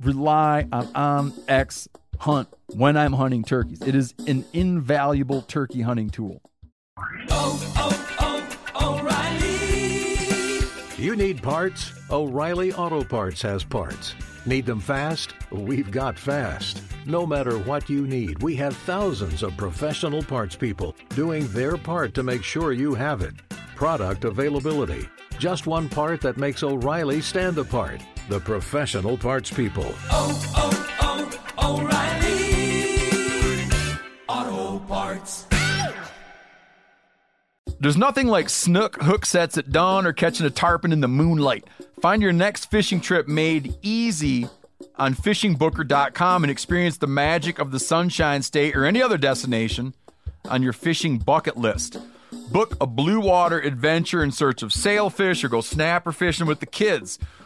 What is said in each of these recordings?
rely on um, OnX Hunt when I'm hunting turkeys. It is an invaluable turkey hunting tool. Oh, oh, oh, O'Reilly! You need parts? O'Reilly Auto Parts has parts. Need them fast? We've got fast. No matter what you need, we have thousands of professional parts people doing their part to make sure you have it. Product availability. Just one part that makes O'Reilly stand apart. The professional parts people. Oh, oh, oh, O'Reilly Auto Parts. There's nothing like snook hook sets at dawn or catching a tarpon in the moonlight. Find your next fishing trip made easy on fishingbooker.com and experience the magic of the Sunshine State or any other destination on your fishing bucket list. Book a blue water adventure in search of sailfish or go snapper fishing with the kids.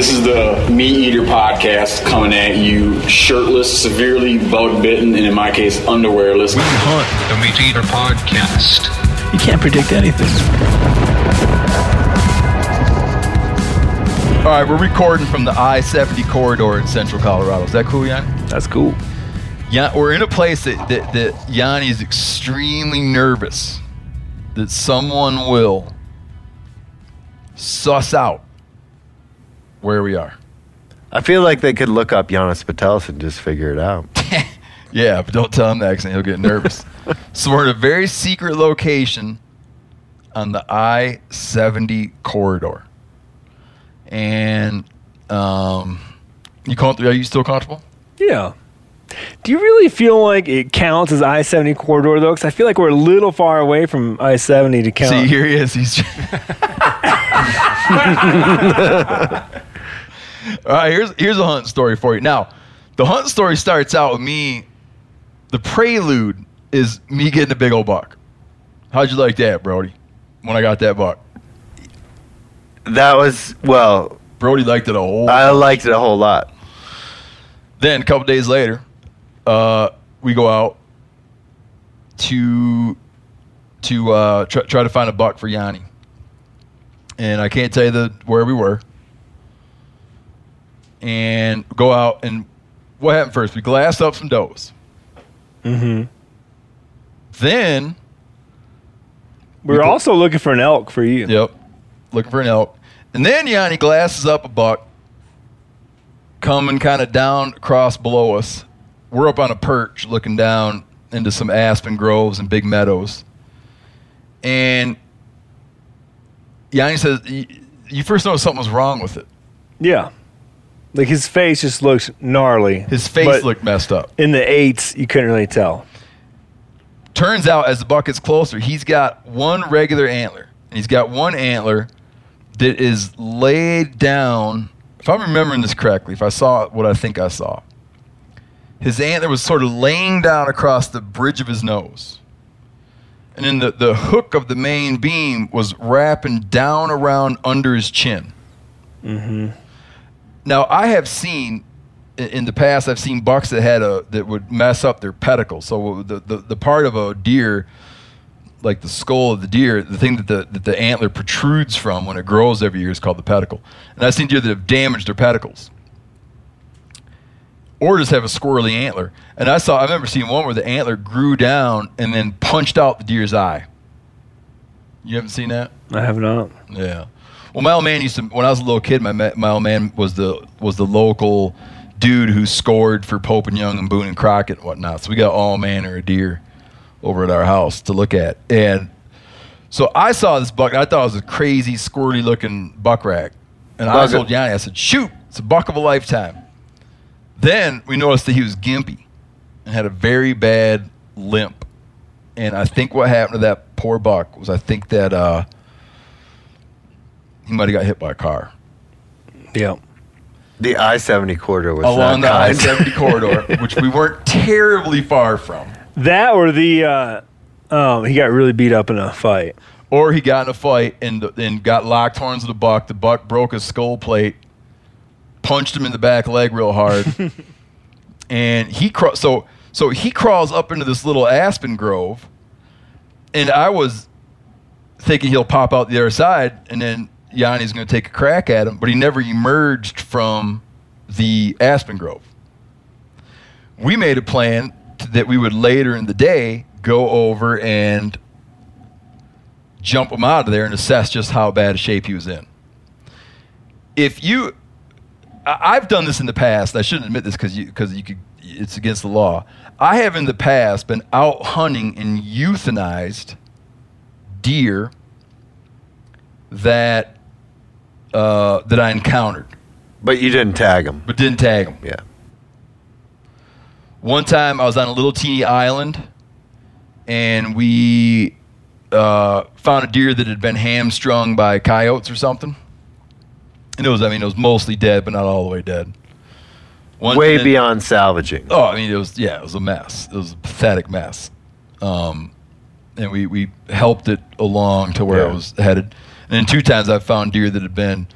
This is the Meat Eater podcast coming at you shirtless, severely bug bitten, and in my case, underwearless. We hunt the Meat Eater podcast. You can't predict anything. All right, we're recording from the I 70 corridor in central Colorado. Is that cool, Yanni? That's cool. Yeah, we're in a place that, that, that Yanni is extremely nervous that someone will suss out where we are. I feel like they could look up Janis Putelis and just figure it out. Yeah, but don't tell him that because he'll get nervous. so we're in a very secret location on the I 70 corridor. And um, you comfortable? Are you still comfortable? Yeah. Do you really feel like it counts as I 70 corridor, though? Because I feel like we're a little far away from I 70 to count. See, here he is. He's. All right, here's here's a hunt story for you. Now, the hunt story starts out with me. The prelude is me getting a big old buck. How'd you like that, Brody? When I got that buck, That was well. Brody liked it a whole. I liked it a whole lot. Then a couple days later, uh, we go out to to uh, try, try to find a buck for Yanni, and I can't tell you the where we were. And go out and what happened first? We glassed up some does. Mm-hmm. Then, we're we put- also looking for an elk for you. yep, looking for an elk, and then Yanni glasses up a buck coming kind of down across below us. We're up on a perch looking down into some aspen groves and big meadows. And Yanni says, "Y- You first noticed something was wrong with it. Yeah. Like his face just looks gnarly. His face but looked messed up. In the eights, you couldn't really tell. Turns out, as the buck gets closer, he's got one regular antler. And he's got one antler that is laid down. If I'm remembering this correctly, if I saw what I think I saw, his antler was sort of laying down across the bridge of his nose. And then the, the hook of the main beam was wrapping down around under his chin. Mm-hmm. Now, I have seen in the past, I've seen bucks that had a that would mess up their pedicle. So the, the, the part of a deer, like the skull of the deer, the thing that the, that the antler protrudes from when it grows every year is called the pedicle. And I've seen deer that have damaged their pedicles. Or just have a squirrely antler. And I saw I remember seeing one where the antler grew down and then punched out the deer's eye. You haven't seen that? I have not. Yeah. Well, my old man used to. When I was a little kid, my my old man was the was the local dude who scored for Pope and Young and Boone and Crockett and whatnot. So we got all manner of deer over at our house to look at. And so I saw this buck. I thought it was a crazy, squirty looking buck rack. And I Buck- told Yanni, I said, shoot, it's a buck of a lifetime. Then we noticed that he was gimpy and had a very bad limp. And I think what happened to that poor buck was I think that uh, he might have got hit by a car Yeah. The I seventy corridor was along the I seventy corridor, which we weren't terribly far from. That or the uh, um, he got really beat up in a fight. Or he got in a fight and, and got locked horns with the buck. The buck broke his skull plate, punched him in the back leg real hard. and he craw- so so he crawls up into this little aspen grove. And I was thinking he'll pop out the other side and then Yanni's going to take a crack at him, but he never emerged from the aspen grove. We made a plan that we would later in the day go over and jump him out of there and assess just how bad a shape he was in. If you, I've done this in the past. I shouldn't admit this because you because you could. It's against the law. I have in the past been out hunting and euthanized deer that uh, that I encountered, But you didn't tag them. but didn't tag them. Yeah. One time I was on a little teeny island and we uh, found a deer that had been hamstrung by coyotes or something. And it was, I mean, it was mostly dead, but not all the way dead. One, Way and- beyond salvaging. Oh, I mean, it was, yeah, it was a mess. It was a pathetic mess. Um, and we, we helped it along to where Yeah. it was headed. And then two times I've found deer that had been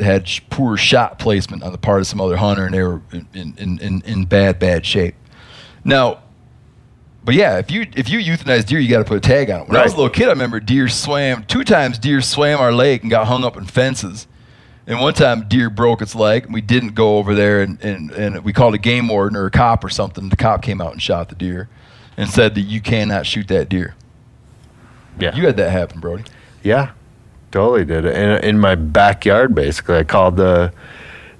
had sh- poor shot placement on the part of some other hunter, and they were in, in, in, in bad, bad shape. Now, but yeah, if you if you euthanize deer, you got to put a tag on it. When I was a little kid, I remember deer swam two times. Deer swam our lake and got hung up in fences. And one time, deer broke its leg, and we didn't go over there, and, and, and we called a game warden or a cop or something. The cop came out and shot the deer, and said that you cannot shoot that deer. Yeah. You had that happen, Brody. Yeah, totally did it. In, in my backyard, basically. I called the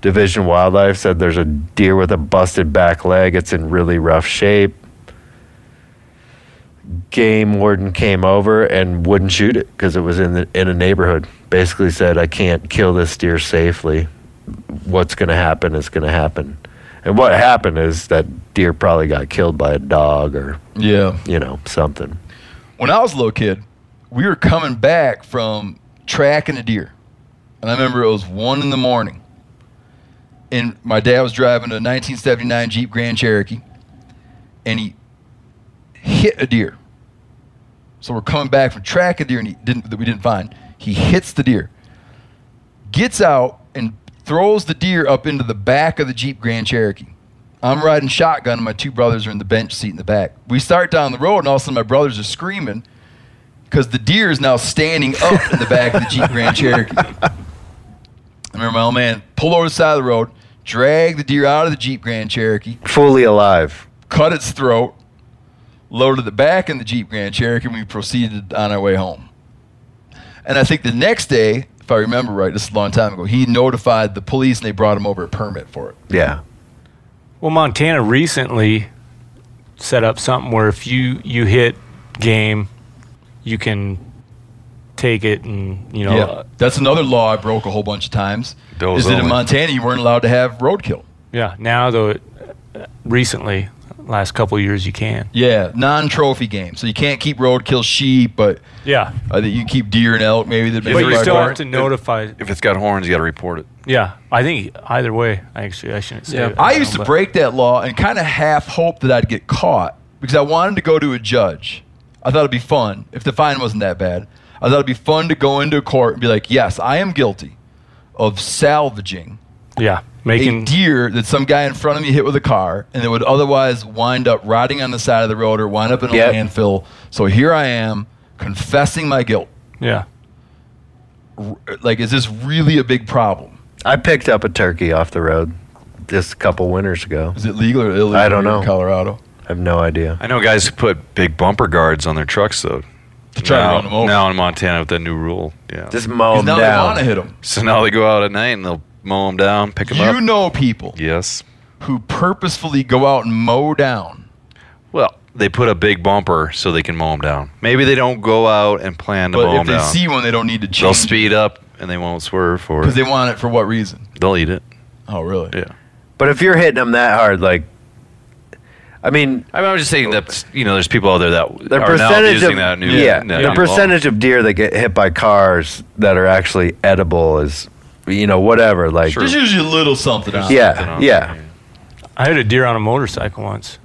Division of Wildlife, said there's a deer with a busted back leg. It's in really rough shape. Game warden came over and wouldn't shoot it because it was in the, in a neighborhood. Basically said, I can't kill this deer safely. What's going to happen is going to happen. And what happened is that deer probably got killed by a dog or, Yeah. you know, something. when I was a little kid, we were coming back from tracking a deer. And I remember it was one in the morning. And my dad was driving a 1979 Jeep Grand Cherokee. And he hit a deer. So we're coming back from tracking a deer and he didn't, that we didn't find. He hits the deer, gets out, and throws the deer up into the back of the Jeep Grand Cherokee. I'm riding shotgun, and my two brothers are in the bench seat in the back. We start down the road, and all of a sudden, my brothers are screaming because the deer is now standing up in the back of the Jeep Grand Cherokee. I remember my old man pulled over the side of the road, dragged the deer out of the Jeep Grand Cherokee, Fully alive. cut its throat, loaded it back in the Jeep Grand Cherokee, and we proceeded on our way home. And I think the next day, if I remember right, this is a long time ago, he notified the police and they brought him over a permit for it. Yeah. Well, Montana recently set up something where if you you hit game, you can take it and you know yeah, that's another law I broke a whole bunch of times. Those is that in. Montana you weren't allowed to have roadkill? yeah. Now though, it, uh, recently, last couple of years you can. Yeah, non-trophy game, so you can't keep roadkill sheep, but Yeah, I think you can keep deer and elk. Maybe that. but you still have to notify. If it's got horns, you got to report it. Yeah, I think either way. Actually, I shouldn't say. Yeah, it, I you used know, to but- break that law and kind of half hope that I'd get caught because I wanted to go to a judge. I thought it'd be fun if the fine wasn't that bad. I thought it'd be fun to go into a court and be like, "Yes, I am guilty of salvaging Yeah, a deer that some guy in front of me hit with a car and that would otherwise wind up rotting on the side of the road or wind up in a Yep. landfill. So here I am confessing my guilt. yeah. Like, is this really a big problem? I picked up a turkey off the road just a couple winters ago. Is it legal or illegal? I don't here in know. Colorado. I have no idea. I know guys who put big bumper guards on their trucks though. To try to now, run them over. Now in Montana with that new rule, yeah. Just mow them now they want down. to hit them. so now they go out at night and they'll mow them down, pick them You up. You know people yes. who purposefully go out and mow down. Well, they put a big bumper so they can mow them down. Maybe they don't go out and plan to mow But them if they down. see one, they don't need to They'll change speed up and they won't swerve for because they want it for what reason? They'll eat it. Oh, really? Yeah. But if you're hitting them that hard, like, I mean, I mean, I'm just saying that you know, there's people out there that the are now percentage using of that new yeah, that the new percentage of deer that get hit by cars that are actually edible is, you know, whatever. Like, Sure. There's usually a little something on it. yeah, law. yeah. I had a deer on a motorcycle once.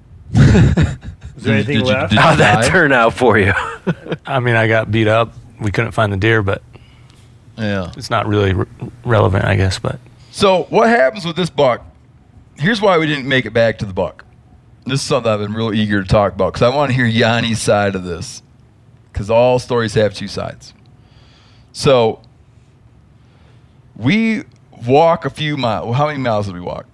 Is there anything Did you- left? did you How'd that die? turn out for you? I mean, I got beat up. We couldn't find the deer, but Yeah. it's not really re- relevant, I guess. But So what happens with this buck? Here's why we didn't make it back to the buck. This is something I've been real eager to talk about because I want to hear Yanni's side of this. Because all stories have two sides. So we walk a few miles. How many miles did we walk?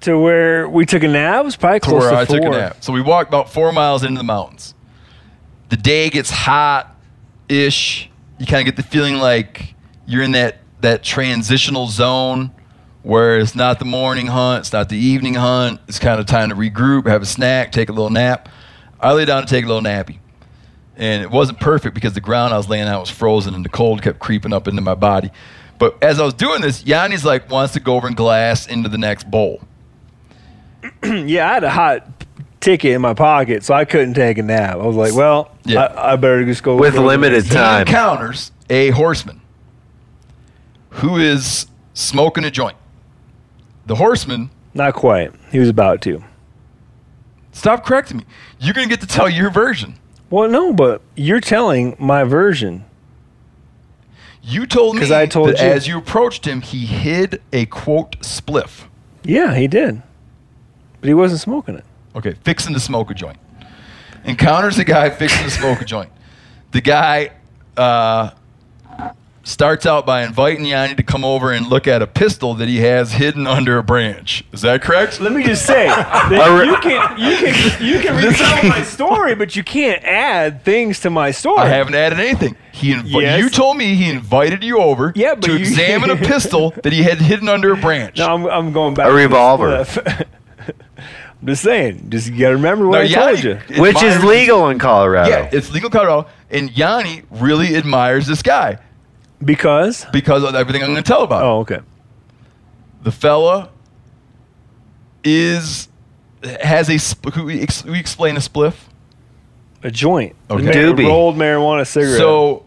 To where we took a nap? It was probably To close to I four. took a nap. So we walked about four miles into the mountains. The day gets hot ish. You kind of get the feeling like you're in that, that transitional zone where it's not the morning hunt, it's not the evening hunt. It's kind of time to regroup, have a snack, take a little nap. I lay down to take a little nappy. And it wasn't perfect because the ground I was laying on was frozen and the cold kept creeping up into my body. But as I was doing this, Yanni's like wants to go over and glass into the next bowl. yeah, I had a hot ticket in my pocket, so I couldn't take a nap. I was like, well, Yeah. I, I better just go With go- limited he time. encounters a horseman who is smoking a joint. The horseman, Not quite. He was about to. stop correcting me. You're going to get to tell your version. Well, no, but you're telling my version. You told me I told that you. as you approached him, he hid a quote spliff. Yeah, he did. But he wasn't smoking it. Okay, fixing to smoke a joint. Encounters a guy fixing to smoke a joint. The guy uh, starts out by inviting Yanni to come over and look at a pistol that he has hidden under a branch. Is that correct? Let me just say that you can you can you can retell my story, but you can't add things to my story. I haven't added anything. He inv- Yes. You told me he invited you over Yeah, but to you- examine a pistol that he had hidden under a branch. No, I'm, I'm going back. A revolver. spliff. I'm just saying. Just you gotta remember what Now, I Yanni told you. Which is legal in Colorado. Yeah, it's legal in Colorado. And Yanni really admires this guy Because. because of everything I'm going to tell about. him. Oh, okay. The fella is has a sp- we, ex- we explain a spliff. A joint. Okay. A Doobie. rolled marijuana cigarette. So,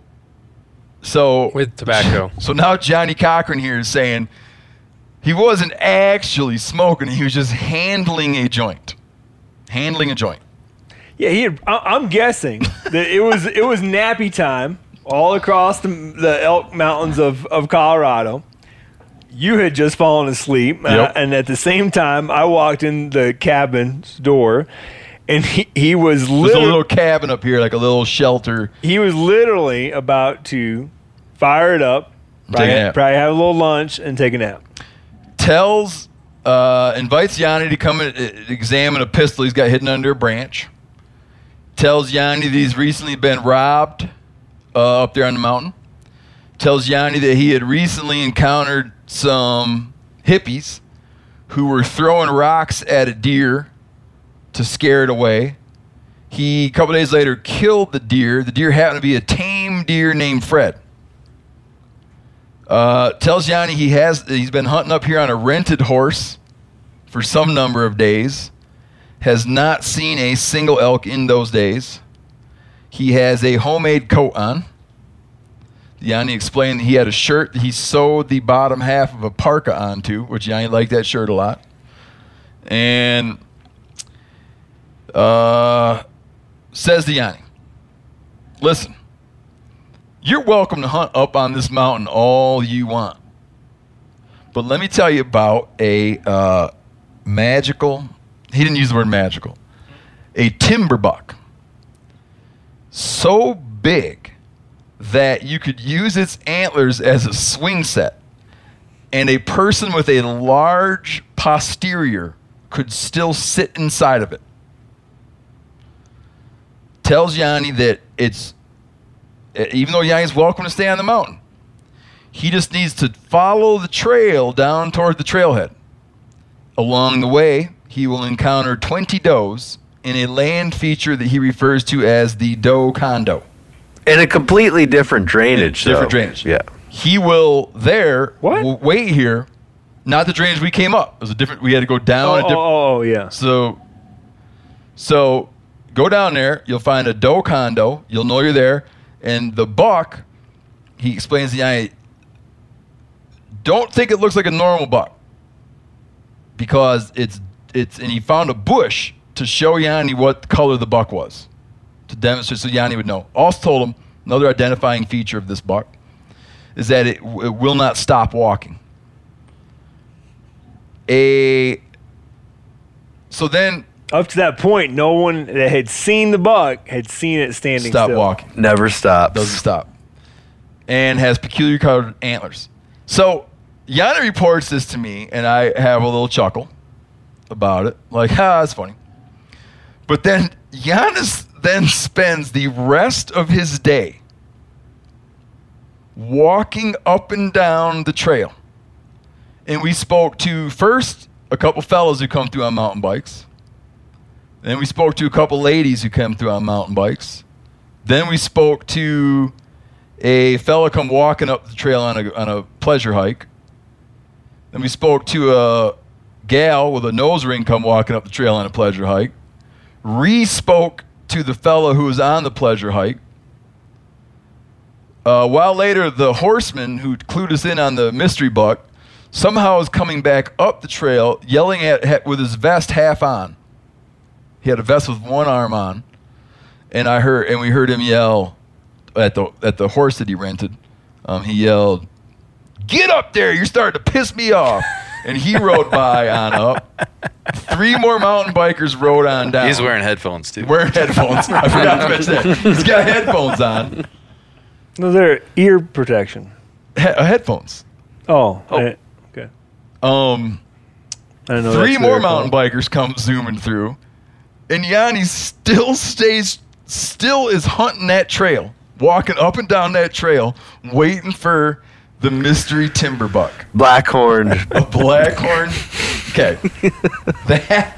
so with tobacco. So now Johnnie Cochran here is saying he wasn't actually smoking; he was just handling a joint, handling a joint. Yeah, he. Had, I, I'm guessing that it was it was nappy time all across the, the Elk Mountains of, of Colorado. You had just fallen asleep, uh, and at the same time, I walked in the cabin's door, and he, he was There's a little cabin up here, like a little shelter. he was literally about to fire it up, Take a probably, nap. probably have a little lunch and take a nap. Tells, uh, invites Yanni to come and uh, examine a pistol he's got hidden under a branch. Tells Yanni that he's recently been robbed uh, up there on the mountain. Tells Yanni that he had recently encountered some hippies who were throwing rocks at a deer to scare it away. He, a couple days later, killed the deer. The deer happened to be a tame deer named Fred. Uh, tells Yanni he has he's been hunting up here on a rented horse for some number of days. Has not seen a single elk in those days. He has a homemade coat on. Yanni explained that he had a shirt that he sewed the bottom half of a parka onto, which Yanni liked that shirt a lot. And uh, says to Yanni, listen, you're welcome to hunt up on this mountain all you want. But let me tell you about a uh, magical, he didn't use the word magical, a timber buck. So big that you could use its antlers as a swing set, and a person with a large posterior could still sit inside of it. Tells Yanni that it's, eh, even though Yanni's welcome to stay on the mountain, He just needs to follow the trail down toward the trailhead. Along the way, he will encounter 20 does in a land feature that he refers to as the doe condo. In a completely different drainage. Different though. drainage. Yeah. He will there What? will wait here. Not the drainage we came up. It was a different. We had to go down Oh, a oh, different. oh, oh, yeah. So, so go down there. You'll find a doe condo. You'll know you're there. And the buck, he explains to Yanni, don't think it looks like a normal buck because it's it's. And he found a bush to show Yanni what color the buck was to demonstrate so Yanni would know. Also told him another identifying feature of this buck is that it, it will not stop walking. A so then Up to that point, no one that had seen the buck had seen it standing stop still. walking. Never stops. Doesn't stop. And has peculiar colored antlers. So Yanni reports this to me, and I have a little chuckle about it. Like, ha, that's funny. But then Janis then spends the rest of his day walking up and down the trail. And we spoke to first a couple fellows who come through on mountain bikes. Then we spoke to a couple ladies who come through on mountain bikes. Then we spoke to a fella come walking up the trail on a, on a pleasure hike. Then we spoke to a gal with a nose ring come walking up the trail on a pleasure hike. Re spoke to the fellow who was on the pleasure hike. Uh, a while later, the horseman who clued us in on the mystery buck somehow is coming back up the trail, yelling at with his vest half on. He had a vest with one arm on, and I heard and we heard him yell at the at the horse that he rented. Um, he yelled, "Get up there! You're starting to piss me off!" And he rode by on up. Three more mountain bikers rode on down. He's wearing headphones too. wearing headphones. I forgot to mention that. He's got headphones on. No, they're ear protection. He- uh, headphones. Oh, I- okay. Um, I don't know. three more mountain fault. bikers come zooming through, and Yanni still stays, still is hunting that trail, walking up and down that trail, waiting for the mystery timber buck, Blackhorn. a blackhorn. Okay, that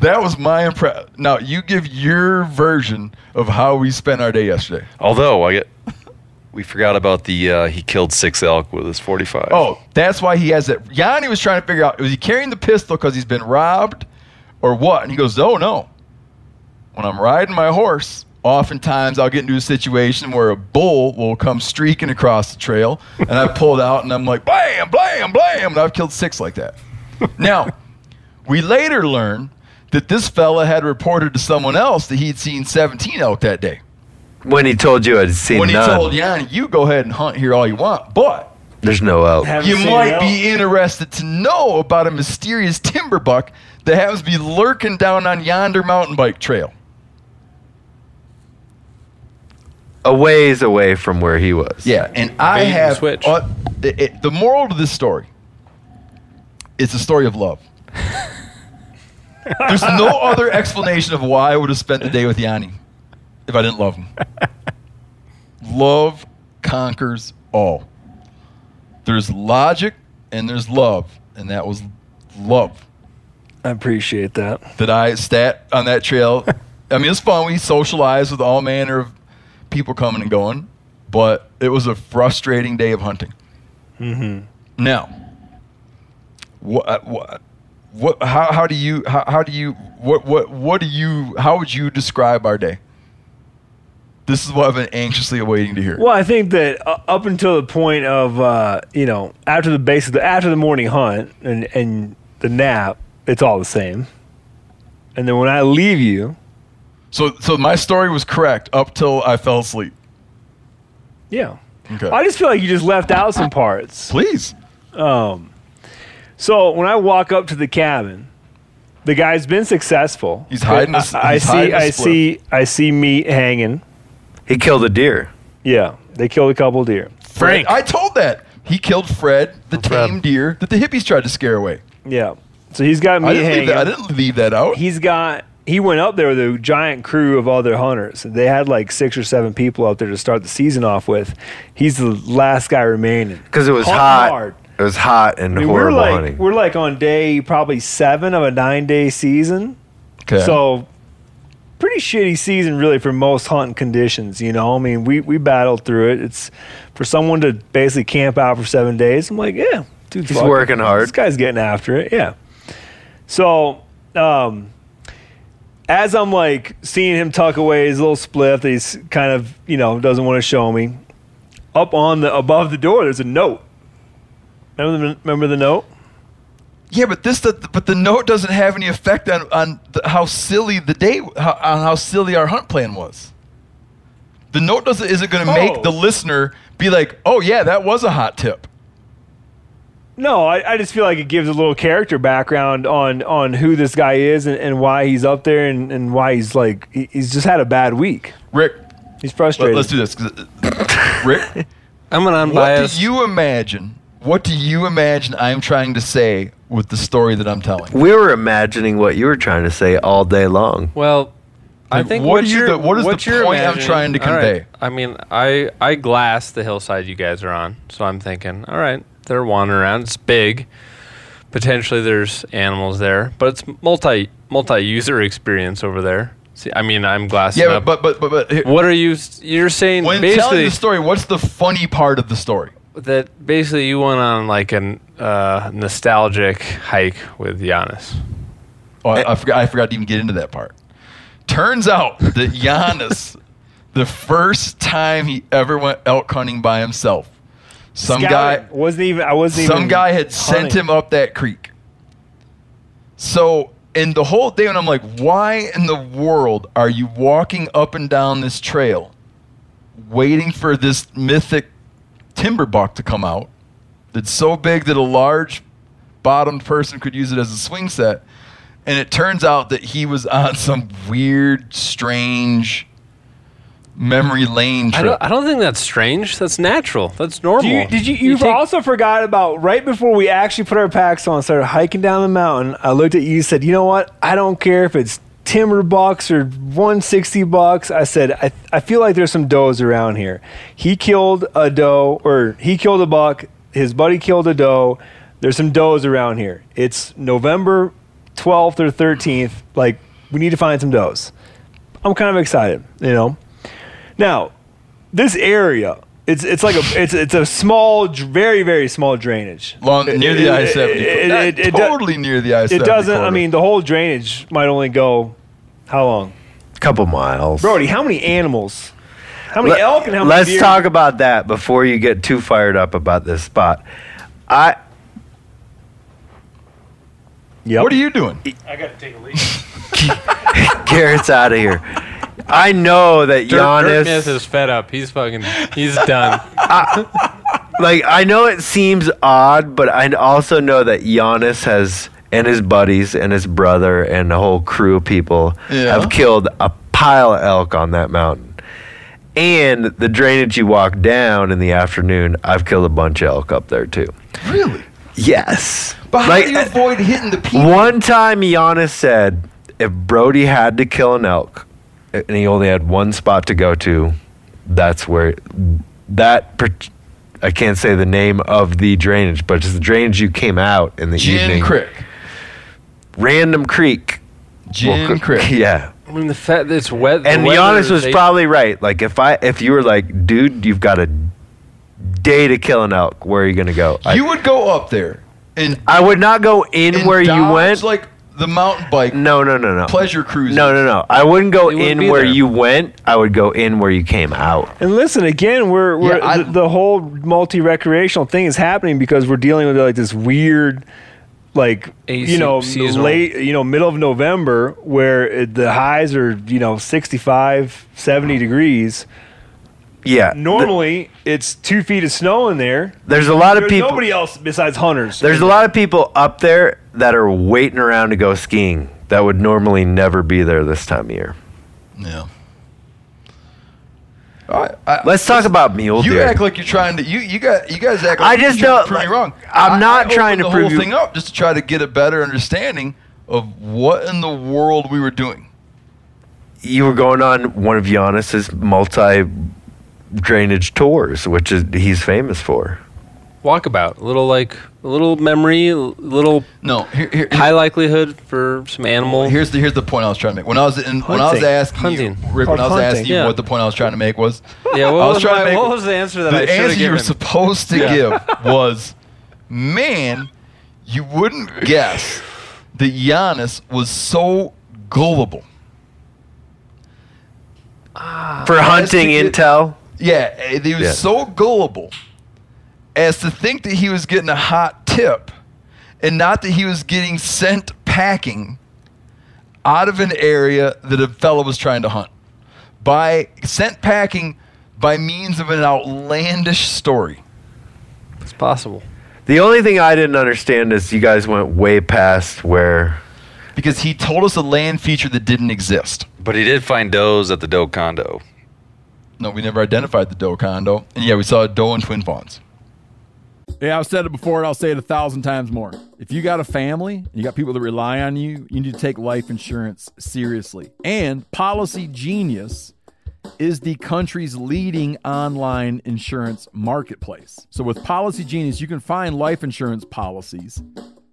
that was my impression. Now you give your version of how we spent our day yesterday. Although I get, we forgot about the uh, he killed six elk with his 45. Oh, that's why he has it. Yanni was trying to figure out was he carrying the pistol because he's been robbed or what? And he goes, Oh, no. When I'm riding my horse, oftentimes I'll get into a situation where a bull will come streaking across the trail, and I pull it out and I'm like, blam, blam, blam. And I've killed six like that. now, we later learn that this fella had reported to someone else that he'd seen 17 elk that day. when he told you I'd seen when he none. told Yanni, you go ahead and hunt here all you want, but There's no elk. Haven't you might elk. be interested to know about a mysterious timber buck that happens to be lurking down on yonder mountain bike trail. A ways away from where he was. Yeah, and I Bait and have switch. uh, it- it- the moral to this story. It's a story of love. There's no other explanation of why I would have spent the day with Yanni if I didn't love him. love conquers all. There's logic and there's love, and that was love. I appreciate that. that I sat on that trail. I mean, it's fun. We socialized with all manner of people coming and going, but it was a frustrating day of hunting. Mm-hmm. Now, what, what, what, how, how do you, how, how do you, what, what, what do you, how would you describe our day? This is what I've been anxiously awaiting to hear. Well, I think that uh, up until the point of uh, you know after the base of the after the morning hunt and and the nap, it's all the same. And then when I leave you, So, so my story was correct up till I fell asleep. yeah, Okay. I just feel like you just left out some parts. Please. Um, so when I walk up to the cabin, the guy's been successful. He's hiding his- I, I see. hiding his I see. I see meat hanging. He killed a deer. Yeah, they killed a couple deer. Fred, I told that. He killed Fred, the Fred. tame deer that the hippies tried to scare away. Yeah. So he's got meat didn't, hanging. that, I didn't leave that out. He's got he went up there with a giant crew of other hunters. They had like six or seven people out there to start the season off with. He's the last guy remaining Because it was Hunting hot. hard. It was hot and I mean, we're horrible like hunting. we're like on day probably seven of a nine day season. Okay. So pretty shitty season really for most hunting conditions, you know. I mean, we we battled through it. It's for someone to basically camp out for seven days. I'm like, yeah, dude, He's working hard. This guy's getting after it, yeah. So, um, as I'm like seeing him tuck away his little spliff that he's kind of you know doesn't want to show me, up on the above the door there's a note. Remember the, remember the note? Yeah, but this, but the note doesn't have any effect on on the, how silly the day, how, on how silly our hunt plan was. The note doesn't isn't going to Oh. make the listener be like, "Oh yeah, that was a hot tip." No, I, I just feel like it gives a little character background on on who this guy is and, and why he's up there and, and why he's like he- he's just had a bad week. Rick, He's frustrated. let, frustrated. us do this. 'cause, Rick, I'm an what unbiased. do you imagine? What do you imagine I'm trying to say with the story that I'm telling? we were imagining what you were trying to say all day long. well, I Like, think what what, do you- you're, the- what is what the you're point I'm imagining- trying to all right, convey? I mean, I I glass the hillside you guys are on, so I'm thinking, all right, they're wandering around. It's big. Potentially, there's animals there, but it's multi multi user experience over there. See, I mean, I'm glassing Yeah, up. but but but but, here, what are you? You're saying when telling the story, what's the funny part of the story? that basically you went on like a uh, nostalgic hike with Janis. Oh, I, I forgot. I forgot to even get into that part. Turns out that Janis, the first time he ever went elk hunting by himself, some Scouting. guy, wasn't even I wasn't even some guy had sent hunting. him up that creek. So, in the whole day, and I'm like, why in the world are you walking up and down this trail, waiting for this mythic timber buck to come out? That's so big that a large bottomed person could use it as a swing set. And it turns out that he was on some weird, strange memory lane I trip. don't, I don't think that's strange. That's natural. That's normal. You, did you? You, take- also forgot about right before we actually put our packs on, started hiking down the mountain. I looked at you, said, "You know what? I don't care if it's timber bucks or 160 bucks." I said, "I I feel like there's some does around here." He killed a doe, or he killed a buck. His buddy killed a doe. There's some does around here. It's November 12th or 13th. Like we need to find some does. I'm kind of excited, you know. Now, this area, it's it's like a it's it's a small, very very small drainage. Long, near the I it- 70. it- Not it- it do- totally near the I 70. It doesn't. I mean, the whole drainage might only go how long? A couple miles. Brody, how many animals? How many Let- elk and how many Let's deer? talk about that before you get too fired up about this spot. I Yep. what are you doing? I got to take a leak. Garrett's out of here. I know that Dirt, Dirt Myth Janis. is fed up. He's fucking. He's done. Like I know it seems odd, but I also know that Janis has and his buddies and his brother and a whole crew of people Yeah. have killed a pile of elk on that mountain. And the drainage you walk down in the afternoon, I've killed a bunch of elk up there too. Really? Yes. But how Like, do you avoid hitting the people? One time, Janis said if Brody had to kill an elk and he only had one spot to go to, that's where that. I can't say the name of the drainage, but it's the drainage you came out in the Gin evening. Creek. Random Creek. Gin Well, Crick. Yeah. I mean, the fact that it's wet. the And weather Janis was eight- probably right. Like if I if you were like, dude, you've got a day to kill an elk, where are you gonna go? I, You would go up there and, I would not go in and where you went. like the mountain bike no, no, no, no. pleasure cruise. No, no, no. I wouldn't go wouldn't in where there. you went. I would go in where you came out. And listen, again, we're, we're Yeah, I- the, the whole multi recreational thing is happening because we're dealing with like this weird, like AC you know, seasonal. late, you know, middle of November where it, the highs are you know 65, 70 degrees. Yeah. th- Normally, it's two feet of snow in there. there's a lot of There's people. nobody else besides hunters. There's a lot of people up there that are waiting around to go skiing that would normally never be there this time of year. Yeah. All right, I, Let's talk about mule you deer. act like you're trying to. You you got you guys act. Like I Like just you're trying to don't- prove me wrong. I'm I- not I trying opened to the prove whole you- thing up just to try to get a better understanding of what in the world we were doing. you were going on one of Janis's multi drainage tours, which is he's famous for. Walkabout, a little like a little memory, a little No, here, here, high likelihood for some animal. Here's the here's the point I was trying to make. When I was in, when I was asking Hunting. you, Rick, when I was Called asking you hunting. what the point I was trying to make was, yeah, what I was, was trying to make what was the answer that the should have answer you were supposed to give was, man, you wouldn't guess that Janis was so gullible. Ah. For hunting to get- intel. Yeah, he was Yeah. so gullible as to think that he was getting a hot tip and not that he was getting sent packing out of an area that a fellow was trying to hunt. By sent packing by means of an outlandish story. It's possible. The only thing I didn't understand is you guys went way past where Because he told us a land feature that didn't exist. But he did find does at the doe condo. No, we never identified the doe condo. And yeah, we saw a doe and twin fawns. Yeah, I've said it before and I'll say it a thousand times more. If you got a family, you got people that rely on you, you need to take life insurance seriously. And Policy Genius is the country's leading online insurance marketplace. So with Policy Genius, you can find life insurance policies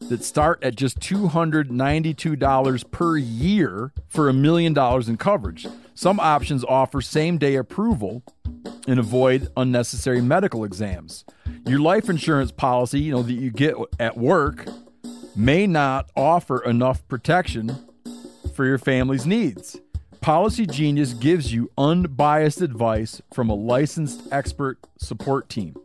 that start at just $292 per year for a million dollars in coverage. Some options offer same day approval and avoid unnecessary medical exams. Your life insurance policy, you know, that you get at work may not offer enough protection for your family's needs. Policy Genius gives you unbiased advice from a licensed expert support team.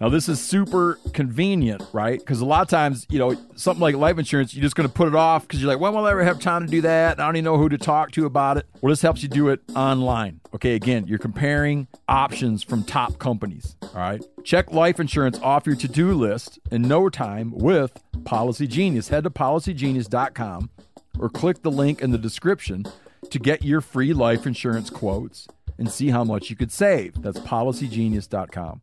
Now, this is super convenient, right? Because a lot of times, you know, something like life insurance, you're just going to put it off because you're like, when will I ever have time to do that? I don't even know who to talk to about it. Well, this helps you do it online. Okay, again, you're comparing options from top companies. All right. Check life insurance off your to do list in no time with Policy Genius. Head to policygenius.com or click the link in the description to get your free life insurance quotes and see how much you could save. That's policygenius.com.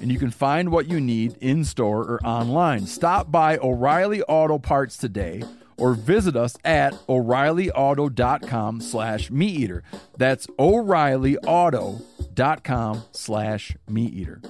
and you can find what you need in store or online. Stop by O'Reilly Auto Parts today or visit us at o'reillyauto.com slash meat eater. That's o'reillyauto.com slash meat eater.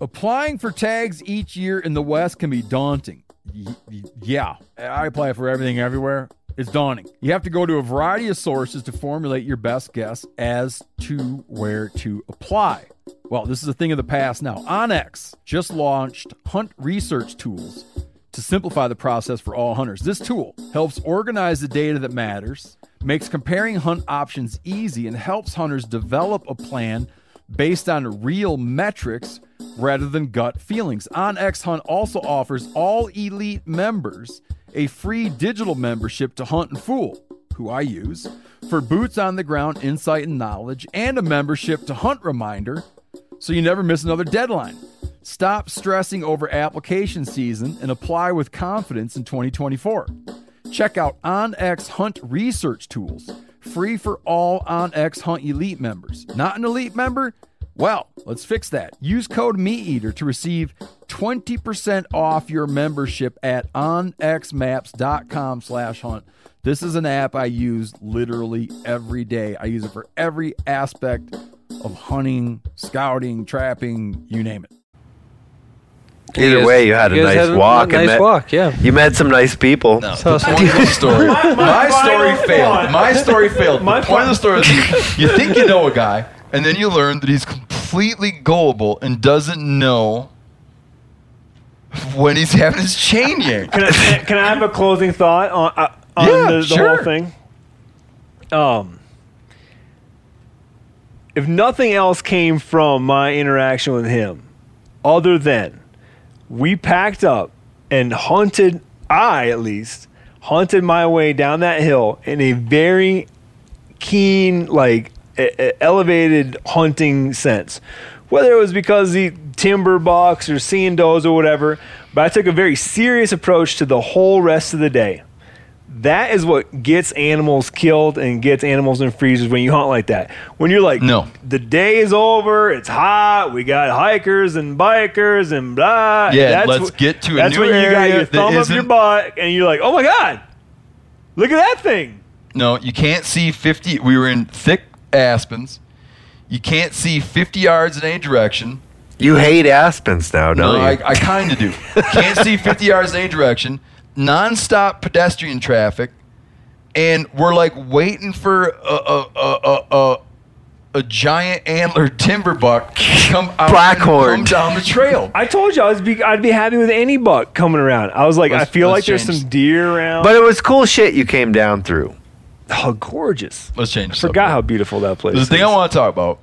Applying for tags each year in the West can be daunting. Y- y- yeah, I apply for everything everywhere. It's daunting. You have to go to a variety of sources to formulate your best guess as to where to apply. Well, this is a thing of the past now. OnX just launched Hunt Research Tools to simplify the process for all hunters. This tool helps organize the data that matters, makes comparing hunt options easy, and helps hunters develop a plan based on real metrics rather than gut feelings. OnX Hunt also offers all elite members a free digital membership to Huntin' Fool, who I use, for boots on the ground insight and knowledge, and a membership to Hunt Reminder so you never miss another deadline. Stop stressing over application season and apply with confidence in 2024. Check out OnX Hunt Research Tools, free for all OnX Hunt Elite members. Not an Elite member? Well, let's fix that. Use code MeatEater to receive 20% off your membership at onxmaps.com slash hunt. This is an app I use literally every day. I use it for every aspect of hunting, scouting, trapping, you name it. Either guys- way, you had a you guys nice had walk. and nice met- walk, yeah. You met some nice people. No, So- the point of the story. My story failed. thought. My story failed. My the point of the story is you, you think you know a guy, and then you learn that he's completely gullible and doesn't know when he's having his chain yanked. Can I, can I have a closing thought on, uh, on Yeah, the, the sure. whole thing? Um, if nothing else came from my interaction with him, other than we packed up and hunted, I at least hunted my way down that hill in a very keen, like e- e- elevated hunting sense. Whether it was because the timber bucks or seeing does or whatever, but I took a very serious approach to the whole rest of the day. That is what gets animals killed and gets animals in freezers when you hunt like that. When you're like, No. the day is over, it's hot, we got hikers and bikers and blah. Yeah, let's get to a That's new when you got area your thumb up your butt and you're like, oh my god, look at that thing. No, you can't see 50. We were in thick aspens. You can't see 50 yards in any direction. You hate aspens now, don't I, you? I kind of do. Can't see 50 yards in any direction. Non-stop pedestrian traffic, and we're like waiting for a a a a, a, a giant antlered timber buck to come out and Blackhorn. come down the trail. I told you I was be, I'd be happy with any buck coming around. I was like, Let's- I feel let's like there's change- some deer around. but it was cool shit you came down through. oh, gorgeous! Let's change. I forgot how beautiful that place is. The is. thing I want to talk about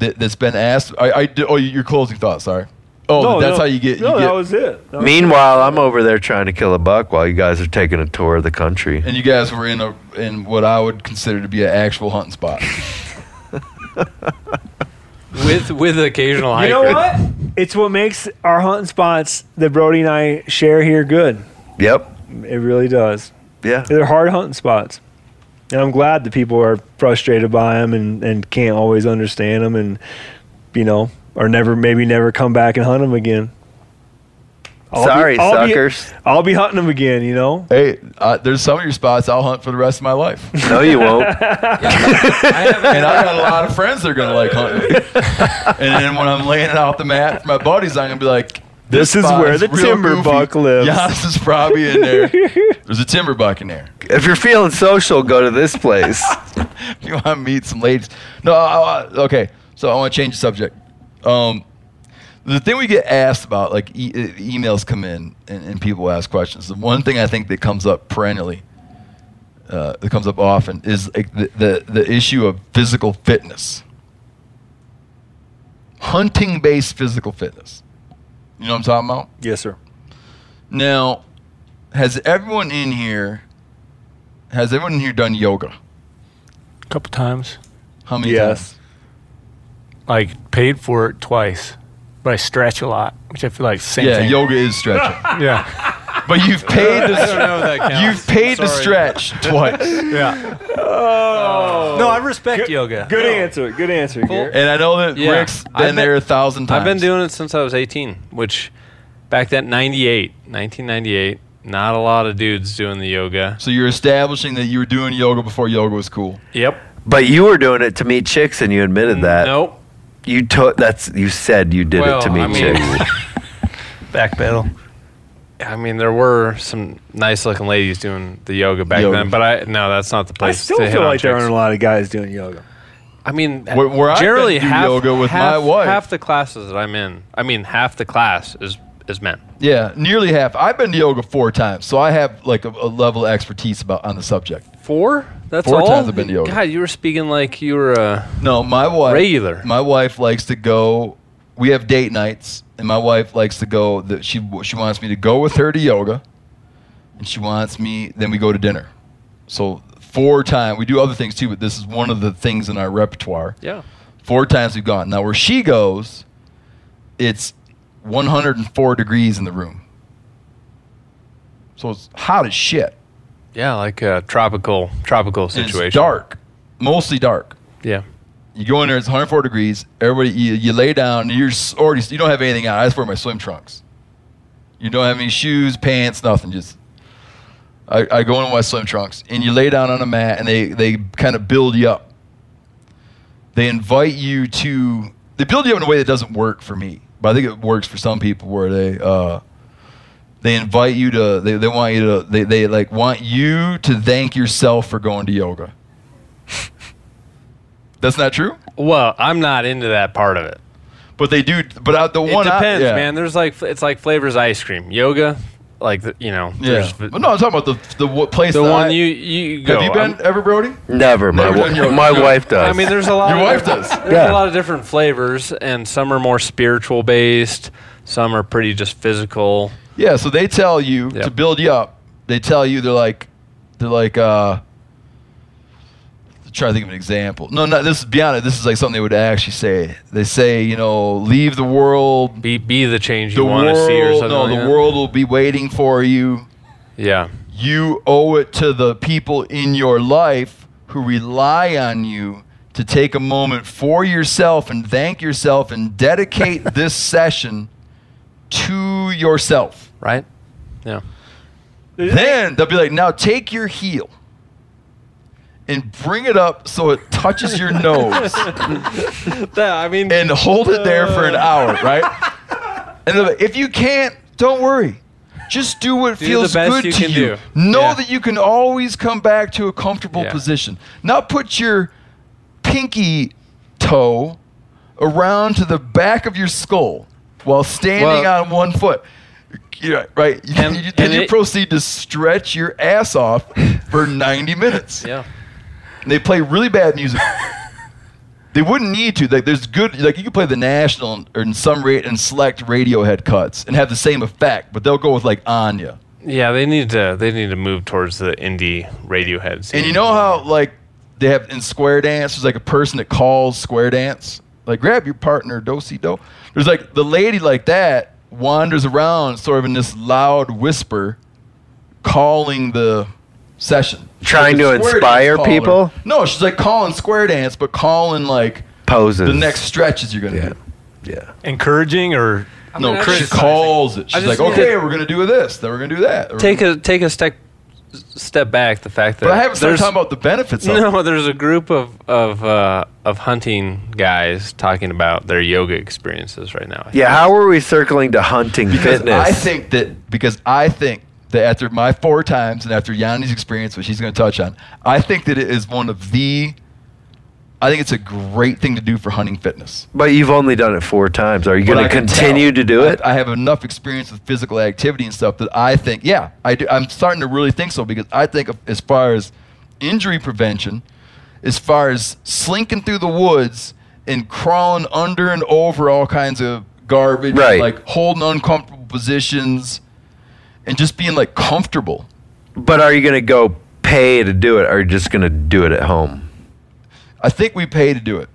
that, that's been asked. I, I do- oh, your closing thoughts. Sorry. Oh, No, that's no. how you get. No, you that was it. That was- Meanwhile, I'm over there trying to kill a buck while you guys are taking a tour of the country. and you guys were in a in what I would consider to be an actual hunting spot. with with occasional you hiker. know what? It's what makes our hunting spots that Brody and I share here good. Yep. It really does. Yeah. They're hard hunting spots. And I'm glad that people are frustrated by them and, and can't always understand them and, you know, or never, maybe never come back and hunt them again. I'll be- Sorry, I'll be- suckers. I'll be hunting them again, you know? hey, uh, there's some of your spots I'll hunt for the rest of my life, No, you won't. and I got a lot of friends that are gonna like hunting. and then when I'm laying it out the mat for my buddies, I'm gonna be like, This is spot where the timber goofy. buck lives. Janis is probably in there. There's a timber buck in there. if you're feeling social, go to this place. if you want to meet some ladies. No, I, I- okay. So I want to change the subject. Um, the thing we get asked about, like e- emails come in and, and people ask questions. The one thing I think that comes up perennially, uh, that comes up often, is like the, the the issue of physical fitness, hunting-based physical fitness. You know what I'm talking about? Yes, sir. Now, has everyone in here, has everyone in here done yoga? A couple times. How many Yes. times? Like paid for it twice, but I stretch a lot, which I feel like same Yeah, thing. yoga is stretching. Yeah, But you've paid the I don't know if that counts. you've paid the stretch twice, yeah. Oh. No, I respect yoga. Good answer. Good answer, Garret. and I know that Yeah. Rick's been, I've been- there a thousand times. I've been doing it since I was 18, which back then 98, 1998. Not a lot of dudes doing the yoga. So you're establishing that you were doing yoga before yoga was cool. Yep. But you were doing it to meet chicks, and you admitted that. Nope. You took that's you said you did Well, it to me I mean- chicks. Back pedal. I mean, there were some nice looking ladies doing the yoga back Yoga. then, but I no, that's not the place. I still to hit feel on like there chicks. aren't a lot of guys doing yoga. I mean, Where- where I've generally been do half, yoga with half, my wife. half the classes that I'm in, I mean, half the class is is men. Yeah, nearly half. I've been to yoga four times, so I have like a, a level of expertise about on the subject. Four? That's Four all. times I've been to yoga. God, you were speaking like you were. Uh, No, my wife Regular. My wife likes to go. We have date nights, and my wife likes to go. That she she wants me to go with her to yoga, and she wants me. Then we go to dinner. So four times. We do other things too, but this is one of the things in our repertoire. yeah. Four times we've gone. Now where she goes, it's 104 degrees in the room. So it's hot as shit. Yeah, like a tropical tropical And situation. It's dark, mostly dark. Yeah. You go in there, it's 104 degrees. Everybody, you, you lay down, and you're s- already, you don't have anything on. I just wear my swim trunks. You don't have any shoes, pants, nothing. Just, I, I go in with my swim trunks, and you lay down on a mat, and they, they kind of build you up. They invite you to, they build you up in a way that doesn't work for me, but I think it works for some people where they, uh, they invite you to, they, they want you to, they, they like want you to thank yourself for going to yoga. That's not true? Well, I'm not into that part of it. But they do. But uh, the It one I- depends, yeah. man. There's like it's like flavors ice cream, yoga, like the, you know. Yeah. But no, I'm talking about the the what place. The that one I- you you go. Have you been I'm- ever, Brody? Never. My, Never done my wife does. I mean, there's a lot. Your of wife does. There's Yeah. a lot of different flavors, and some are more spiritual based. Some are pretty just physical. Yeah. So they tell you Yep. to build you up. They tell you they're like they're like uh. Try to think of an example. No, no. This is beyond it. This is like something they would actually say. They say, you know, leave the world. Be be the change you The want to see, or something. No, like the that. world will be waiting for you. Yeah. you owe it to the people in your life who rely on you to take a moment for yourself and thank yourself and dedicate this session to yourself. Right. Yeah. Then they'll be like, now take your heel and bring it up so it touches your nose I mean, and hold it there for an uh, hour, right? And like, if you can't, don't worry. Just do what Do feels good you to you. do. Know Yeah. that you can always come back to a comfortable Yeah. position. Now put your pinky toe around to the back of your skull while standing Well- on one foot. Yeah, right. And- You- then and you it- proceed to stretch your ass off for 90 minutes. yeah. And they play really bad music. they wouldn't need to. Like there's good like you can play the national or in some rate and select Radiohead cuts and have the same effect, but they'll go with like Enya. Yeah, they need to they need to move towards the indie Radiohead scene. And you know how like they have in square dance, there's like a person that calls square dance. Like grab your partner, do si do. There's like the lady like that wanders around sort of in this loud whisper calling the session. Trying Like to inspire people? No, she's like calling square dance, but calling like Poses. the next stretches you're gonna Yeah. do. Yeah. Encouraging or No, mean, I she calls it. She's like, okay, to- we're gonna do this, then we're gonna do that. Or- take a take a step step back. The fact that but I haven't started talking about the benefits of it. No, there's a group of of uh, of hunting guys talking about their yoga experiences right now. Yeah. How are we circling to hunting Because fitness? I think that because I think that after my four times and after Yanni's experience, which he's going to touch on, I think that it is one of the. I think it's a great thing to do for hunting fitness. but you've only done it four times. Are you going to continue tell. to do it? I, I have enough experience with physical activity and stuff that I think, yeah, I do. I'm starting to really think so because I think as far as injury prevention, as far as slinking through the woods and crawling under and over all kinds of garbage, Right. like holding uncomfortable positions, and just being like comfortable. but are you going to go pay to do it? Or are you just going to do it at home? I think we pay to do it.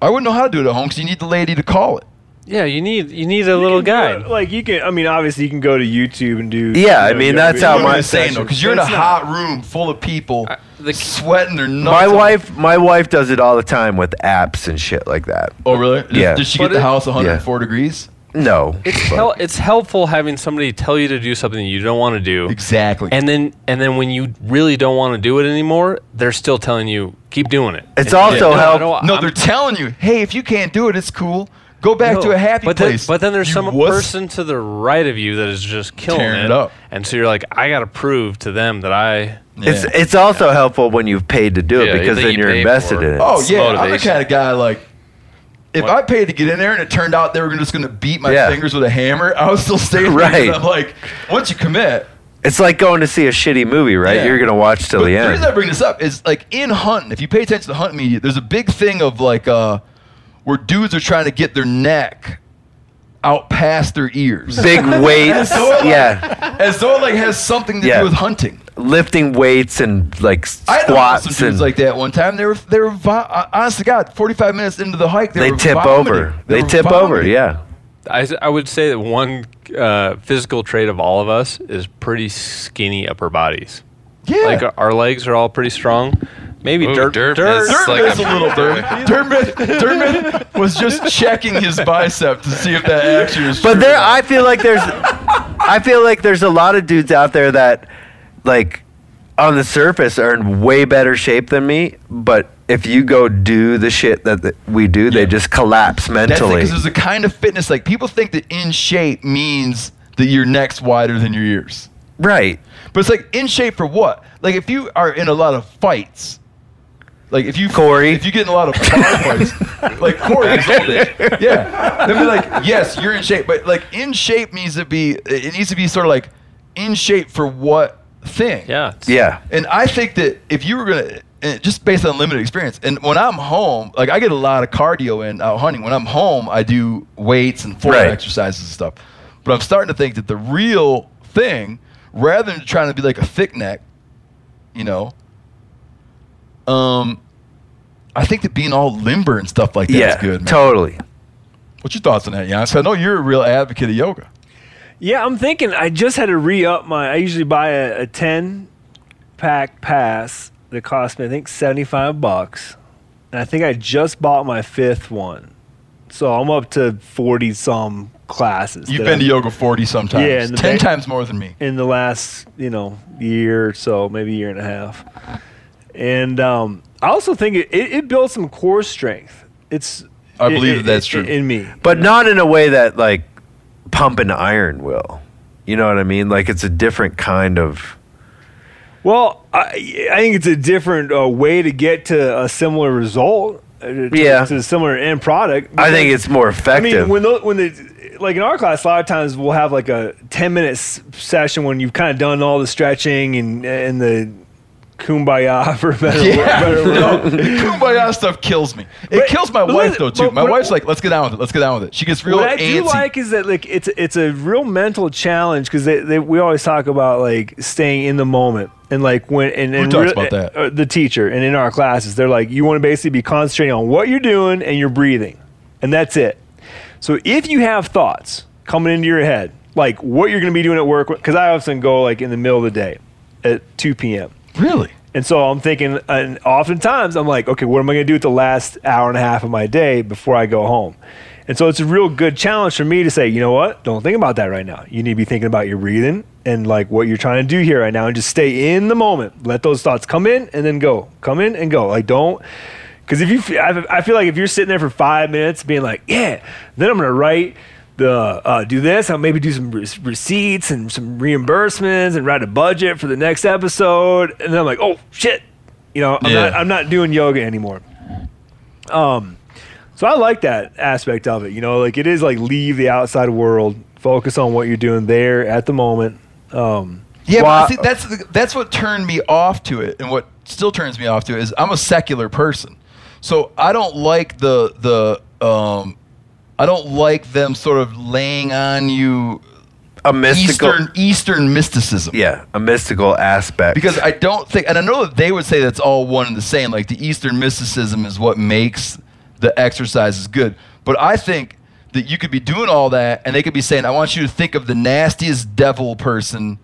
I wouldn't know how to do it at home because you need the lady to call it. Yeah, you need you need a little You can do guide. it, Like you can, I mean, obviously you can go to YouTube and do. Yeah, I you know, mean, that's how my- I'm saying though, because you're in a hot room full of people Uh, the- sweating their nuts. My off. wife, my wife does it all the time with apps and shit like that. Oh, really? Does, Yeah. Does she But get the it- house 104 degrees? No, It's hel- it's helpful having somebody tell you to do something you don't want to do. Exactly. And then and then when you really don't want to do it anymore, they're still telling you keep doing it. It's And- also No, I help- don't- no, they're telling you, hey, if you can't do it, it's cool. Go back No, to a happy but place. Then, but then there's You some wuss. person to the right of you that is just killing Tearing it, it up. and so you're like, I got to prove to them that I. It's Yeah. it's also helpful when you've paid to do it Yeah, because then you you're invested oh, in it. Oh It's yeah, I'm the kind of guy like. If What? I paid to get in there and it turned out they were just going to beat my Yeah. fingers with a hammer, I would still stay there. 'cause Right. I'm like, once you commit. It's like going to see a shitty movie, right? Yeah. You're gonna watch till But the end. the reason I bring this up is like in hunting, if you pay attention to the hunt media, there's a big thing of like uh, where dudes are trying to get their neck out past their ears. Big weights, So it, like- yeah, As though it like has something to Yeah. do with hunting. lifting weights and like I know some squats dudes and like that one time. They were they were vo- uh, honest to God, 45 minutes into the hike, they, they were tip vomiting. over. They were tip over, yeah. I, I would say that one uh, physical trait of all of us is pretty skinny upper bodies. Yeah. Like our, our legs are all pretty strong. Maybe Ooh, dirt, dirt dirt, is- like is a- a little bird. Dermot, Dermot was just checking his bicep to see if that actually was But true. there, I feel like there's, I feel like there's a lot of dudes out there that, like, on the surface are in way better shape than me. But if you go do the shit that th- we do, they just collapse mentally. because there's a kind of fitness like people think that in shape means that your neck's wider than your ears. right. But it's like in shape for what? Like if you are in a lot of fights, Like if you Korey. if you get in a lot of bar fights, like Korey, is old age. yeah, they'll be like, yes, you're in shape, but like in shape needs to be it needs to be sort of like in shape for what thing? Yeah. Yeah. And I think that if you were gonna, and just based on limited experience, and when I'm home, like I get a lot of cardio in out hunting. When I'm home, I do weights and floor Right. exercises and stuff. But I'm starting to think that the real thing, rather than trying to be like a thick neck, you know, um, I think that being all limber and stuff like that is yeah, good. Man. totally. What's your thoughts on that, Janis? I know you're a real advocate of yoga. Yeah, I'm thinking I just had to re up my. I usually buy a, a 10 pack pass that cost me, I think, 75 bucks. And I think I just bought my fifth one. So I'm up to 40 some classes. You've been I'm- to yoga 40 sometimes. Yeah, ten ba- times more than me. in the last, you know, year or so, maybe year and a half. And um, I also think it, it, it builds some core strength. It's I it- believe it- that that's it- true. in me. But not in a way that like pumping iron will. You know what I mean? Like it's a different kind of. Well, I, I think it's a different uh, way to get to a similar result. uh, To, Yeah. to a similar end product. I think it's more effective. I mean, when the, when the like in our class, a lot of times we'll have like a ten minute s- session when you've kind of done all the stretching and and the kumbaya for better, Yeah, better no, kumbaya stuff kills me. It But- kills my wife though too. but- my but- wife's like, "Let's get down with it. Let's get down with it." She gets real what I antsy. do like is that like it's it's a real mental challenge because we always talk about like staying in the moment and like when and, and talks about that? uh, the teacher and in our classes they're like you want to basically be concentrating on what you're doing and your breathing and that's it. So if you have thoughts coming into your head like what you're going to be doing at work because I often go like in the middle of the day at 2 p.m. really. And so I'm thinking, and oftentimes I'm like, okay, what am I going to do with the last hour and a half of my day before I go home? And so it's a real good challenge for me to say, you know what? Don't think about that right now. You need to be thinking about your breathing and like what you're trying to do here right now and just stay in the moment. Let those thoughts come in and then go. Come in and go. Like, don't. Because if you, I feel like if you're sitting there for five minutes being like, yeah, then I'm going to write the uh, do this. I'll maybe do some re- receipts and some reimbursements and write a budget for the next episode. And then I'm like, oh shit, you know, I'm Yeah. not I'm not doing yoga anymore. Um, so I like that aspect of it. You know, like it is like leave the outside world, focus on what you're doing there at the moment. Um, Yeah, Well, but see, that's the, that's what turned me off to it, and what still turns me off to it is I'm a secular person, so I don't like the the um, I don't like them sort of laying on you a mystical. Eastern Eastern mysticism. Yeah, a mystical aspect. Because I don't think, and I know that they would say that's all one and the same. Like the Eastern mysticism is what makes the exercises good. But I think that you could be doing all that, and they could be saying, "I want you to think of the nastiest devil person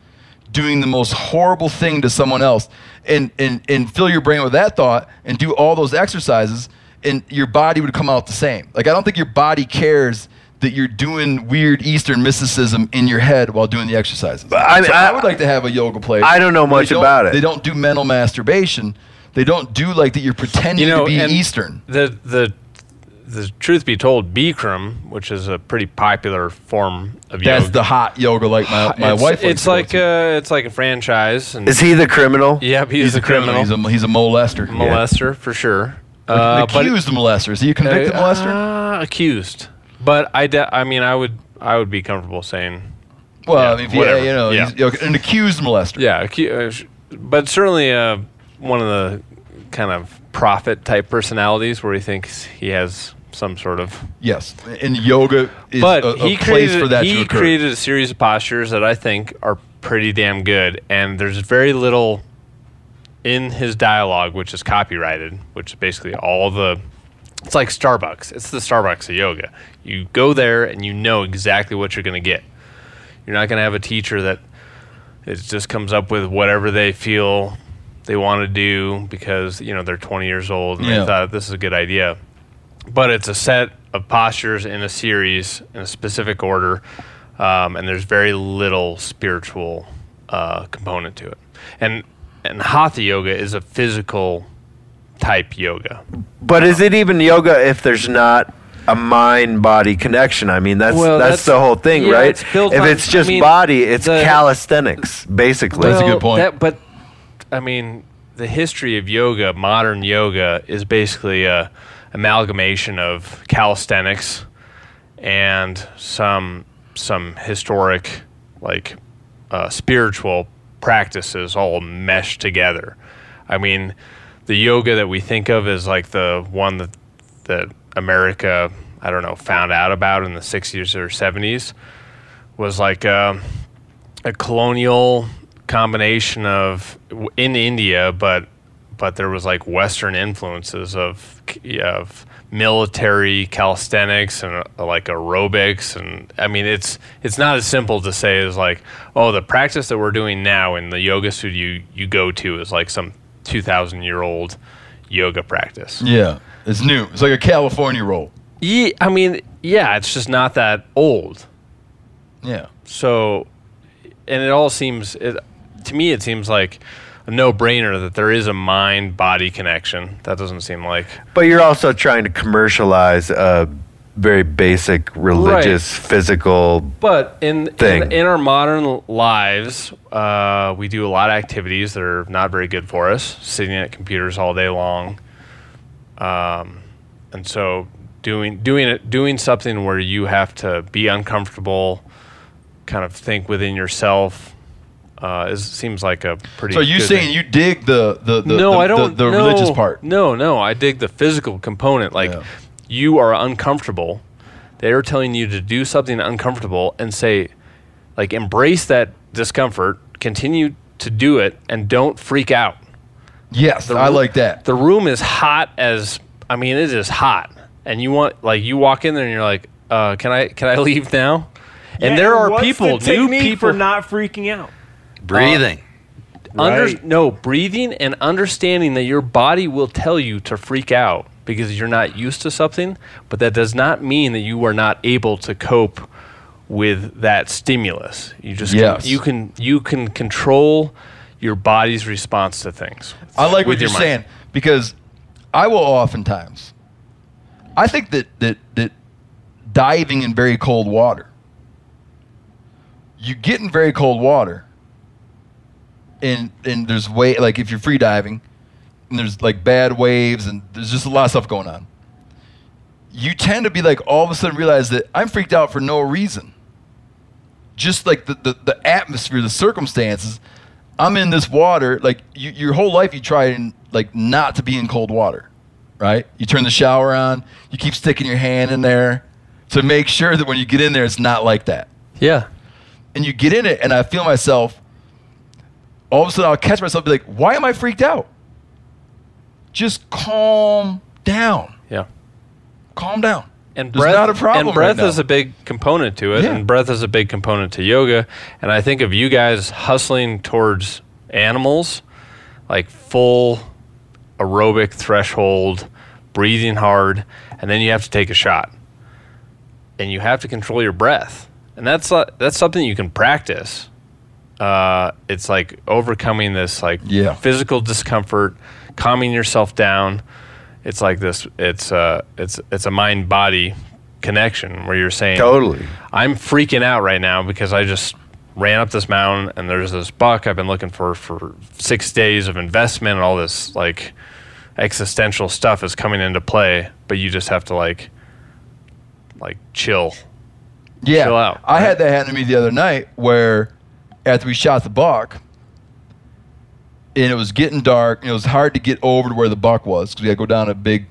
doing the most horrible thing to someone else," and and and fill your brain with that thought, and do all those exercises, and your body would come out the same. Like I don't think your body cares. That you're doing weird Eastern mysticism in your head while doing the exercises. I- So I- I would like to have a yoga place. I don't know much don't- about it. They don't do mental masturbation. They don't do like that. You're pretending You know, to be and Eastern. The the the truth be told, Bikram, which is a pretty popular form of That's yoga. That's the hot yoga, like my, my it's, wife. It's like to. uh, it's like a franchise. And is he the criminal? Yep, he's, he's a criminal, He's a, he's a molester. molester for sure. Uh, accused molester. Is he a convicted uh, molester? uh, accused, but I, de- I mean, I would I would be comfortable saying Well, yeah, I mean, if you, know, Yeah. you know, an accused molester. Yeah, acu- uh, but certainly uh, one of the kind of prophet type personalities where he thinks he has some sort of. Yes, and yoga is but a, a he place created for that to he created a series of postures that I think are pretty damn good, and there's very little in his dialogue which is copyrighted, which is basically all the. It's like Starbucks. It's the Starbucks of yoga. You go there and you know exactly what you're going to get. You're not going to have a teacher that it just comes up with whatever they feel they want to do because you know they're 20 years old and Yeah. they thought this is a good idea. But it's a set of postures in a series in a specific order, um, and there's very little spiritual uh, component to it. And and hatha yoga is a physical type yoga. But is it even yoga if there's not a mind body connection? I mean, that's Well, that's, that's- the whole thing, yeah, right? it's if on- it's just I mean, body, it's the- calisthenics, basically. That's a good point. That, but I mean, the history of yoga, modern yoga, is basically a amalgamation of calisthenics and some some historic like uh, spiritual practices all meshed together. I mean, the yoga that we think of is like the one that that America, I don't know, found out about in the 60s or 70s was like a, a colonial combination of in India, but but there was like Western influences of of military calisthenics and uh, like aerobics and I mean it's it's not as simple to say as like oh the practice that we're doing now in the yoga studio you go to is like some 2000 year old yoga practice. Yeah, it's new. It's like a California roll. Yeah, I mean, yeah, it's just not that old. Yeah. So, and it all seems it, to me it seems like a no-brainer that there is a mind-body connection. That doesn't seem like. But you're also trying to commercialize a very basic religious, physical. But in, thing. in in our modern lives, uh, we do a lot of activities that are not very good for us, sitting at computers all day long. Um, and so doing doing it doing something where you have to be uncomfortable, kind of think within yourself, uh, is seems like a pretty. So you good saying thing. you dig the the, the no, the, I don't. the, the no, religious part? No, no, I dig the physical component. Like you are uncomfortable. They are telling you to do something uncomfortable and say, like, embrace that discomfort, continue to do it, and don't freak out. Yes, I like that. The room is hot as I mean, it is hot, and you want like you walk in there and you're like, uh, can I can I leave now? And Yeah, there are people, the new people for not freaking out. Breathing. Uh, under, Right. no, breathing and understanding that your body will tell you to freak out because you're not used to something, but that does not mean that you are not able to cope with that stimulus. You just Yes. can, you can you can control your body's response to things. I like what you're mind. saying because I will oftentimes. I think that that that diving in very cold water. You get in very cold water, and and there's way like if you're free diving, and there's like bad waves and there's just a lot of stuff going on. You tend to be like all of a sudden realize that I'm freaked out for no reason. Just like the, the, the atmosphere, the circumstances, I'm in this water. Like you, your whole life, you try and like not to be in cold water, right? You turn the shower on. You keep sticking your hand in there to make sure that when you get in there, it's not like that. Yeah. And you get in it, and I feel myself. All of a sudden, I'll catch myself be like, "Why am I freaked out?" Just calm down. Yeah. Calm down. And There's breath, not a problem And breath right is a big component to it, Yeah. and breath is a big component to yoga. And I think of you guys hustling towards animals, like full aerobic threshold, breathing hard, and then you have to take a shot, and you have to control your breath, and that's uh, that's something you can practice. Uh, it's like overcoming this like Yeah. physical discomfort, calming yourself down it's like this it's uh it's it's a mind body connection where you're saying Totally. i'm freaking out right now because i just ran up this mountain and there's this buck i've been looking for for six days of investment and all this like existential stuff is coming into play but you just have to like like chill Yeah, Chill out, I had that happen to me the other night where after we shot the buck, and it was getting dark, and it was hard to get over to where the buck was because we had to go down a big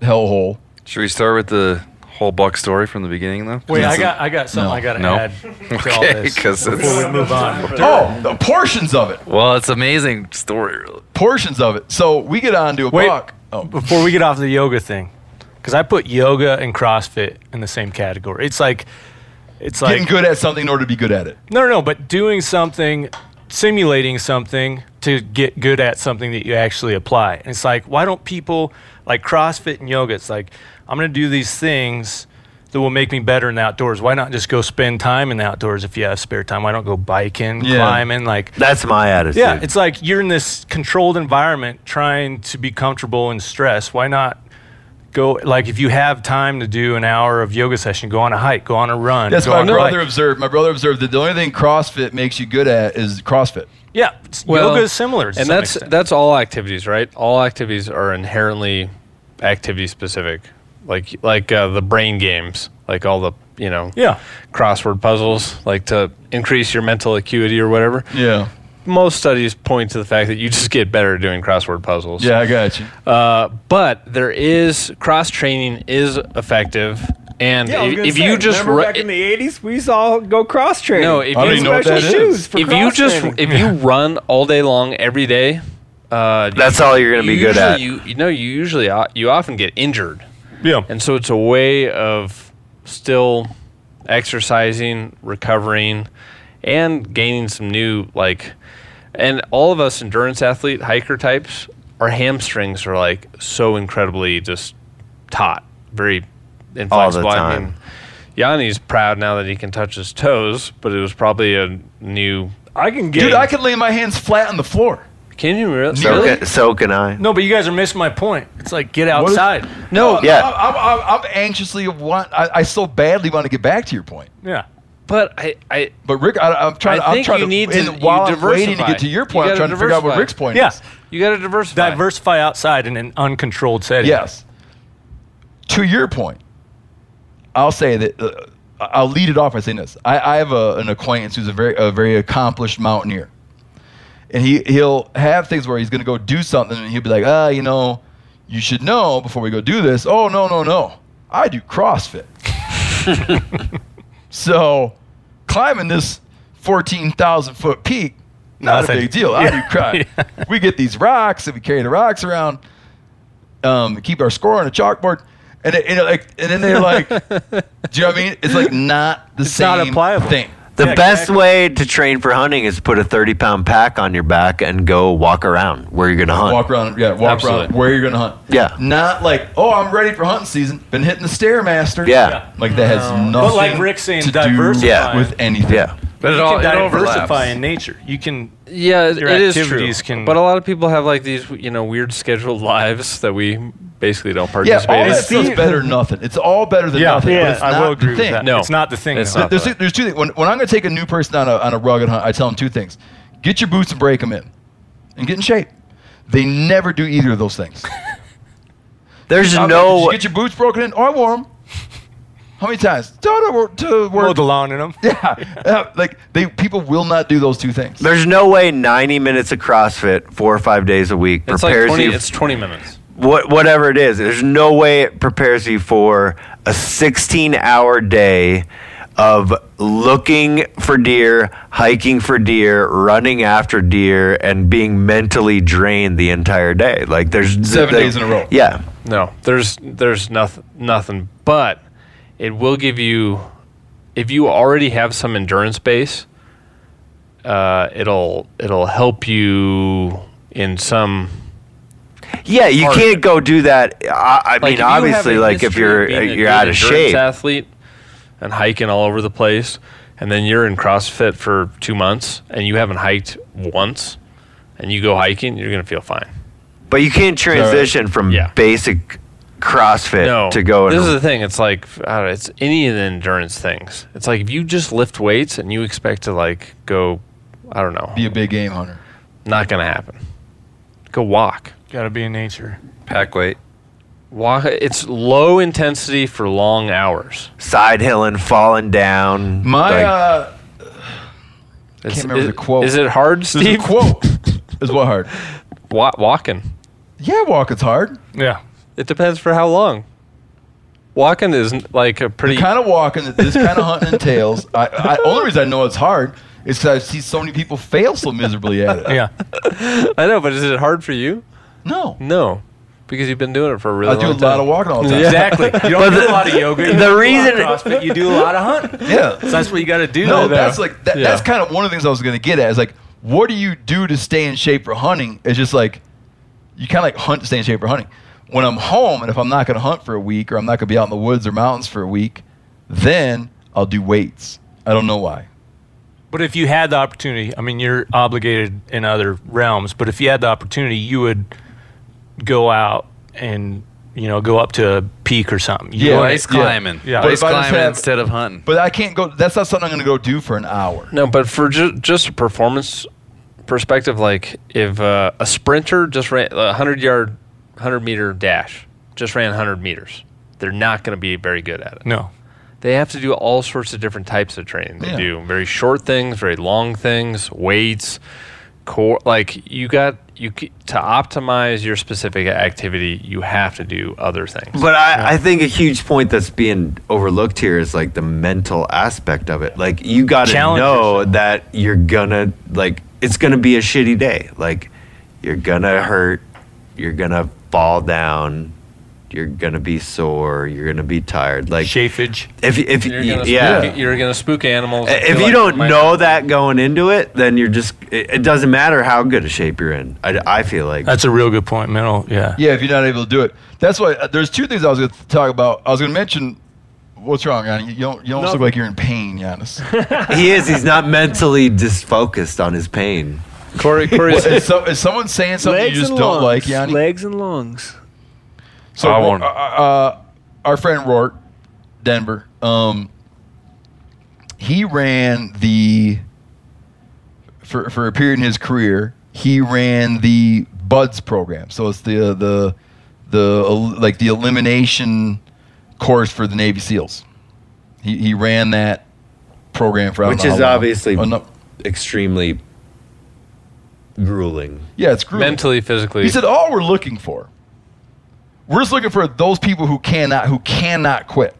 hellhole. Should we start with the whole buck story from the beginning, though? Wait, I got I got something No. I got to No? add to all Okay, this 'cause before it's- we move on. Oh, the portions of it, Well, it's amazing story. Really. portions of it. So we get on to a Wait, buck. Oh, before we get off the yoga thing, because I put yoga and CrossFit in the same category. It's like, it's like getting good at something in order to be good at it. No, no, no, but doing something, simulating something to get good at something that you actually apply. And it's like, why don't people like CrossFit and yoga? It's like, I'm going to do these things that will make me better in the outdoors. Why not just go spend time in the outdoors if you have spare time? Why don't go biking, Yeah. climbing? Like, That's my attitude. yeah, it's like you're in this controlled environment trying to be comfortable in stress. Why not Go like if you have time to do an hour of yoga session, go on a hike, go on a run. That's go my on brother bike. observed. My brother observed that the only thing CrossFit makes you good at is CrossFit. Yeah, it's- yoga is similar, to and some that's extent. that's all activities, right? All activities are inherently activity specific, like like uh, the brain games, like all the you know Yeah. crossword puzzles, like to increase your mental acuity or whatever. Yeah. Most studies point to the fact that you just get better at doing crossword puzzles. Yeah, I got you. Uh, but there is cross training is effective, and Yeah, if, if say, you just remember ru- back in the '80s, we used to all go cross training. No, if I don't you know what special that is. shoes for if you just training. if you run all day long every day, uh, That's all you're gonna be good at. You, you know, you usually o- you often get injured, yeah. and so it's a way of still exercising, recovering, and gaining some new like. And all of us endurance athlete hiker types, our hamstrings are like so incredibly just taut, very inflexible. I time. mean, Yanni's proud now that he can touch his toes, but it was probably a new. I can get. Dude, I can lay my hands flat on the floor. Can you really? So, really? can, so can I. No, but you guys are missing my point. It's like get is- outside. No, Yeah. I, I, I, I'm anxiously want. I, I so badly want to get back to your point. Yeah. But I, I But Rick, I, I'm trying. I to I'm think trying you to. need to- you while I'm waiting to get to your You point, I'm gotta trying to figure out what. Rick's point is. Yeah. is. you got to diversify. Diversify outside in an uncontrolled setting. Yes. To your point, I'll say that. Uh, I'll lead it off by saying this. I, I have a, an acquaintance who's a very a very accomplished mountaineer, and he he'll have things where he's going to go do something, and he'll be like, ah, you know, you should know before we go do this. Oh no no no, I do CrossFit. so, climbing this fourteen thousand foot peak, not Nothing. a big deal. I do cry. We get these rocks and we carry the rocks around um, keep our score on a chalkboard. And, it, and, it, like, and then they're like, do you know what I mean? It's like not the It's same not thing. The Yeah, best exactly. way to train for hunting is put a 30 pound pack on your back and go walk around where you're going to hunt. Walk around, yeah, walk Absolutely. around where you're gonna hunt. Yeah. Not like, oh, I'm ready for hunting season. Been hitting the stairmaster. Yeah. Like that has nothing. But like Rick's saying, to diversify. do Yeah. with anything. Yeah. But it You all can it diversify overlaps. in nature. You can. yeah, it your it is activities true. can- But a lot of people have like these, you know, weird scheduled lives that we basically don't participate. Yeah, participate all in. that stuff's better than nothing. It's all better than Yeah, nothing. but yeah, it's I not will agree with thing. that. No. it's not the thing. It's not. There's, there's two things. When, when I'm going to take a new person on a, on a rugged hunt, I tell them two things: get your boots and break them in, and get in shape. They never do either of those things. There's Okay, no. Did you get your boots broken in? Oh, I wore them. How many times? To, to, to Mow work. the lawn in them. Yeah, yeah, like they people will not do those two things. There's no way 90 minutes of CrossFit four or five days a week It's like prepares 20, you. it's 20 minutes. What, whatever it is, there's no way it prepares you for a 16 hour day of looking for deer, hiking for deer, running after deer, and being mentally drained the entire day. Like there's Seven like- days in a row. Yeah. No, there's there's nothing nothing, but it will give you if you already have some endurance base. Uh, it'll it'll help you in some. Yeah, you Part can't go do that. I, I Like mean, if you have obviously, like if you're of a you're out of shape. athlete and hiking all over the place, and then you're in CrossFit for two months and you haven't hiked once, and you go hiking, you're gonna feel fine. But you can't transition from Yeah. basic CrossFit No, to go. This into- is the thing. It's like I don't know, it's any of the endurance things. It's like if you just lift weights and you expect to like go, I don't know, Be a big game hunter. not gonna happen. Go walk. Got to be in nature. Pack weight. Walk. It's low intensity for long hours. side hilling, falling down. My like- uh, can't remember is, the quote. Is it hard, there's a Steve? quote. Is what hard? Wa- walking. Yeah, walking's hard. Yeah. It depends for how long. Walking is n- like a pretty. The kind of walking that this kind of hunting entails. I, I only reason I know it's hard is because I see so many people fail so miserably at it. Yeah. I know, but is it hard for you? No, No, because you've been doing it for a really I do a long lot of walking all the time. Exactly. You don't do the- a lot of yoga. You the don't do a lot reason- of CrossFit. You do a lot of hunting. Yeah. So that's what you got to do. No, there. that's like that, Yeah. that's kind of one of the things I was going to get at. Is like, what do you do to stay in shape for hunting? It's just like you kind of like hunt to stay in shape for hunting. When I'm home and if I'm not going to hunt for a week or I'm not going to be out in the woods or mountains for a week, then I'll do weights. I don't know why. But if you had the opportunity, I mean, you're obligated in other realms, but if you had the opportunity, you would go out and you know, go up to a peak or something. You Yeah, know, ice climbing. Yeah. But ice if I just climbing have- instead of hunting. But I can't go. That's not something I'm going to go do for an hour. No, but for ju- just a performance perspective, like if uh, a sprinter just ran a hundred yard, hundred meter dash, just ran hundred meters, they're not going to be very good at it. No. They have to do all sorts of different types of training. They Yeah. do very short things, very long things, weights, core. Like you got you to optimize your specific activity, you have to do other things. But I, I think a huge point that's being overlooked here is like the mental aspect of it. Like you got to Challenge know yourself. that you're gonna like it's gonna be a shitty day. Like you're gonna hurt, you're gonna fall down, you're gonna be sore, you're gonna be tired. Like Chafage. if you- if You're gonna yeah. spook, you're gonna spook animals. If you like don't might- know that going into it, then you're just. It, it doesn't matter how good a shape you're in. I, I feel like. That's a real good point. Mental. Yeah. Yeah, if you're not able to do it, that's why. Uh, there's two things I was going to talk about. I was going to mention. What's wrong, Yanni? You don't. You almost look like you're in pain, Janis. he is. He's not mentally disfocused on his pain. Korey, Korey What, is, so, is someone saying something Legs you just don't lungs. like, Yanni? Legs and lungs. So I want- uh, uh, our friend Rorke, Denver, um, he ran the for for a period in his career. He ran the BUD/S program, so it's the the the like the elimination course for the Navy SEALs. He he ran that program for Which is obviously Oh, no. extremely grueling. yeah, it's grueling. mentally, physically. He said, "All we're looking for, we're just looking for those people who cannot who cannot quit."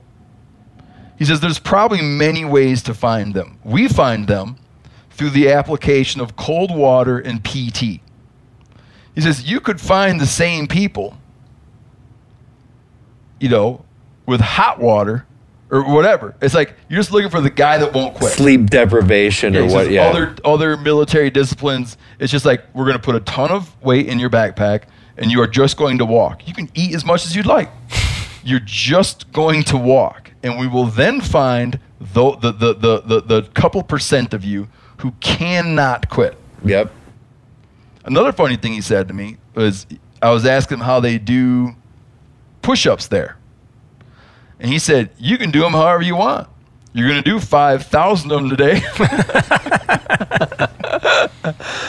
He says, "There's probably many ways to find them. We find them through the application of cold water and PT." He says, "You could find the same people, you know, with hot water or whatever. It's like you're just looking for the guy that won't quit." Sleep deprivation or what? Yeah. Other other military disciplines, it's just like we're going to put a ton of weight in your backpack, and you are just going to walk. You can eat as much as you'd like. You're just going to walk, and we will then find the the the the, the, the couple percent of you who cannot quit. Yep. Another funny thing he said to me was I was asking him how they do push-ups there. And he said, "You can do them however you want. You're going to do 5,000 of them today."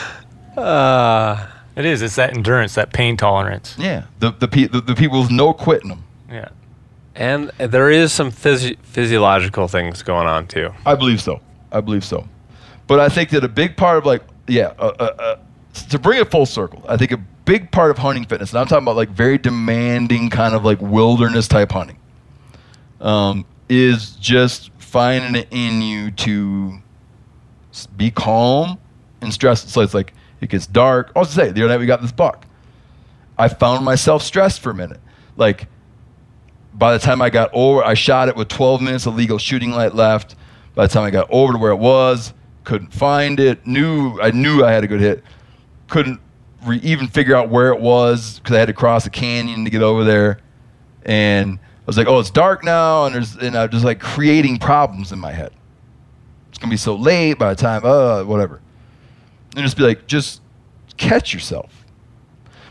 uh, It is. It's that endurance, that pain tolerance. yeah, the the, pe- the the people with no quitting them. Yeah. and there is some physi- physiological things going on too. I believe so. I believe so. But I think that a big part of like yeah, uh, uh, uh, to bring it full circle, I think a big part of hunting fitness, and I'm talking about like very demanding kind of like wilderness type hunting, um, is just finding it in you to be calm and stress. So it's like it gets dark. I was to say the other night we got this buck. I found myself stressed for a minute, like by the time I got over, I shot it with 12 minutes of legal shooting light left. By the time I got over to where it was, couldn't find it. Knew I knew I had a good hit. Couldn't re- even figure out where it was because I had to cross a canyon to get over there. And I was like, "Oh, it's dark now," and there's and I'm just like creating problems in my head. It's gonna be so late by the time, uh, whatever. And just be like, just catch yourself.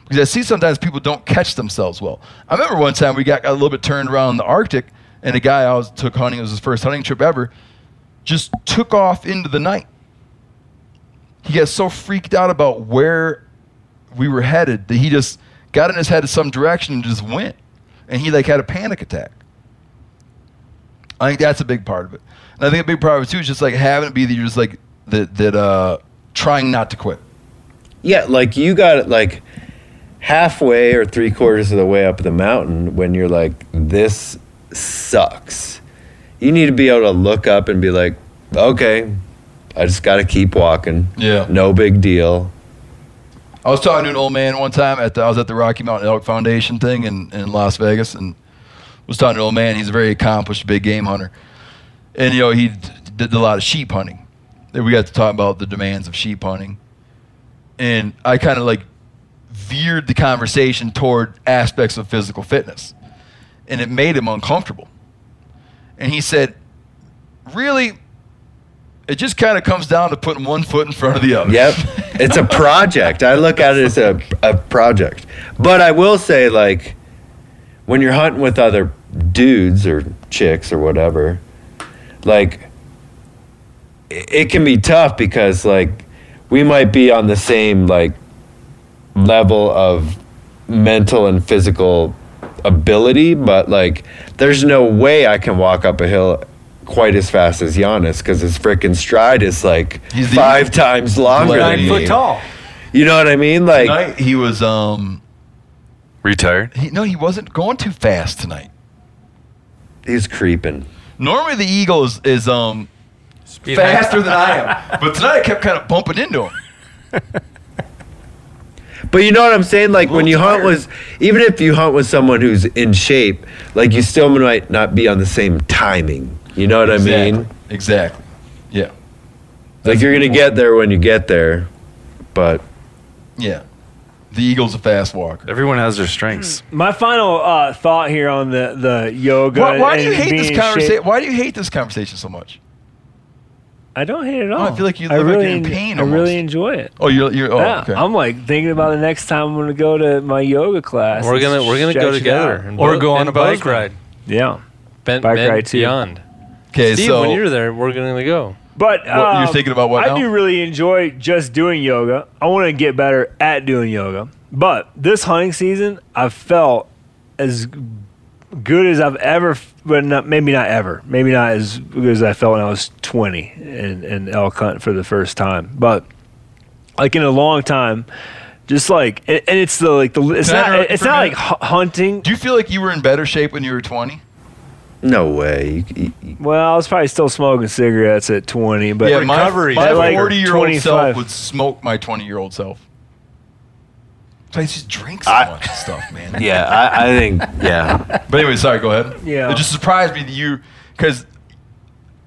Because I see sometimes people don't catch themselves well. I remember one time we got, got a little bit turned around in the Arctic, and a guy I was took hunting. It was his first hunting trip ever. Just took off into the night. He got so freaked out about where we were headed that he just got in his head in some direction and just went, and he like had a panic attack. I think that's a big part of it, and I think a big part of it too is just like having it be that you're just like that that uh, trying not to quit. Yeah, like you got it like halfway or three quarters of the way up the mountain when you're like, this sucks. You need to be able to look up and be like, okay, I just got to keep walking. Yeah. No big deal. I was talking to an old man one time at the, I was at the Rocky Mountain Elk Foundation thing in, in Las Vegas and was talking to an old man. He's a very accomplished big game hunter. And, you know, he d- did a lot of sheep hunting. We got to talk about the demands of sheep hunting. And I kind of like veered the conversation toward aspects of physical fitness. And it made him uncomfortable. And he said, really, it just kind of comes down to putting one foot in front of the other. Yep. It's a project. I look at it as a, a project. But I will say, like, when you're hunting with other dudes or chicks or whatever, like it, it can be tough because like we might be on the same like level of mental and physical ability, but like there's no way I can walk up a hill quite as fast as Janis because his freaking stride is like He's the- five times longer Nine than foot me. tall. You know what I mean? Like Tonight he was um Retired. he, no he wasn't going too fast tonight. he's creeping. Normally the eagle is, is um Speed faster than I am, but tonight I kept kind of bumping into him. But you know what I'm saying? Like when little you hunt with, even if you hunt with someone who's in shape, like you still might not be on the same timing. You know what I mean? Exactly. Exactly. Yeah. Like you're gonna get there when you get there, but Yeah. The eagle's a fast walker. Everyone has their strengths. My final uh, thought here on the the yoga. Why, why do you and hate being this in conversation? Why do you hate this conversation so much? I don't hate it at No, all. I feel like you I look like really, you're in en- pain I really enjoy it. Oh, you're you're. Oh, yeah, okay. I'm like thinking about the next time I'm gonna go to my yoga class. We're gonna we're gonna go together and Or bo- go on and a bike Bozeman. ride. Yeah, Ben, Bike Ben ride too. Beyond. Okay, Steve, so when you're there, we're gonna go. but What, you're um, thinking about what I now? do really enjoy just doing yoga. I want to get better at doing yoga. But this hunting season, I've felt as good as I've ever, but not, maybe not ever. Maybe not as good as I felt when I was 20 and, and elk hunt for the first time. But like in a long time, just like, and, and it's the like the it's Can not interrupt it's not like minute? hu- hunting. do you feel like you were in better shape when you were 20? no way. You- you- Well, I was probably still smoking cigarettes at 20, but yeah, my, recovery, my at 40 year old self would smoke my 20 year old self. So I just drink so I- much stuff, man. yeah, I, I think yeah. But anyway, sorry. Go ahead. Yeah. It just surprised me that you, because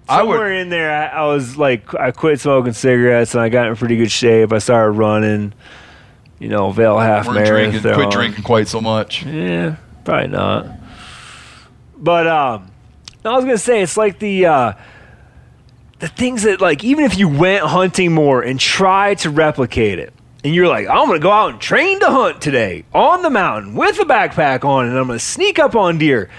I somewhere would. in there, I, I was like, I quit smoking cigarettes and I got in pretty good shape. I started running, you know, Vail half weren't drinking, marathon. quit drinking quite so much. Yeah, probably not. But um, I was gonna say it's like the uh, the things that like even if you went hunting more and tried to replicate it, and you're like, I'm gonna go out and train to hunt today on the mountain with a backpack on, and I'm gonna sneak up on deer.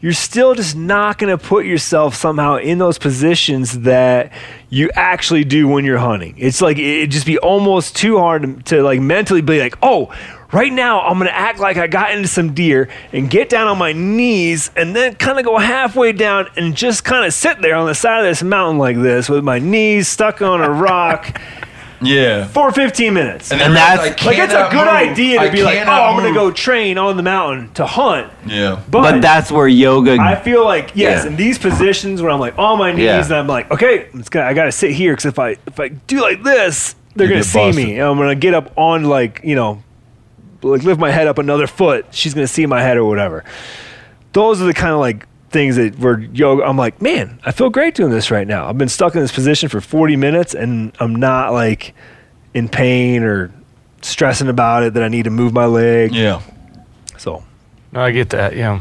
You're still just not gonna put yourself somehow in those positions that you actually do when you're hunting. It's like it'd just be almost too hard to, to like mentally be like, oh, right now I'm gonna act like I got into some deer and get down on my knees and then kind of go halfway down and just kind of sit there on the side of this mountain like this with my knees stuck on a rock Yeah. for 15 minutes. then And realize that's- I like it's a good move. idea I to be like, oh, cannot I'm gonna go train on the mountain to hunt. Yeah. But, But that's where yoga. I feel like yes, Yeah. in these positions where I'm like on my knees Yeah. and I'm like, okay, it's gonna, I gotta sit here because if I if I do like this, they're You gonna get see busted. me, and I'm gonna get up on like you know, like lift my head up another foot. She's gonna see my head or whatever. Those are the kind of like things that were yoga. I'm like, man, I feel great doing this right now. I've been stuck in this position for 40 minutes and I'm not like in pain or stressing about it that I need to move my leg. Yeah. So No, I get that. Yeah.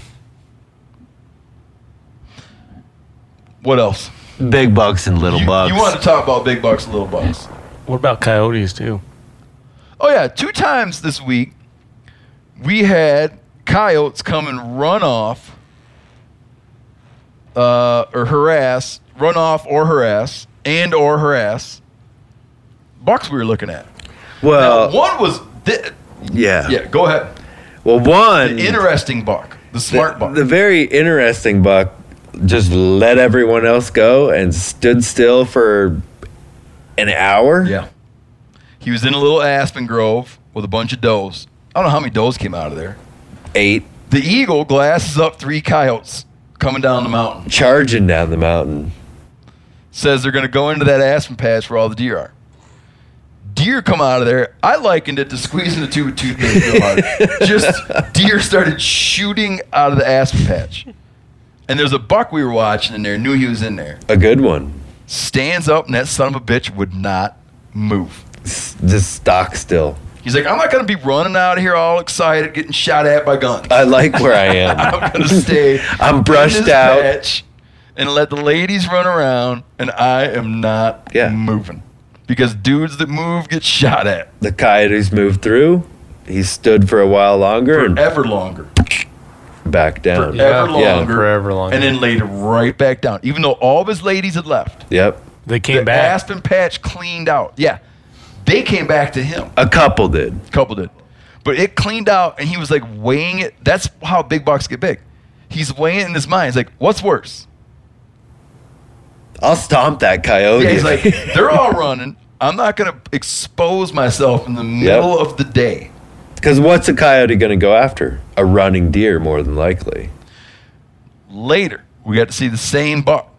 What else? big bucks and little You, bucks. you wanted to talk about big bucks and little bucks. What about coyotes too? Oh yeah, two times this week we had coyotes come and run off, uh, or harass, run off or harass, and or harass bucks we were looking at. well, now, one was thi- yeah. yeah. Go ahead. Well, one The interesting buck, the smart the, buck. the very interesting buck just let everyone else go and stood still for an hour. yeah. He was in a little aspen grove with a bunch of does. I don't know how many does came out of there. Eight The eagle glasses up three coyotes coming down the mountain. charging down the mountain. says they're going to go into that aspen patch where all the deer are. Deer come out of there. I likened it to squeezing the tube of toothpaste real hard. Just deer started shooting out of the aspen patch. And there's a buck we were watching in there, knew he was in there. A good one. Stands up, and that son of a bitch would not move. S- Just stock still. He's like, I'm not going to be running out of here all excited, getting shot at by guns. I like where I am. I'm going to stay. I'm brushed out. patch and let the ladies run around, and I am not Yeah. moving because dudes that move get shot at The coyotes moved through. He stood for a while longer and forever longer. back down. forever Yeah, longer, forever longer. and then laid right back down. Even though all of his ladies had left, Yep. They came the back. aspen patch cleaned out. Yeah, they came back to him. A couple did. couple did. But it cleaned out and he was like weighing it. That's how big bucks get big. He's weighing it in his mind. He's like, what's worse? I'll stomp that coyote. Yeah, he's like, they're all running. I'm not going to expose myself in the middle of the day. Because what's a coyote going to go after? A running deer, more than likely. Later, we got to see the same buck.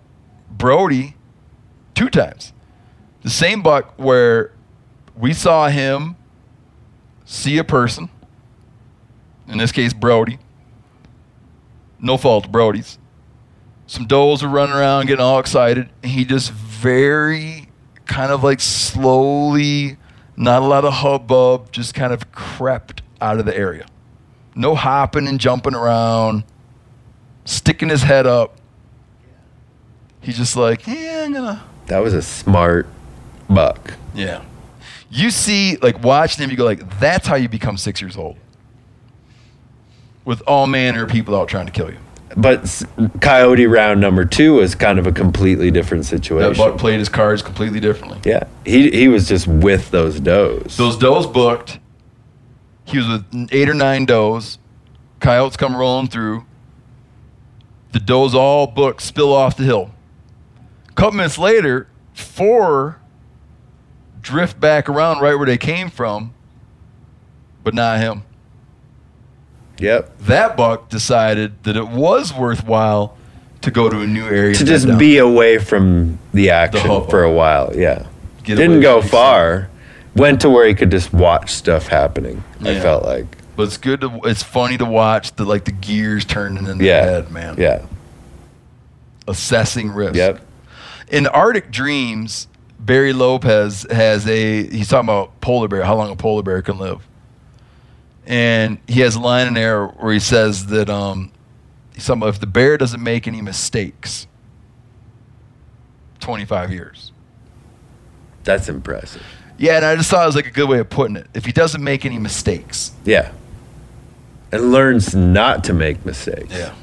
Brody, two times. The same buck where we saw him see a person, in this case, Brody. No fault Brody's. Some doles were running around getting all excited. And he just very kind of like slowly, not a lot of hubbub, just kind of crept out of the area. No hopping and jumping around, sticking his head up. He's just like, yeah, I'm gonna. That was a smart buck. Yeah. You see, like watching them, you go like, that's how you become six years old. With all manner of people out trying to kill you. But coyote round number two was kind of a completely different That situation. buck played his cards completely differently. yeah, he he was just with those does. Those does booked. He was with eight or nine does. Coyotes come rolling through. The does all booked, spill off the hill. A couple minutes later, four drift back around right where they came from, but not him. Yep. That buck decided that it was worthwhile to go to a new area To just down. be away from the action hubbub. for a while. Yeah. Get Didn't go far. Went to where he could just watch stuff happening. I felt like. But it's good to it's funny to watch the like the gears turning in the Yeah. head, man. Yeah. Assessing risk. Yep. In Arctic Dreams, Barry Lopez has a he's talking about polar bear, how long a polar bear can live. And he has a line in there where he says that um he's talking about if the bear doesn't make any mistakes, twenty five years. That's impressive. Yeah, and I just thought it was like a good way of putting it. If he doesn't make any mistakes. Yeah. And learns not to make mistakes. Yeah.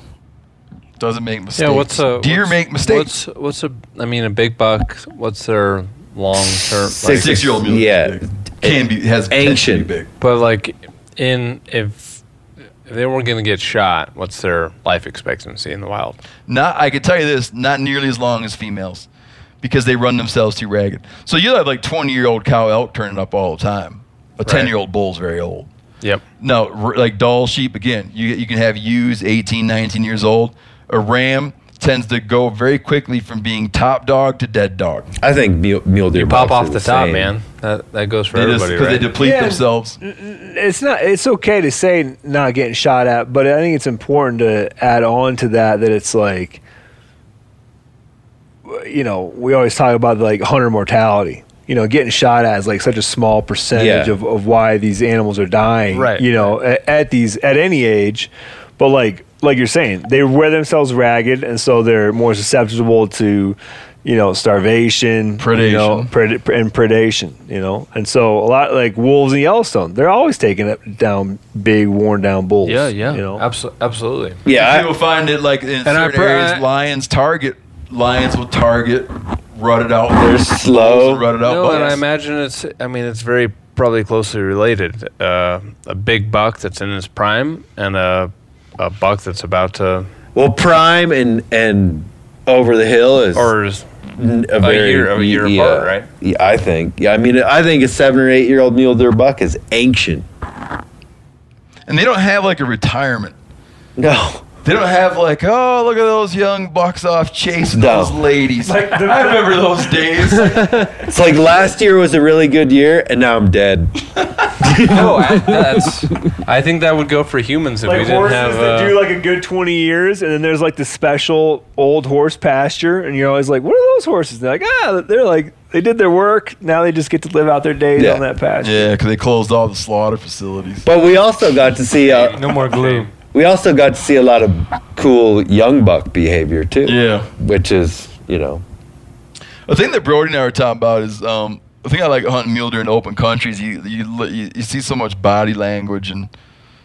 Doesn't make mistakes. Yeah, what's a deer what's- make mistakes? What's what's a? I mean, a big buck. What's their long term? Six- Six-year-old mule Yeah. big. Can be has potential to Ancient. be big. But like, in if if they weren't going to get shot, what's their life expectancy in the wild? Not I can tell you this, not nearly as long as females. Because they run themselves too ragged. So you'll have like twenty year old cow elk turning up all the time. A ten year old bull's very old. Yep. No, r- like Dall sheep again. You you can have ewes 18, 19 years old. A ram tends to go very quickly from being top dog to dead dog. I think mule, mule deer You pop off are the top, same. man. That that goes for They just everybody, because right? they deplete Yeah. themselves. it's not it's okay to say not getting shot at but i think it's important to add on to that that it's like you know we always talk about like hunter mortality you know getting shot at is like such a small percentage Yeah. of, of why these animals are dying Right. you know at, at these at any age but like like you're saying they wear themselves ragged and so they're more susceptible to you know starvation you know, Predation. pred- and predation you know and so a lot like wolves in yellowstone they're always taking it down big worn down bulls yeah, yeah. you know Abso- absolutely. Yeah. You'll find it like in I certain pr- areas, I- lions target. Lions will target rutted out. They're slow. Rutted out No, and I imagine it's. I mean, it's very probably closely related. Uh, a big buck that's in his prime and a a buck that's about to Well, prime and and over the hill is or is n- a, a very year- a year yeah, apart, right? Yeah, I think. Yeah, I mean, I think a seven or eight year old mule deer buck is ancient. and they don't have like a retirement. No, They don't have like, oh, look at those young bucks off chasing No. those ladies. Like, I remember those days. it's like last year was a really good year, and now I'm dead. no, I, that's. I think that would go for humans if we like didn't horses have. that Uh, do like a good 20 years and then there's like the special old horse pasture and you're always like what are those horses they're like ah they're like they did their work now they just get to live out their days Yeah. on that pasture yeah, because they closed all the slaughter facilities. But we also got to see. Uh, No more glue. We also got to see a lot of cool young buck behavior too. Yeah. which is you know The thing that Brody and I were talking about is um, the thing I like hunting mule deer in open countries. You, you you you see so much body language and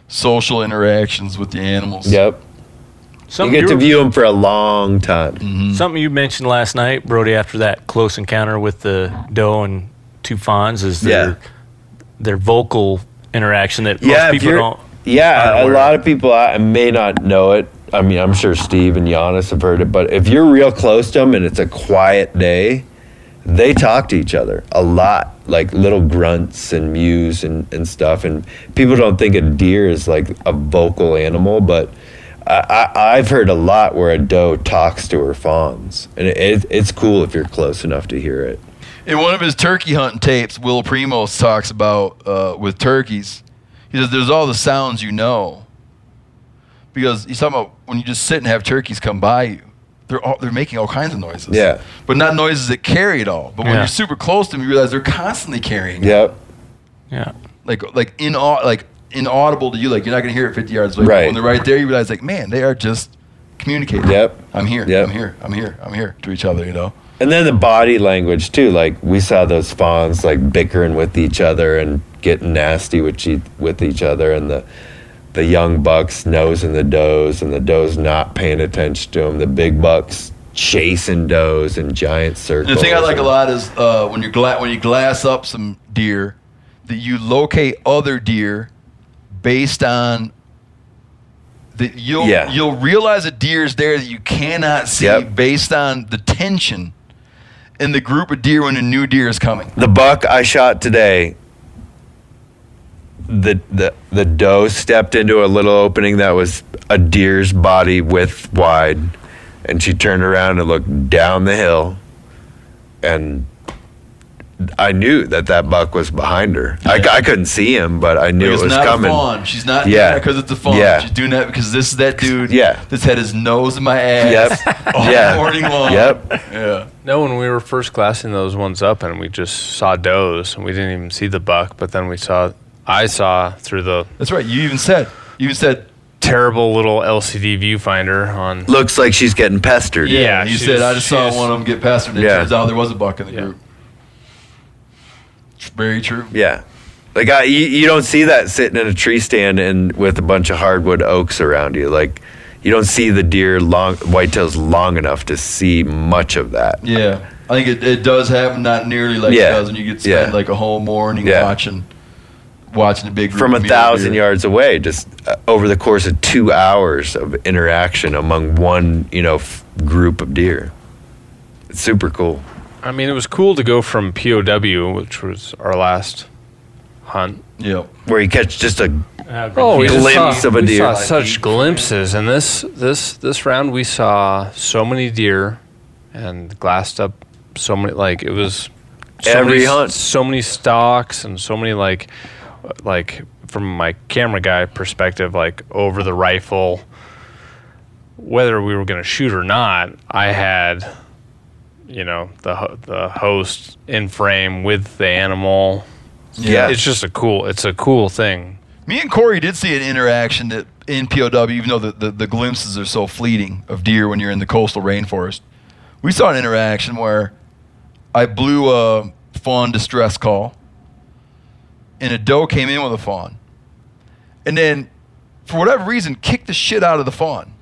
social interactions with the animals. Yep. Something you get to view them for a long time. Something you mentioned last night, Brody, after that close encounter with the doe and two fawns, is their Yeah. their vocal interaction that most Yeah, if people don't. Yeah, a lot of people I may not know it. I mean, I'm sure Steve and Janis have heard it, but if you're real close to them and it's a quiet day, they talk to each other a lot, like little grunts and mews and, and stuff. And people don't think a deer is like a vocal animal, but I, I, I've heard a lot where a doe talks to her fawns, and it, it, it's cool if you're close enough to hear it. In one of his turkey hunting tapes, Will Primos talks about uh, with turkeys. He says there's all the sounds you know. Because he's talking about when you just sit and have turkeys come by you, they're all, they're making all kinds of noises. Yeah. But not noises that carry it all. But when Yeah. you're super close to them, you realize they're constantly carrying. it. Yep. Yeah. Like like in like inaudible to you. Like you're not gonna hear it 50 yards away. But Right. When they're right there, you realize like, man, they are just communicating. Yep. I'm here. Yep. I'm here. I'm here. I'm here to each other. You know. And then the body language too. Like we saw those fawns like bickering with each other and getting nasty with each, with each other, and the the young bucks nosing the does, and the does not paying attention to them. The big bucks chasing does in giant circles. The thing I like a lot is uh, when you gla- when you glass up some deer, that you locate other deer based on that you'll Yeah. you'll realize a deer is there that you cannot see Yep. based on the tension in the group of deer when a new deer is coming. The buck I shot today, the the the doe stepped into a little opening that was a deer's body width wide, and she turned around and looked down the hill, and I knew that that buck was behind her. I, I couldn't see him, but I knew it was not coming. a fawn. She's not Yeah. doing because it's a fawn. Yeah. She's doing that because this is that dude Yeah. that's had his nose in my ass Yep. all Yeah. morning long. Yep. Yeah. No, when we were first glassing those ones up, and we just saw does, and we didn't even see the buck, but then we saw, I saw through the That's right. You even said you even said terrible little LCD viewfinder on. Looks like she's getting pestered. Yeah, you said I just saw one of them get past her. And it Yeah. turns out there was a buck in the Yeah. group. Very true. Yeah. Like I, you, you don't see that sitting in a tree stand and with a bunch of hardwood oaks around you. Like you don't see the deer long whitetails long enough to see much of that. Yeah, I think it, it does happen, not nearly like Yeah. it does when you get spend Yeah. like a whole morning Yeah. watching watching a big group From a thousand deer. yards away, just uh, over the course of two hours of interaction among one, you know, f- group of deer. It's super cool. I mean, it was cool to go from POW, which was our last hunt. Yeah, Where you catch just a Oh, we just glimpse saw, of a we deer. saw such glimpses, and this this this round we saw so many deer, and glassed up so many like it was so Every many, hunt. so many stalks and so many like like from my camera guy perspective, like over the rifle. Whether we were going to shoot or not, I had, you know, the the host in frame with the animal. Yeah. it's just a cool. It's a cool thing. me and Korey did see an interaction that in POW, even though the, the, the glimpses are so fleeting of deer when you're in the coastal rainforest, we saw an interaction where I blew a fawn distress call, and a doe came in with a fawn, and then for whatever reason kicked the shit out of the fawn,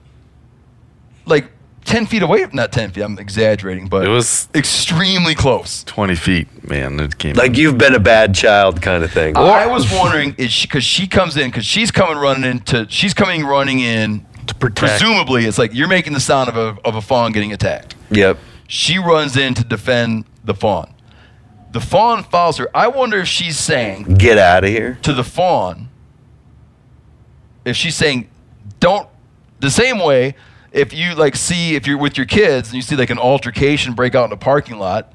like ten feet away. Not ten feet. I'm exaggerating, but It was extremely close. 20 feet, man. It came like you've been a bad child kind of thing. I was wondering is she because she comes in because she's coming running into she's coming running in To protect. presumably it's like you're making the sound of a of a fawn getting attacked. Yep. She runs in to defend the fawn. The fawn follows her. I wonder if she's saying Get out of here. to the fawn if she's saying don't the same way if you like see if you're with your kids and you see like an altercation break out in a parking lot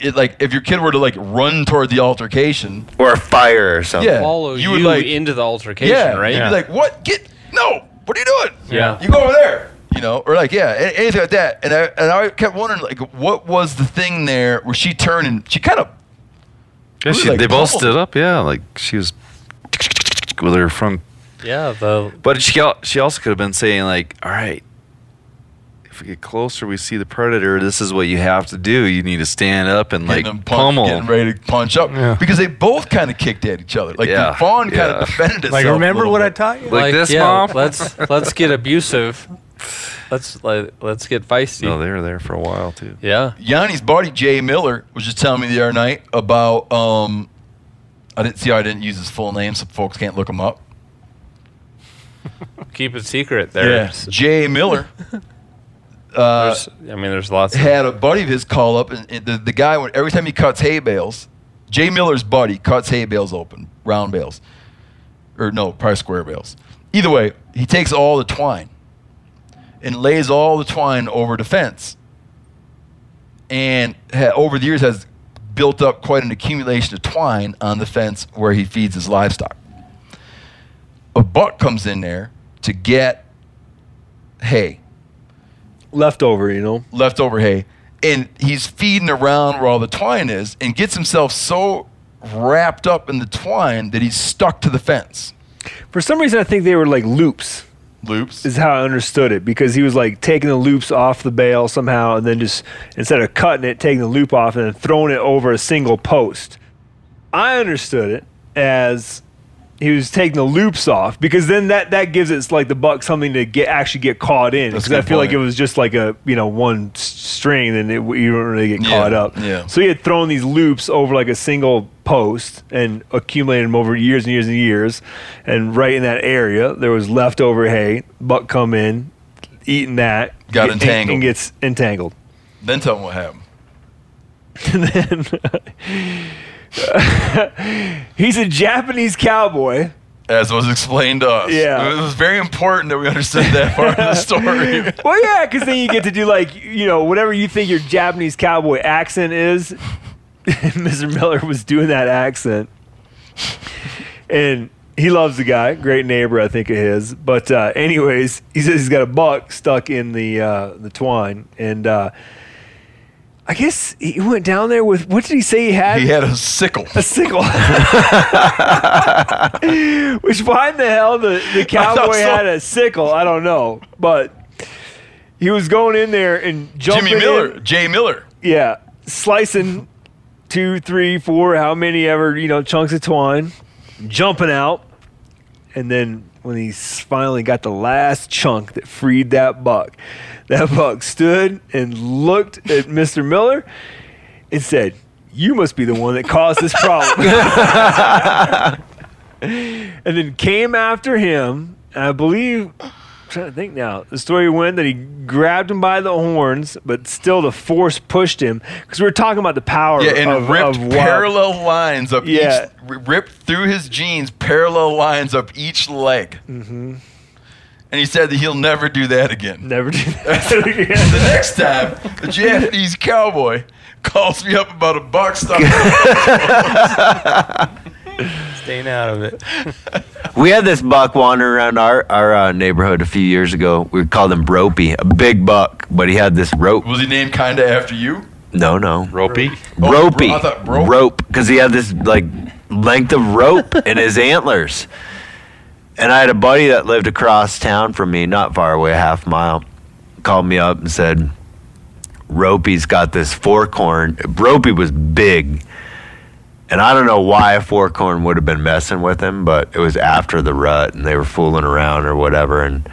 it like if your kid were to like run toward the altercation Or a fire or something. Yeah. follow You you, would, like- into the altercation, yeah, right? You'd be like, "What? Get no! What are you doing? Yeah. you go over there." You know, or like, yeah, anything like that. And I and I kept wondering, like, what was the thing there where she turned and she kind of Yeah, she, like, they both stood up. Yeah, like she was with her front. yeah, the But she she also could have been saying like, all right, if we get closer, we see the predator. This is what you have to do. You need to stand up and like getting them punch, pummel. getting ready to punch up Yeah. because they both kind of kicked at each other. Like Yeah, the fawn kind yeah. of defended itself. Like, remember little what I taught you? Like this, yeah, Mom? Let's let's get abusive Let's let, let's get feisty. No, they were there for a while too. yeah. Yanni's buddy Jay Miller was just telling me the other night about. Um, I didn't see. how I didn't use his full name, so folks can't look him up. Keep it secret there. Jay Miller uh, I mean, there's lots of. had a buddy of his call up, and, and the the guy when every time he cuts hay bales, Jay Miller's buddy cuts hay bales open, round bales, or no, probably square bales. Either way, he takes all the twine and lays all the twine over the fence, and ha- over the years has built up quite an accumulation of twine on the fence where he feeds his livestock. A buck comes in there to get hay Leftover, you know. leftover hay, and he's feeding around where all the twine is, and gets himself so wrapped up in the twine that he's stuck to the fence. For some reason, I think they were like loops. Loops. Is how I understood it because he was like taking the loops off the bale somehow, and then just instead of cutting it, taking the loop off and then throwing it over a single post. I understood it as he was taking the loops off because then that that gives it like the buck something to get actually get caught in because I feel like it was just like a you know one string then it, you don't really get Yeah, caught up. yeah. So he had thrown these loops over like a single post and accumulated them over years and years and years. And right in that area, there was leftover hay. Buck come in, eating that, Got get- entangled. and gets entangled. Then tell him what happened. He's a Japanese cowboy. As was explained to us. Yeah. It was very important that we understood that part of the story. Well, yeah, because then you get to do like you know whatever you think your Japanese cowboy accent is. Mr. Miller was doing that accent, and he loves the guy, great neighbor, I think of his. But uh, anyways, he says he's got a buck stuck in the uh, the twine, and uh, I guess he went down there with what did he say he had? he had a sickle. a sickle. Which why in the hell the, the cowboy so. had a sickle? I don't know. But he was going in there and jumping Jimmy Miller. in- Jay Miller. yeah, slicing two, three, four, how many ever, you know, chunks of twine, jumping out. And then when he finally got the last chunk that freed that buck, that buck stood and looked at Mr. Miller and said, You must be the one that caused this problem. and then came after him. And I believe, I'm trying to think now, the story went that he grabbed him by the horns, but still the force pushed him. Because we were talking about the power Yeah, and of, ripped of parallel lines up Yeah. each, ripped through his jeans parallel lines up each leg. Mm-hmm. And he said that he'll never do that again. Never do that again. the next time, the Japanese cowboy calls me up about a buck stuck. Staying out of it. We had this buck wandering around our our uh, neighborhood a few years ago. We called him Ropey, a big buck, but he had this rope. Was he named kind of after you? No, no, Ropey. Oh, ropey, bro- I thought rope. rope, because he had this like length of rope in his antlers. And I had a buddy that lived across town from me, not far away, a half mile, called me up and said, Ropey's got this fork horn. Ropey was big. And I don't know why a fork horn would have been messing with him, but it was after the rut and they were fooling around or whatever. And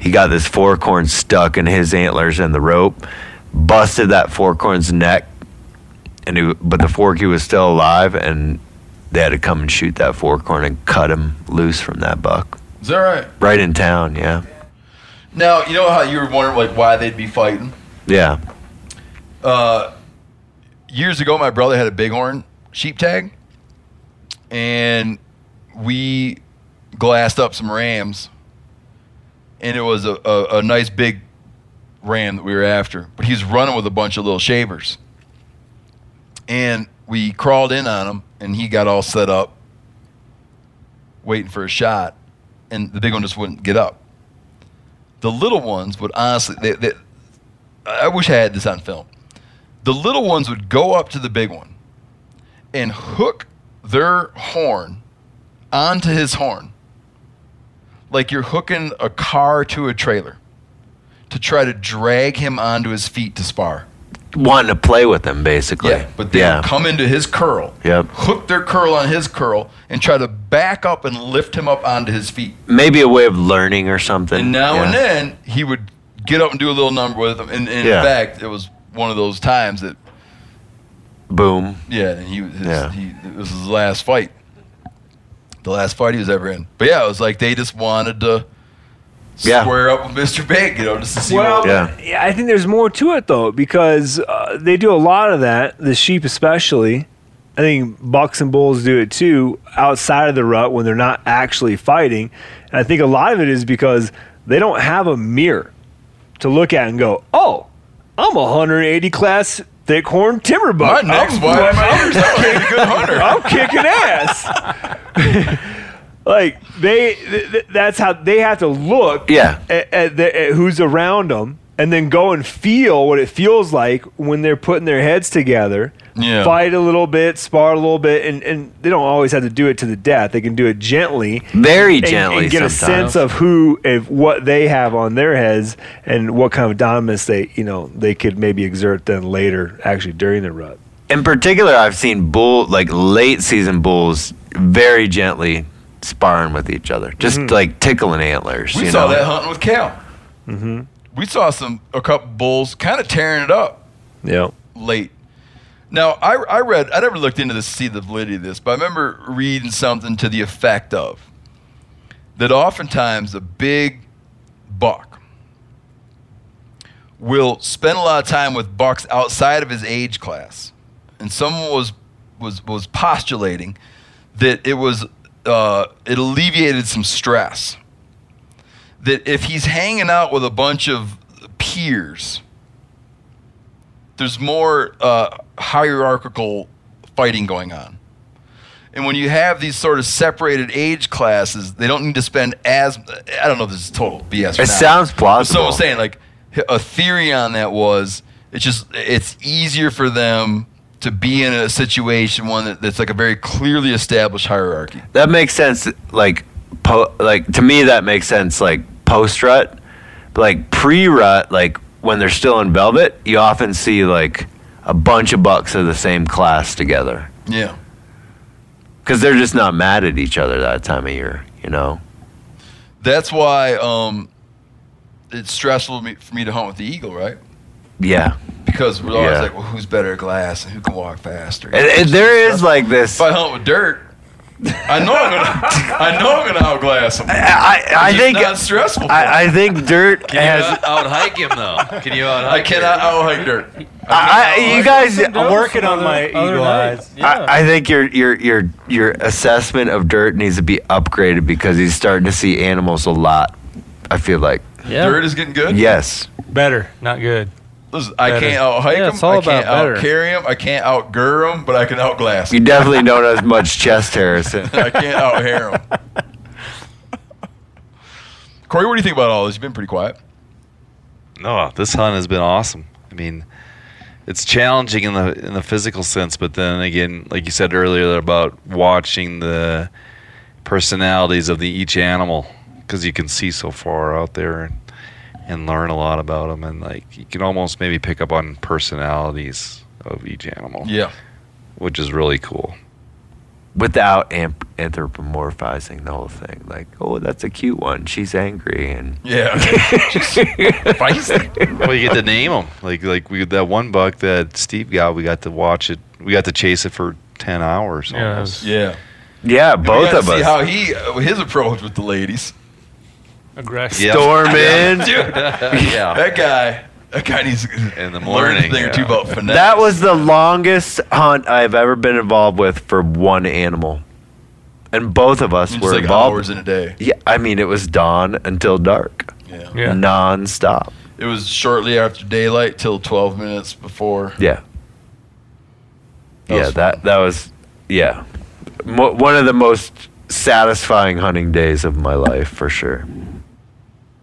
he got this fork horn stuck in his antlers and the rope, busted that fork horn's neck, and he, but the forky was still alive, and they had to come and shoot that fork horn and cut him loose from that buck Is that right? right in town. Yeah, Now, you know how you were wondering like why they'd be fighting? yeah. Uh, years ago, my brother had a bighorn sheep tag, and we glassed up some rams, and it was a, a, a nice big ram that we were after. But he's running with a bunch of little shavers, and we crawled in on him, and he got all set up, waiting for a shot, and the big one just wouldn't get up. The little ones would honestly, they, they, I wish I had this on film. The little ones would go up to the big one and hook their horn onto his horn, like you're hooking a car to a trailer, to try to drag him onto his feet to spar. Wanting to play with him, basically. Yeah, but they yeah. come into his curl, Yep. hook their curl on his curl, and try to back up and lift him up onto his feet. Maybe a way of learning or something. And now yeah. and then he would get up and do a little number with him. And, and Yeah. in fact, it was one of those times that Boom. yeah, and he, his, Yeah. he it was his last fight, the last fight he was ever in. But yeah, it was like they just wanted to Yeah. square up with Mr. Big, you know, just to see Well, what. Yeah. yeah, I think there's more to it though because uh, they do a lot of that. The sheep, especially. I think bucks and bulls do it too outside of the rut when they're not actually fighting. And I think a lot of it is because they don't have a mirror to look at and go, "Oh, I'm a 180 class horn timber My buck. next I'm, wife, I'm, I'm a good hunter. I'm kicking ass." like they, th- th- that's how they have to look Yeah. at, at, the, at who's around them and then go and feel what it feels like when they're putting their heads together Yeah. fight a little bit spar a little bit and, and they don't always have to do it to the death they can do it gently Very and, gently and get sometimes. a sense of who of what they have on their heads and what kind of dominance they you know they could maybe exert then later actually during the rut In particular, I've seen bull like late season bulls very gently sparring with each other, just like tickling antlers. We you saw know? that hunting with Cal. Mm-hmm. We saw some a couple bulls kind of tearing it up yeah late. Now I, I read I never looked into this to see the validity of this, but I remember reading something to the effect of that oftentimes a big buck will spend a lot of time with bucks outside of his age class, and someone was was was postulating that it was uh, it alleviated some stress. That if he's hanging out with a bunch of peers, there's more uh, hierarchical fighting going on. And when you have these sort of separated age classes, they don't need to spend as I don't know if this is total BS. It not. sounds plausible. So I was saying like a theory on that was it's just it's easier for them to be in a situation one that, that's like a very clearly established hierarchy. That makes sense. Like, po- like to me, that makes sense. Like post rut, like pre rut, like when they're still in velvet, you often see like a bunch of bucks of the same class together Yeah. because they're just not mad at each other that time of year. You know? That's why um, it's stressful for me to hunt with the eagle, right? Yeah. Because we're always Yeah. like, well, who's better at glass and who can walk faster? And, and there is like this. If I hunt with dirt, I know I'm gonna, I know I'm gonna outglass him. I, I It's think not stressful. I, I think dirt Can you has. out hike him though? Can you out I hike? cannot out hike dirt. I, I- you guys, i'm working on my eagle eyes I, I think your your your your assessment of dirt needs to be upgraded because he's starting to see animals a lot. I feel like Yeah. Dirt is getting good. yes. Better, not good. Listen, I Better. can't out hike Yeah, him. it's I can't out carry him. I can't out gur him, but I can outglass them. You definitely don't have as much chest Harrison. I can't out hair him. Korey, what do you think about all this? You've been pretty quiet. No, this hunt has been awesome. I mean, it's challenging in the in the physical sense, but then again, like you said earlier about watching the personalities of the each animal because you can see so far out there and, and learn a lot about them, and like you can almost maybe pick up on personalities of each animal, Yeah. which is really cool. Without amp- anthropomorphizing the whole thing, like, oh, that's a cute one. She's angry, and Yeah. Just feisty. well, you get to name them. Like like we that one buck that Steve got, we got to watch it. We got to chase it for ten hours. Yeah, almost. was Yeah. yeah, both got to of see us. how he uh, his approach with the ladies. Aggressive. Yep. Storming. Dude, yeah. that guy. That guy needs In the learn a morning, thing or two about finesse. That was the longest hunt I've ever been involved with for one animal, and both of us Just were like involved. hours in a day. Yeah, I mean, it was dawn until dark, Yeah. Yeah. non-stop. It was shortly after daylight till 12 minutes before. Yeah. That yeah, was that that was yeah, Mo- one of the most satisfying hunting days of my life for sure.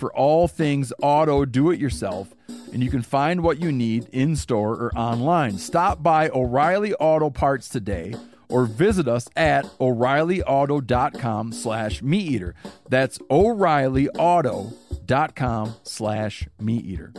for all things auto do it yourself, and you can find what you need in store or online. Stop by O'Reilly Auto Parts today or visit us at o'reillyauto.com slash meat eater. That's o'reillyauto.com slash meat eater.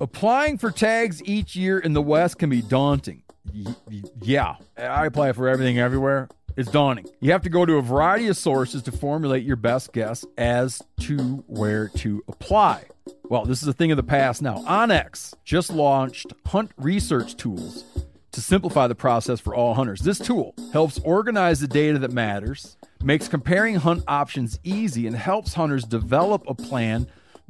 Applying for tags each year in the west can be daunting. Y- yeah. I apply for everything everywhere it's dawning. you have to go to a variety of sources to formulate your best guess as to where to apply well this is a thing of the past now OnX just launched hunt research tools to simplify the process for all hunters. This tool helps organize the data that matters, makes comparing hunt options easy, and helps hunters develop a plan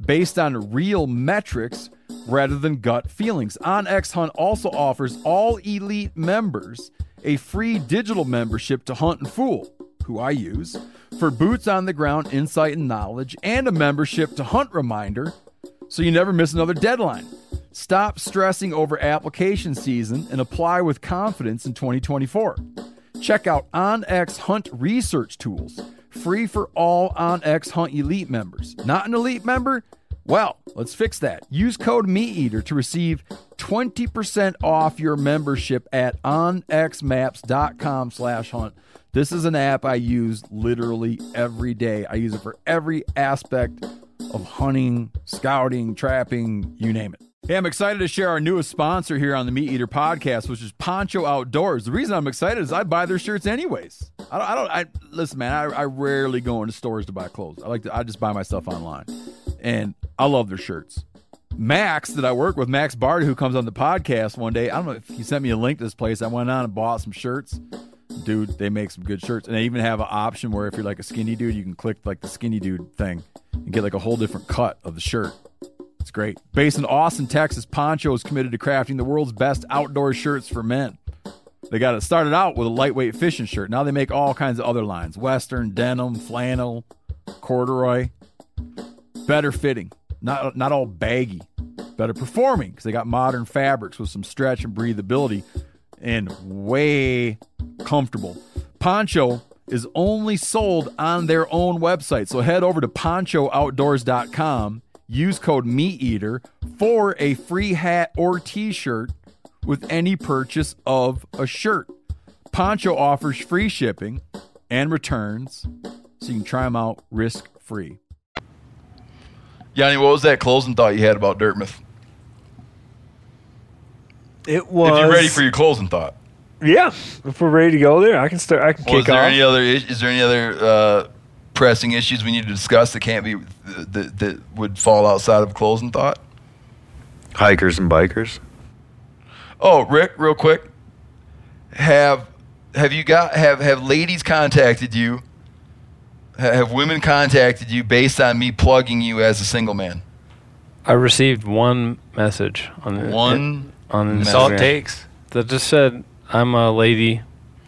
based on real metrics rather than gut feelings. OnX Hunt also offers all elite members a free digital membership to Huntin' Fool, who I use, for boots on the ground insight and knowledge, and a membership to Hunt Reminder so you never miss another deadline. Stop stressing over application season and apply with confidence in 2024. Check out OnX Hunt Research Tools, free for all OnX Hunt Elite members. Not an elite member? Well, let's fix that. Use code MeatEater to receive 20% off your membership at onxmaps.com slash hunt. This is an app I use literally every day. I use it for every aspect of hunting, scouting, trapping, you name it. Hey, I'm excited to share our newest sponsor here on the Meat Eater podcast, which is Poncho Outdoors. The reason I'm excited is I buy their shirts anyways. I don't, I don't, I listen, man. I, I rarely go into stores to buy clothes. I like to, I just buy my stuff online, and I love their shirts. Max, that I work with, Max Bard, who comes on the podcast one day. I don't know if he sent me a link to this place. I went on and bought some shirts. Dude, they make some good shirts, and they even have an option where if you're like a skinny dude, you can click like the skinny dude thing and get like a whole different cut of the shirt. It's great. Based in Austin, Texas, Poncho is committed to crafting the world's best outdoor shirts for men. They got it started out with a lightweight fishing shirt. Now they make all kinds of other lines Western, denim, flannel, corduroy. Better fitting, not, not all baggy. Better performing because they got modern fabrics with some stretch and breathability and way comfortable. Poncho is only sold on their own website. So head over to ponchooutdoors.com Use code MeatEater for a free hat or t shirt with any purchase of a shirt. Poncho offers free shipping and returns, so you can try them out risk free. Yanni, what was that closing thought you had about Dartmouth? It was. If you're ready for your closing thought. Yeah, if we're ready to go there, I can start. I can Was kick there off. any other? is- Is there any other uh, pressing issues we need to discuss that can't be that, that would fall outside of closing thought? Hikers and bikers. Oh, Rick, real quick, have have you got have have ladies contacted you? Ha- Have women contacted you based on me plugging you as a single man? I received one message on One on message. Instagram That's all it takes. that just said I'm a lady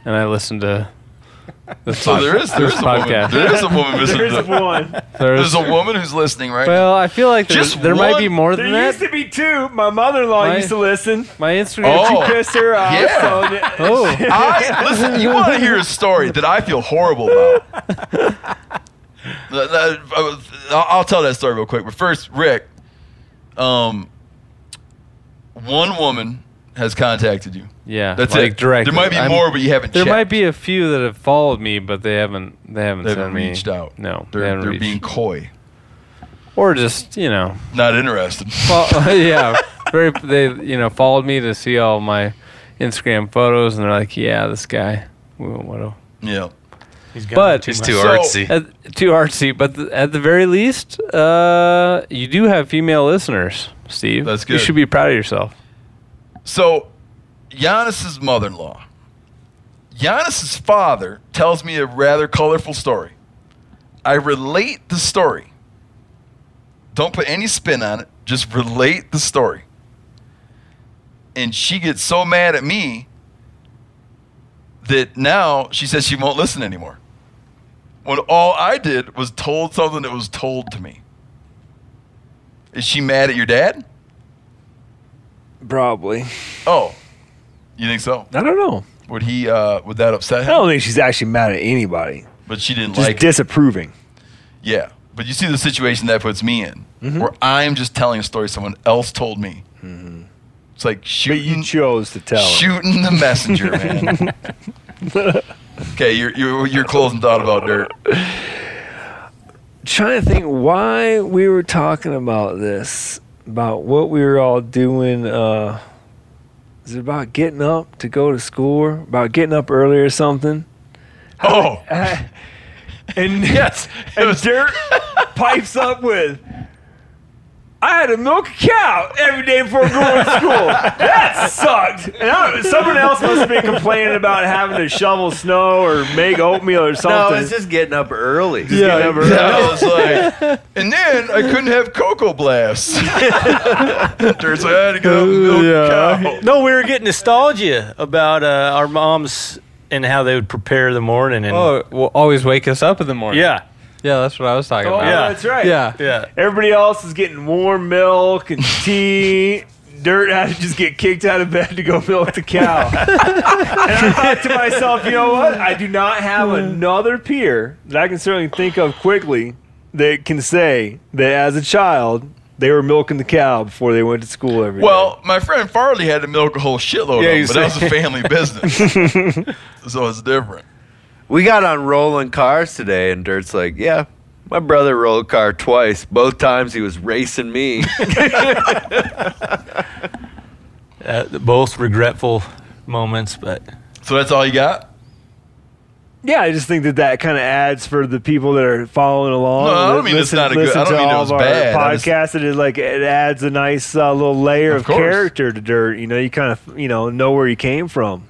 and I listen to this, So there is there this is a woman, podcast. there is a woman listening. There's one. there's a woman who's listening right. Well, I feel like there, Just there might be one? more than There than used to be two. My mother-in-law My- used to listen. My Instagram. Oh. She pissed her off. Yeah. so th- Oh, I listen. You want to hear a story that I feel horrible about? That- that- I'll I'll tell that story real quick. But first, Rick, um, one woman has contacted you. yeah. That's like it. Directly. There might be I'm- more, but you haven't. There checked. might be a few that have followed me, but they haven't. They haven't They haven't me. reached out. No, they They're, haven't they're being coy, or just you know, not interested. Well, yeah, very. They you know followed me to see all my Instagram photos, and they're like, "Yeah, this guy, we won't want to." Yeah. He's got But He's much. too So- artsy. At, too artsy, but th- at the very least, uh, you do have female listeners, Steve. That's good. You should be proud of yourself. So, Janis's mother-in-law, Janis's father tells me a rather colorful story. I relate the story. Don't put any spin on it. Just relate the story. And she gets so mad at me that now she says she won't listen anymore. when all I did was told something that was told to me? Is she mad at your dad? Probably. Oh, you think so? I don't know. Would he? Uh, would that upset him? I don't think she's actually mad at anybody. But she didn't Just like. it. disapproving. Yeah, but you see the situation that puts me in, Mhm. where I'm just telling a story someone else told me. It's like But shooting. you chose to tell. her. shooting the messenger, man. okay, you're you're you're closing thought about dirt. trying to think why we were talking about this, about what we were all doing. Uh, is it about getting up to go to school? About getting up early or something? Oh, and yes, and Dirt pipes up with, I had to milk a cow every day before going to school. That sucked. And I, someone else must have been complaining about having to shovel snow or make oatmeal or something. No, something. it's just getting up early. Just getting up early. Yeah, I was like, and then I couldn't have cocoa blasts. Dirt's like, I had to get up and milk a cow. No, we were getting nostalgia about uh, our moms and how they would prepare the morning. And Oh, well, always wake us up in the morning. yeah, Yeah, that's what I was talking Oh, about. Yeah. that's right. Yeah. yeah. Everybody else is getting warm milk and tea. Dirt had to just get kicked out of bed to go milk the cow. and I thought to myself, you know what? I do not have another peer that I can certainly think of quickly that can say that as a child they were milking the cow before they went to school every day. Well, my friend Farley had to milk a whole shitload Yeah, of them, but that was a family business, so it's different. We got on rolling cars today, and Dirt's like, "Yeah, my brother rolled a car twice. Both times he was racing me." Uh, both regretful moments, but So that's all you got? yeah, I just think that that kind of adds for the people that are following along. No, I don't li- mean it's listen, not a good- I don't to mean it all was of our bad. I just- podcasts. It is like it adds a nice uh, little layer Of of, character to dirt. You know, you kind of you know know where you came from.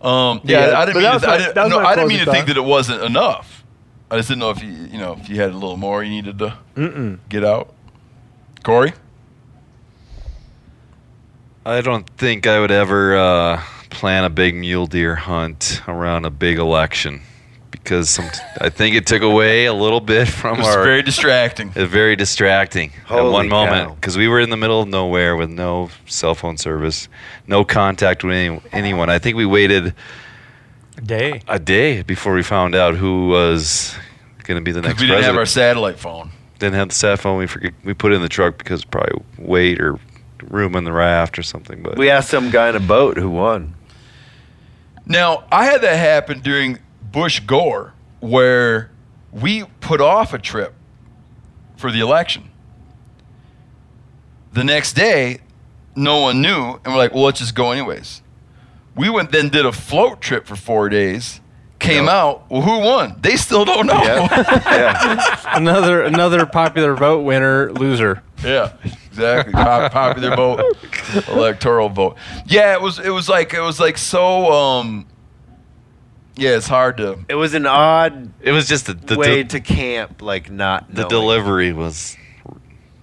Um, yeah, Yeah, I didn't mean, to, my- I didn't, that no, I didn't mean to closing think that it wasn't enough. I just didn't know if you, you know, if you had a little more you needed to Mm-mm. get out. Korey? I don't think I would ever uh, plan a big mule deer hunt around a big election because some, I think it took away a little bit from It from was our. very distracting. uh, very distracting at Holy one moment because we were in the middle of nowhere with no cell phone service, no contact with any, anyone. I think we waited a day. a day before we found out who was going to be the next. Because we didn't have our satellite phone. didn't have the cell phone. We forget, we put it in the truck because probably weight or room in the raft or something. But we asked some guy in a boat who won. Now, I had that happen during Bush Gore where we put off a trip for the election. The next day, no one knew, and we're like, well, let's just go anyways. We went then did a float trip for four days, came out, well, who won? They still don't know. Yeah, another another popular vote winner loser. Yeah, exactly. Pop, popular vote, electoral vote. Yeah, it was. It was like it was like so. Um, yeah, it's hard to. it was an odd it was just the, the, way de- to camp, like not the knowing. delivery was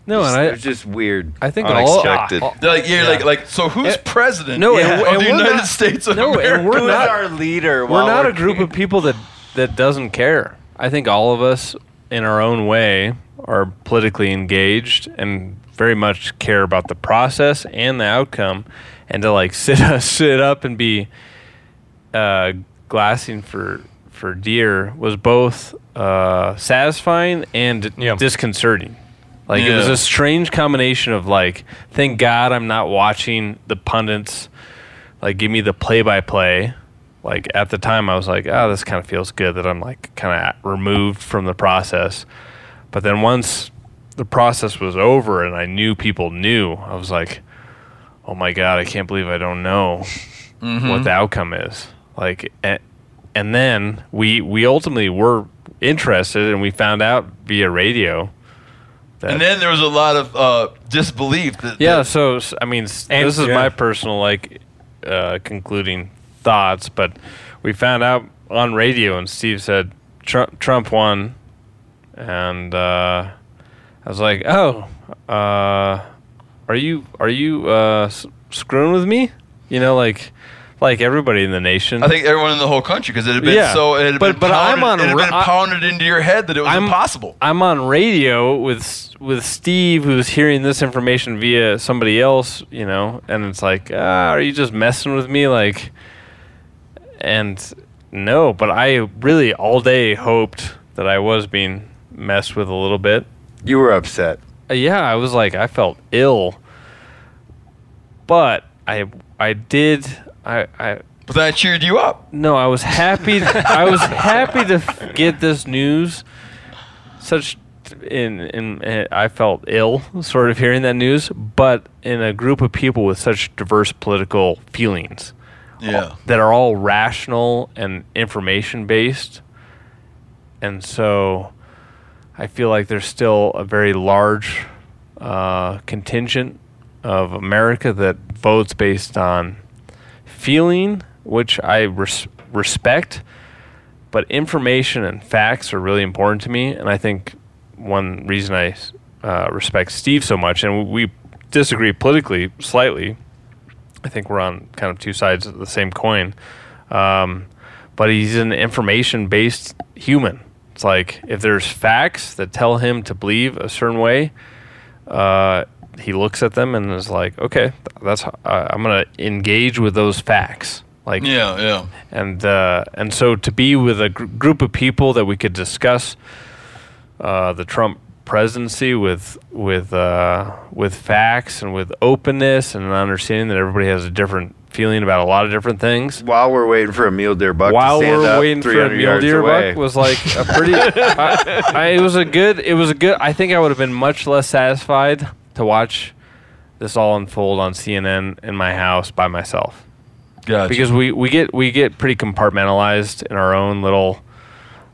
No, and It I was just weird. I think all, unexpected. all- They're like, yeah, like, like. So who's Eh, president? no, of and- the we're United not- States of no, and America? we're Who is not- our leader? we're while not a group of people that that doesn't care. I think all of us, in our own way, are politically engaged and very much care about the process and the outcome. And to like sit sit up and be uh, glassing for for deer was both uh, satisfying and Yeah. disconcerting. Like it was a strange combination of like, thank God I'm not watching the pundits like give me the play by play. Like at the time I was like, oh, this kind of feels good that I'm like kind of removed from the process. But then once the process was over and I knew people knew, I was like, oh my God, I can't believe I don't know what the outcome is. Like, and, and then we we ultimately were interested and we found out via radio. That, And then there was a lot of uh, disbelief that. yeah, that- so s- I mean, And- this is yeah. my personal like uh, concluding thoughts, but we found out on radio, and Steve said Trump, Trump won, and uh, I was like, oh, uh, are you are you uh, s- screwing with me? You know, like like everybody in the nation. I think everyone in the whole country because it had been Yeah. so it had But- been but I'm pounded, on it had been I- pounded into your head that it was I'm- impossible. I'm on radio with with Steve, who's hearing this information via somebody else, you know, and it's like, ah, are you just messing with me, like? And no, but I really all day hoped that I was being messed with a little bit. You were upset. Uh, yeah, I was like, I felt ill, but I I did I I. But I cheered you up. No, I was happy. I was happy to f- get this news. Such in in uh, I felt ill, sort of hearing that news, but in a group of people with such diverse political feelings, Yeah. that are all rational and information based, and so I feel like there's still a very large uh, contingent of America that votes based on feeling, which I res- respect, but information and facts are really important to me. And I think one reason I uh, respect Steve so much, and we disagree politically slightly, I think we're on kind of two sides of the same coin. Um, but he's an information based human. It's like if there's facts that tell him to believe a certain way, uh, he looks at them and is like, okay, that's uh, I'm gonna engage with those facts. Like Yeah, yeah. and uh, and so to be with a gr- group of people that we could discuss uh, the Trump presidency with with uh, with facts and with openness and an understanding that everybody has a different feeling about a lot of different things. While we're waiting for a mule deer buck While to stand we're up waiting for a 300 mule deer away. buck was like a pretty. I, I, it was a good. It was a good. I think I would have been much less satisfied to watch this all unfold on CNN in my house by myself Gotcha. because we, we get we get pretty compartmentalized in our own little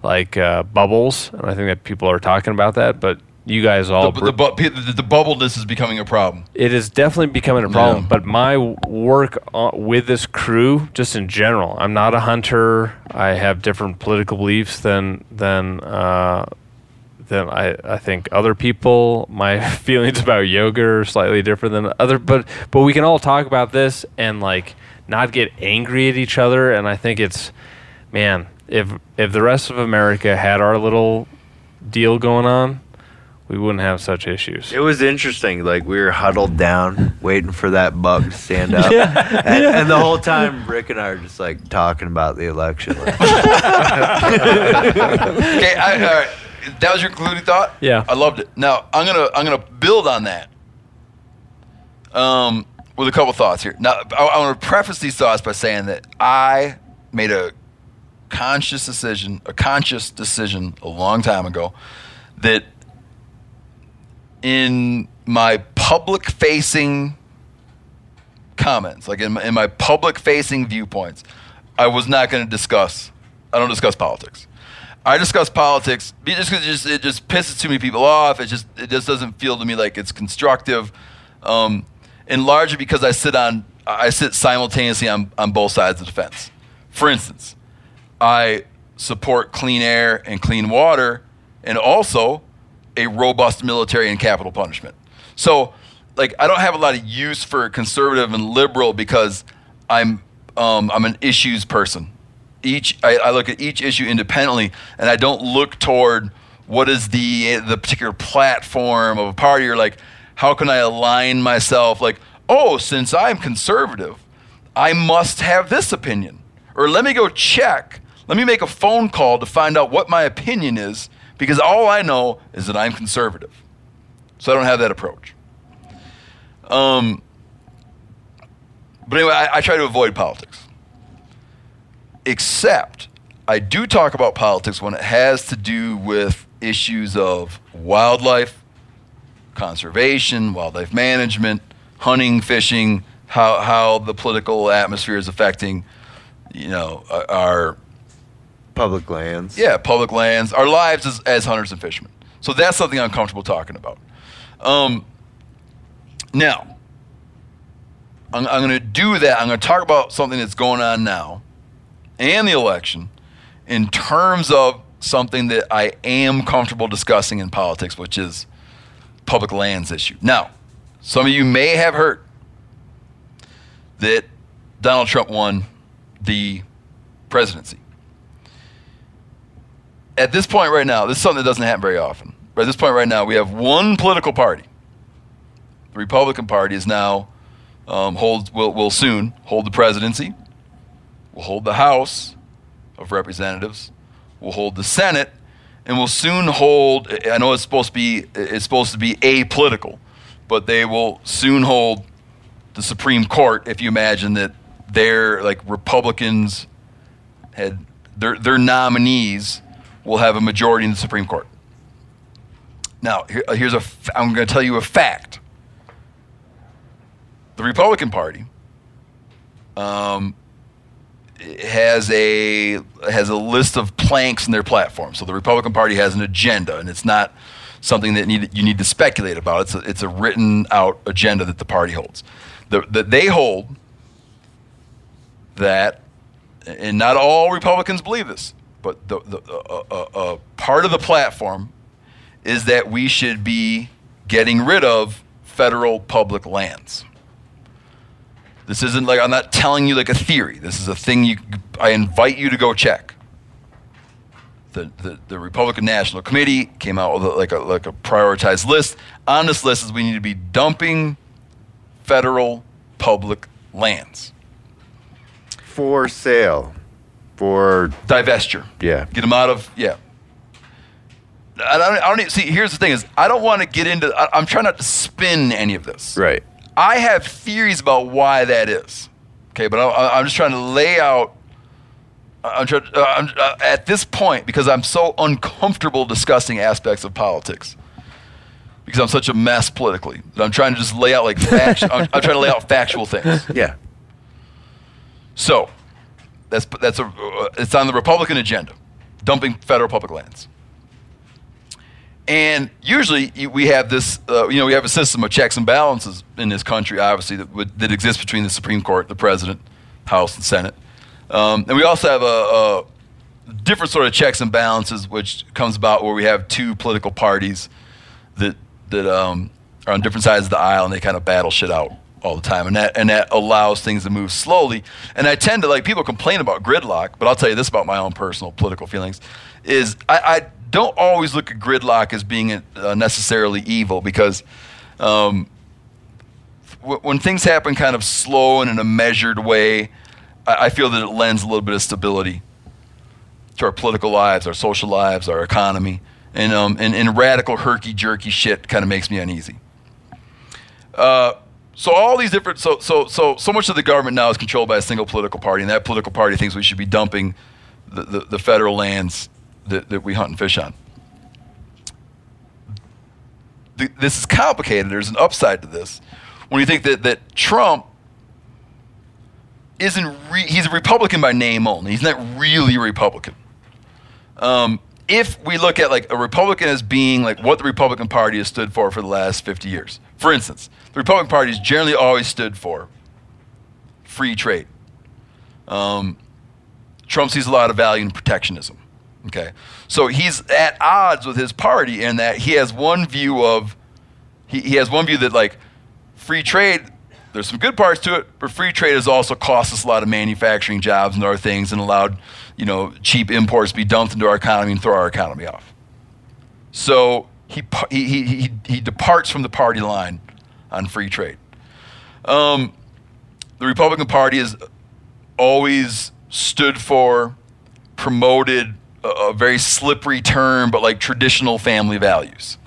like uh, bubbles, and I think that people are talking about that. But you guys all, the, the, bu- the, the bubbleness is becoming a problem. it is definitely becoming a problem. Yeah. But my work uh, with this crew, just in general, I'm not a hunter. I have different political beliefs than than uh, than I, I think other people. My feelings about yoga are slightly different than other. But but we can all talk about this and like not get angry at each other. And I think it's man, if if the rest of America had our little deal going on, we wouldn't have such issues. It was interesting. Like we were huddled down, waiting for that buck to stand up, and, and the whole time Rick and I are just like talking about the election. Okay, I, all right. That was your concluding thought. Yeah. I loved it. Now I'm gonna I'm gonna build on that. Um, with a couple thoughts here. Now I, I want to preface these thoughts by saying that I made a conscious decision, a conscious decision a long time ago, that in my public facing comments, like in my, in my public facing viewpoints, I was not going to discuss. I don't discuss politics. I discuss politics just because it just, it just pisses too many people off. It just it just doesn't feel to me like it's constructive, um, and largely because I sit on I sit simultaneously on, on both sides of the fence. For instance, I support clean air and clean water, and also a robust military and capital punishment. So, like, I don't have a lot of use for conservative and liberal because I'm um, I'm an issues person. Each I, I look at each issue independently, and I don't look toward what is the the particular platform of a party or like how can I align myself? Like oh since I'm conservative I must have this opinion. Or let me go check. Let me make a phone call to find out what my opinion is because all I know is that I'm conservative. So I don't have that approach. Um but anyway I, I try to avoid politics except I do talk about politics when it has to do with issues of wildlife, conservation, wildlife management, hunting, fishing, how, how the political atmosphere is affecting, you know, uh, our public lands. yeah, public lands, our lives as, as hunters and fishermen. So that's something I'm comfortable talking about. Um, now, I'm, I'm going to do that. I'm going to talk about something that's going on now and the election in terms of something that I am comfortable discussing in politics, which is public lands issue. Now, some of you may have heard that Donald Trump won the presidency. At this point right now, this is something that doesn't happen very often. But at this point right now, we have one political party. The Republican Party is now um, holds will will soon hold the presidency, will hold the House of Representatives, will hold the Senate, and will soon hold. I know it's supposed to be it's supposed to be apolitical, but they will soon hold the Supreme Court. If you imagine that their like Republicans had their their nominees will have a majority in the Supreme Court. Now, here, here's a I'm going to tell you a fact. The Republican Party um, has a has a list of planks in their platform. So the Republican Party has an agenda, and it's not something that need, you need to speculate about. It's a, it's a written out agenda that the party holds. The, that they hold that, and not all Republicans believe this, but the, the uh, part of the platform is that we should be getting rid of federal public lands. This isn't like I'm not telling you like a theory. This is a thing you I invite you to go check. The, the, the Republican National Committee came out with a, like a like a prioritized list. On this list is we need to be dumping federal public lands for sale, for divestiture. Yeah, get them out of yeah. I don't, I don't even, see. Here's the thing: is I don't want to get into. I, I'm trying not to spin any of this. Right. I have theories about why that is. Okay, but I, I'm just trying to lay out. I'm, trying, uh, I'm uh, at this point because I'm so uncomfortable discussing aspects of politics because I'm such a mess politically that I'm trying to just lay out like fact, I'm, I'm trying to lay out factual things. Yeah. So that's that's a uh, it's on the Republican agenda, dumping federal public lands. And usually we have this, uh, you know, we have a system of checks and balances in this country, obviously, that, would, that exists between the Supreme Court, the President, House, and Senate. Um, and we also have a, a different sort of checks and balances, which comes about where we have two political parties that that um, are on different sides of the aisle, and they kind of battle shit out all the time, and that and that allows things to move slowly. And I tend to like people complain about gridlock, but I'll tell you this about my own personal political feelings: is I, I don't always look at gridlock as being uh, necessarily evil because um, when things happen kind of slow and in a measured way, I, I feel that it lends a little bit of stability to our political lives, our social lives, our economy. And, um, and, and radical herky jerky shit kind of makes me uneasy. Uh, so all these different so so so so much of the government now is controlled by a single political party, and that political party thinks we should be dumping the, the, the federal lands that, that we hunt and fish on. Th- This is complicated. There's an upside to this. When you think that, that Trump isn't re- he's a Republican by name only. He's not really a Republican. Um, if we look at like a Republican as being like what the Republican Party has stood for for the last 50 years, for instance, the Republican Party has generally always stood for free trade. Um, Trump sees a lot of value in protectionism. Okay, so he's at odds with his party in that he has one view of he, he has one view that like free trade there's some good parts to it, but free trade has also cost us a lot of manufacturing jobs and other things and allowed, you know, cheap imports to be dumped into our economy and throw our economy off. So he, he, he, he, he departs from the party line on free trade. Um, the Republican Party has always stood for, promoted a, a very slippery term, but like traditional family values.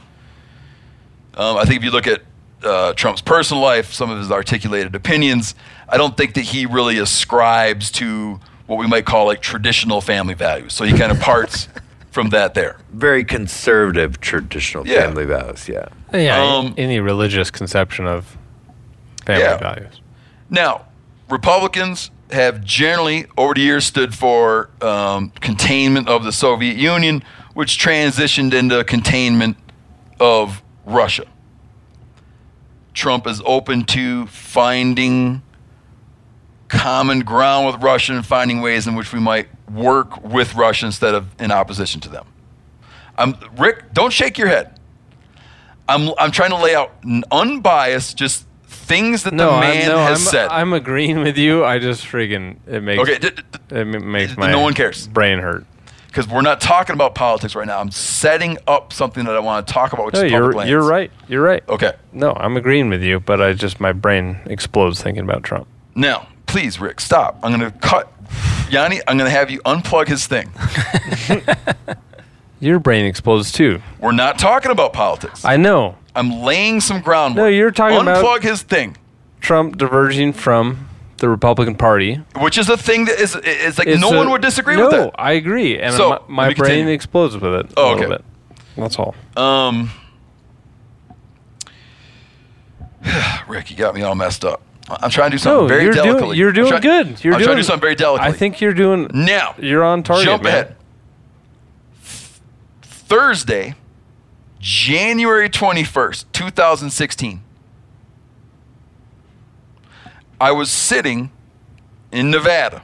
Um, I think if you look at uh, Trump's personal life, some of his articulated opinions, I don't think that he really ascribes to what we might call like traditional family values. So he kind of parts from that there. Very conservative traditional Yeah. family values. Yeah. Yeah, Um, any religious conception of family Yeah. values. Now, Republicans have generally, over the years, stood for um, containment of the Soviet Union, which transitioned into containment of Russia. Trump is open to finding common ground with Russia and finding ways in which we might work with Russia instead of in opposition to them. I'm, Rick, don't shake your head. I'm, I'm trying to lay out an unbiased, just things that No, the I'm, man no, has I'm, said. I'm agreeing with you. I just freaking it makes Okay, d- d- it makes my no one cares. brain hurt. because we're not talking about politics right now. I'm setting up something that I want to talk about, which No, is you're lands. you're right. You're right. Okay. No, I'm agreeing with you, but I just my brain explodes thinking about Trump. Now, please, Rick, stop. I'm going to cut. Yanni, I'm going to have you unplug his thing. Your brain explodes too. We're not talking about politics. I know. I'm laying some groundwork. No, you're talking unplug about- his thing, Trump diverging from the Republican Party. which is a thing that is is like It's no a- one would disagree no, with that. I agree, and So, my, my brain continue. explodes with it. Oh, okay. bit. That's all. Um, Rick, you got me all messed up. I'm trying to do something No, very you're delicately. doing you're I'm doing try- good. You're I'm doing trying to do something very delicately. I think you're doing. now You're on target. jump man. ahead. Thursday, January 21st, 2016. I was sitting in Nevada,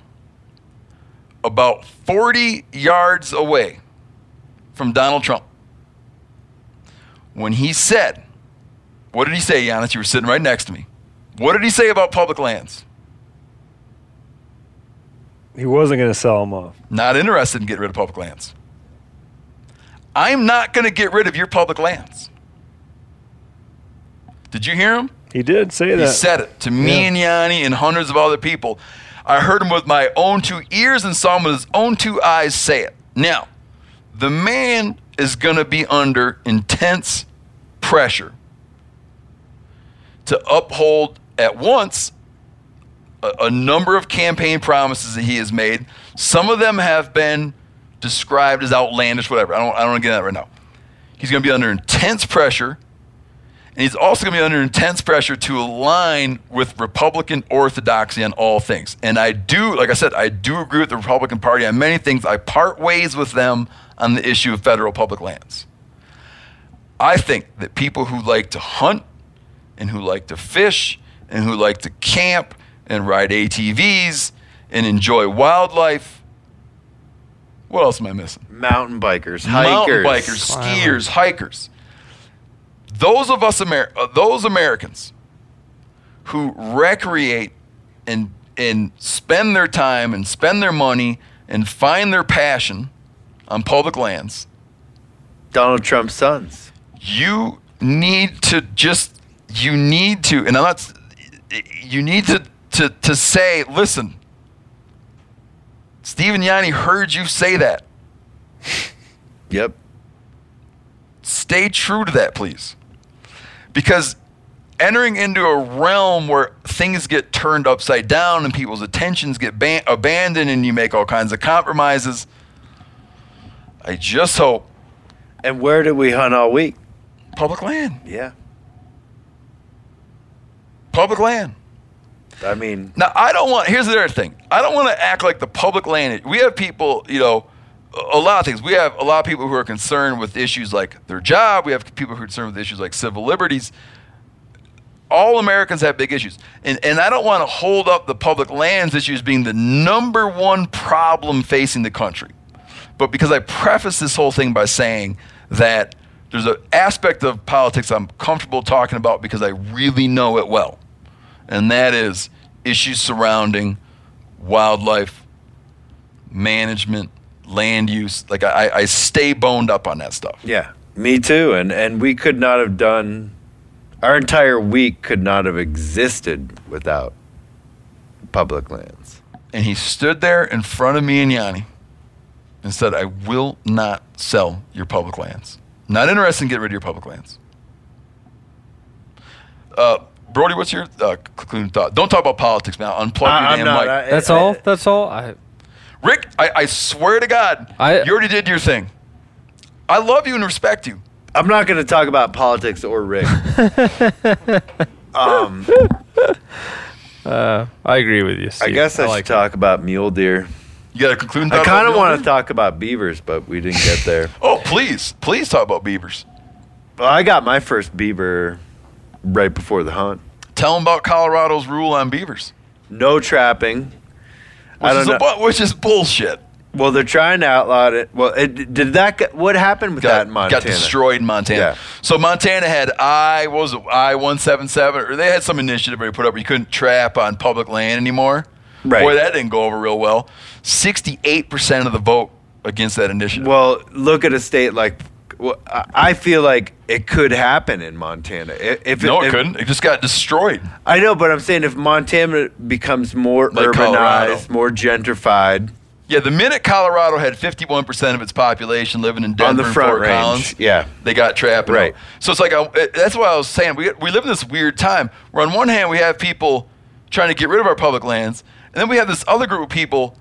about 40 yards away from Donald Trump. When he said, What did he say, Janis? You were sitting right next to me. What did he say about public lands? He wasn't going to sell them off. Not interested in getting rid of public lands. I'm not going to get rid of your public lands. Did you hear him? He did say He that. He said it to me Yeah. and Yanni and hundreds of other people. I heard him with my own two ears and saw him with his own two eyes say it. Now, the man is going to be under intense pressure to uphold at once a, a number of campaign promises that he has made. Some of them have been described as outlandish, whatever. I don't, I don't want to get that right now. He's going to be under intense pressure and he's also going to be under intense pressure to align with Republican orthodoxy on all things. And I do, like I said, I do agree with the Republican Party on many things. I part ways with them on the issue of federal public lands. I think that people who like to hunt and who like to fish and who like to camp and ride ATVs and enjoy wildlife. What else am I missing? Mountain bikers, hikers, mountain hikers, bikers, skiers, hikers. Those of us, Amer- uh, those Americans who recreate and and spend their time and spend their money and find their passion on public lands, Donald Trump's sons. you need to just you need to, and I'm not. s- You need to to to say, listen. Stephen Yanni heard you say that. Yep. stay true to that, please. Because entering into a realm where things get turned upside down and people's attentions get ban- abandoned and you make all kinds of compromises, I just hope And where did we hunt all week? public land, Yeah. public land. I mean, Now, I don't want, here's the other thing. I don't want to act like the public land. We have people, you know, a lot of things. We have a lot of people who are concerned with issues like their job. We have people who are concerned with issues like civil liberties. All Americans have big issues. And, and I don't want to hold up the public lands issue as being the number one problem facing the country. But because I preface this whole thing by saying that there's an aspect of politics I'm comfortable talking about because I really know it well and that is issues surrounding wildlife management, land use. Like I, I stay boned up on that stuff. yeah, me too. And and we could not have done our entire week could not have existed without public lands. And he stood there in front of me and Yanni and said, "I will not sell your public lands. Not interested in getting rid of your public lands." Uh, Brody, what's your uh, concluding thought? Don't talk about politics man. Unplug I- your I'm damn not- mic. I- That's all. That's all. I Rick, I, I swear to God, I- you already did your thing. I love you and respect you. I'm not going to talk about politics or Rick. um, uh, I agree with you. I guess I, like should talk about mule deer. You got a concluding I kind of want to talk about beavers, but we didn't get there. Oh, please, please talk about beavers. well, I got my first beaver right before the hunt. Tell them about Colorado's rule on beavers, No trapping. which, I don't is, bu- which is bullshit. Well, they're trying to outlaw it. Well, it, did that? Get, what happened with that in Montana? got destroyed in Montana. Yeah. So Montana had I what was I one seven seven or they had some initiative where you put up where you couldn't trap on public land anymore. Right. Boy, that didn't go over real well. Sixty eight percent of the vote against that initiative. Well, look at a state like. Well, I feel like it could happen in Montana. If no, it if- couldn't. It just got destroyed. I know, but I'm saying if Montana becomes more Like urbanized, Colorado. more gentrified Yeah, the minute Colorado had 51% of its population living in Denver on the and front Fort range, Collins, yeah, they got trapped. Right. So it's like, uh, it- that's why I was saying, we, we live in this weird time where on one hand we have people trying to get rid of our public lands, and then we have this other group of people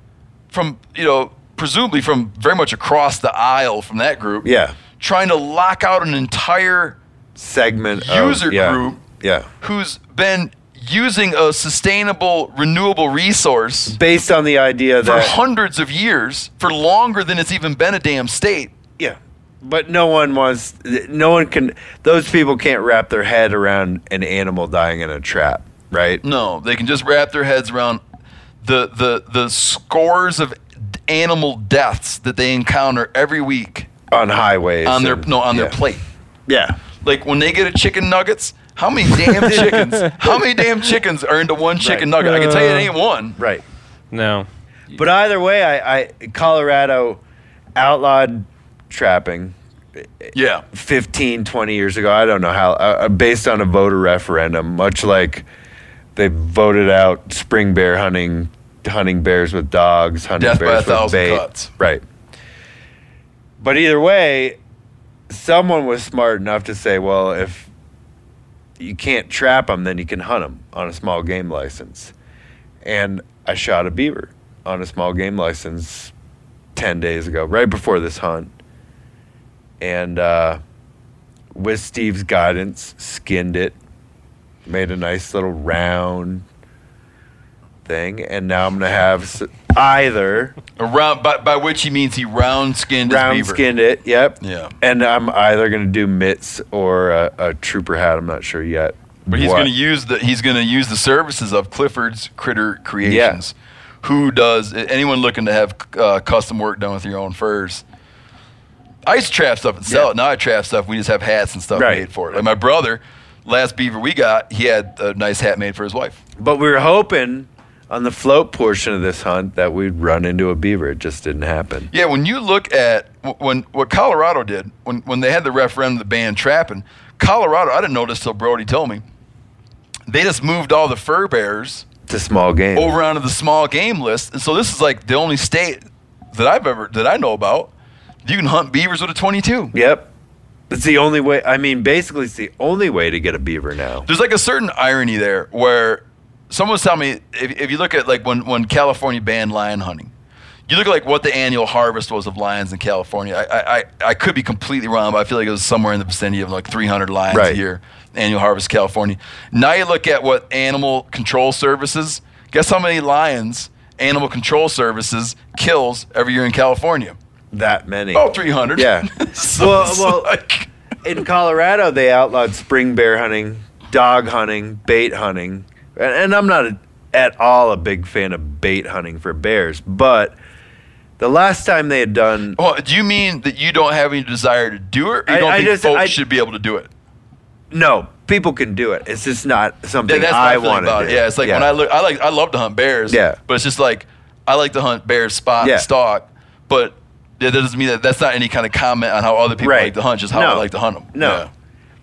from, you know, presumably from very much across the aisle from that group, yeah, trying to lock out an entire segment user of, yeah, group yeah, who's been using a sustainable, renewable resource based on the idea that for hundreds of years, for longer than it's even been a damn state. Yeah. But no one wants, no one can, those people can't wrap their head around an animal dying in a trap, right? No, they can just wrap their heads around the the the scores of animal deaths that they encounter every week On highways. on their and- no on their plate. Yeah. Like when they get a chicken nuggets, how many damn chickens? how many damn chickens are into one chicken Right. nugget? I can tell you it ain't one. Right. No. But either way, I, I Colorado outlawed trapping Yeah. 15, 20 years ago. I don't know how, uh, based on a voter referendum, much like they voted out spring bear hunting, hunting bears with dogs, hunting Death by bears a with thousand bait. cuts. Right. But either way, someone was smart enough to say, well, if you can't trap them, then you can hunt them on a small game license. And I shot a beaver on a small game license 10 days ago, right before this hunt. And uh, with Steve's guidance, skinned it, made a nice little round thing. And now I'm going to have either Around by, by which he means he round skinned round skinned it, yep. Yeah. And I'm either going to do mitts or a, a trooper hat. I'm not sure yet. But he's going to use the he's going to use the services of Clifford's Critter Creations, who does anyone looking to have uh, custom work done with your own furs. I used to trap stuff and sell Yeah. it. Now I trap stuff. We just have hats and stuff Right. made for it. Like my brother, last beaver we got, he had a nice hat made for his wife. But we were hoping on the float portion of this hunt that we'd run into a beaver. It just didn't happen. Yeah, when you look at when what Colorado did when when they had the referendum to ban trapping, Colorado. I didn't know this till Brody told me. They just moved all the fur bears to small game. over onto the small game list, and so this is like the only state that I've ever that I know about. You can hunt beavers with a 22. Yep. It's the only way. I mean, basically, it's the only way to get a beaver now. There's like a certain irony there where someone was telling me if, if you look at like when, when California banned lion hunting, you look at like what the annual harvest was of lions in California. I, I, I, could be completely wrong, but I feel like it was somewhere in the vicinity of like 300 lions a year, annual harvest California. Now you look at what animal control services, guess how many lions animal control services kills every year in California? That many. About 300. Yeah. So well, well, like- in Colorado, they outlawed spring bear hunting, dog hunting, bait hunting, and, and I'm not a, at all a big fan of bait hunting for bears, but the last time they had done Well, do you mean that you don't have any desire to do it, or you I- don't I think just- folks I- should be able to do it? no, people can do it. It's just not something Yeah, that's I want to do. it. Yeah, it's like when I look, I like, I love to hunt bears. Yeah. but it's just like I like to hunt bears spot Yeah. and stalk. But that doesn't mean that that's not any kind of comment on how other people Right. like to hunt. Just how I like to hunt them. No.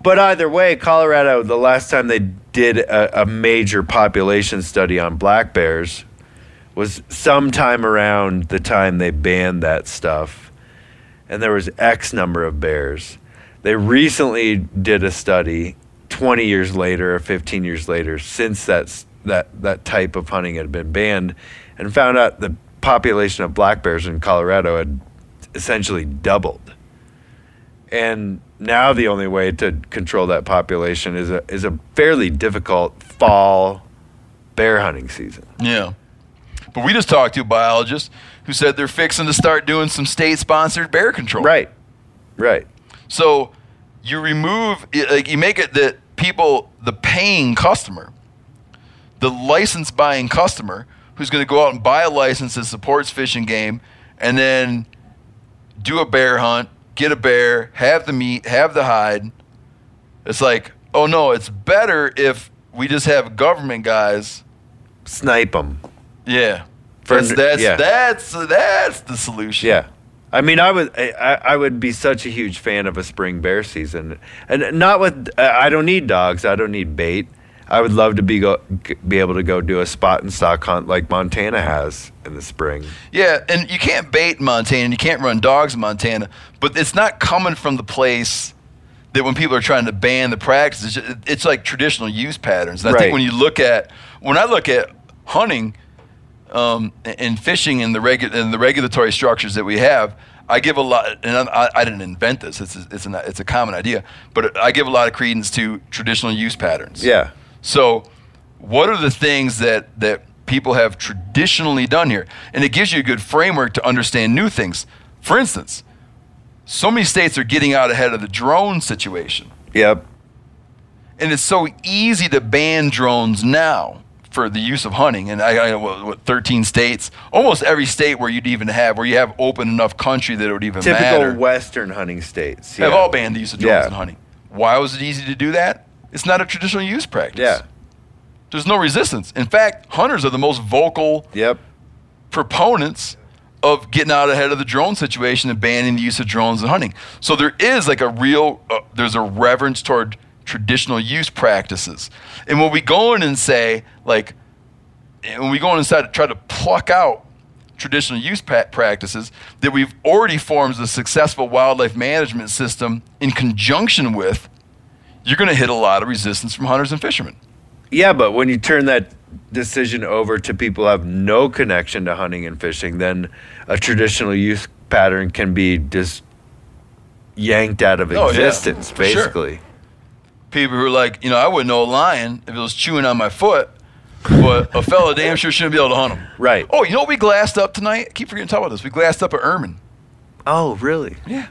But either way, Colorado, the last time they did a, a major population study on black bears was sometime around the time they banned that stuff. And there was X number of bears. They recently did a study 20 years later or 15 years later since that's, that, that type of hunting had been banned and found out the population of black bears in Colorado had essentially doubled. And now the only way to control that population is a is a fairly difficult fall bear hunting season. Yeah. But we just talked to a biologist who said they're fixing to start doing some state-sponsored bear control. Right. Right. So you remove, like, you make it that people, the paying customer, the license buying customer, who's going to go out and buy a license that supports fish and game and then do a bear hunt, get a bear, have the meat, have the hide. It's like, oh no, it's better if we just have government guys. Snipe them. Yeah. That's that's, yeah. that's that's the solution. Yeah. I mean, I would, I, I would be such a huge fan of a spring bear season, and not with. I don't need dogs. I don't need bait. I would love to be go be able to go do a spot and stalk hunt like Montana has in the spring. Yeah, and you can't bait Montana, and you can't run dogs in Montana, but it's not coming from the place that when people are trying to ban the practice, it's, it's like traditional use patterns. And I Right. think when you look at when I look at hunting um, and fishing and the regu- and the regulatory structures that we have, I give a lot, and I, I didn't invent this. It's a, it's a, it's a common idea, but I give a lot of credence to traditional use patterns. Yeah. So, what are the things that that people have traditionally done here? And it gives you a good framework to understand new things. For instance, so many states are getting out ahead of the drone situation. Yep. And it's so easy to ban drones now for the use of hunting. And I, I what, what 13 states, almost every state where you'd even have where you have open enough country that it would even Typical matter. Typical Western hunting states. Have all banned the use of drones Yeah. in hunting. Why was it easy to do that? It's not a traditional use practice. Yeah. There's no resistance. In fact, hunters are the most vocal Yep. proponents of getting out ahead of the drone situation and banning the use of drones in hunting. So there is like a real, uh, there's a reverence toward traditional use practices. And when we go in and say, like, when we go in and try to, try to pluck out traditional use practices, that we've already formed a successful wildlife management system in conjunction with, you're going to hit a lot of resistance from hunters and fishermen. Yeah, but when you turn that decision over to people who have no connection to hunting and fishing, then a traditional use pattern can be just yanked out of Oh, yeah, existence, sure. basically. people who are like, you know, I wouldn't know a lion if it was chewing on my foot, but a fella damn sure shouldn't be able to hunt him. Right. Oh, you know what we glassed up tonight? I keep forgetting to talk about this. We glassed up an ermine, Oh, really? Yeah.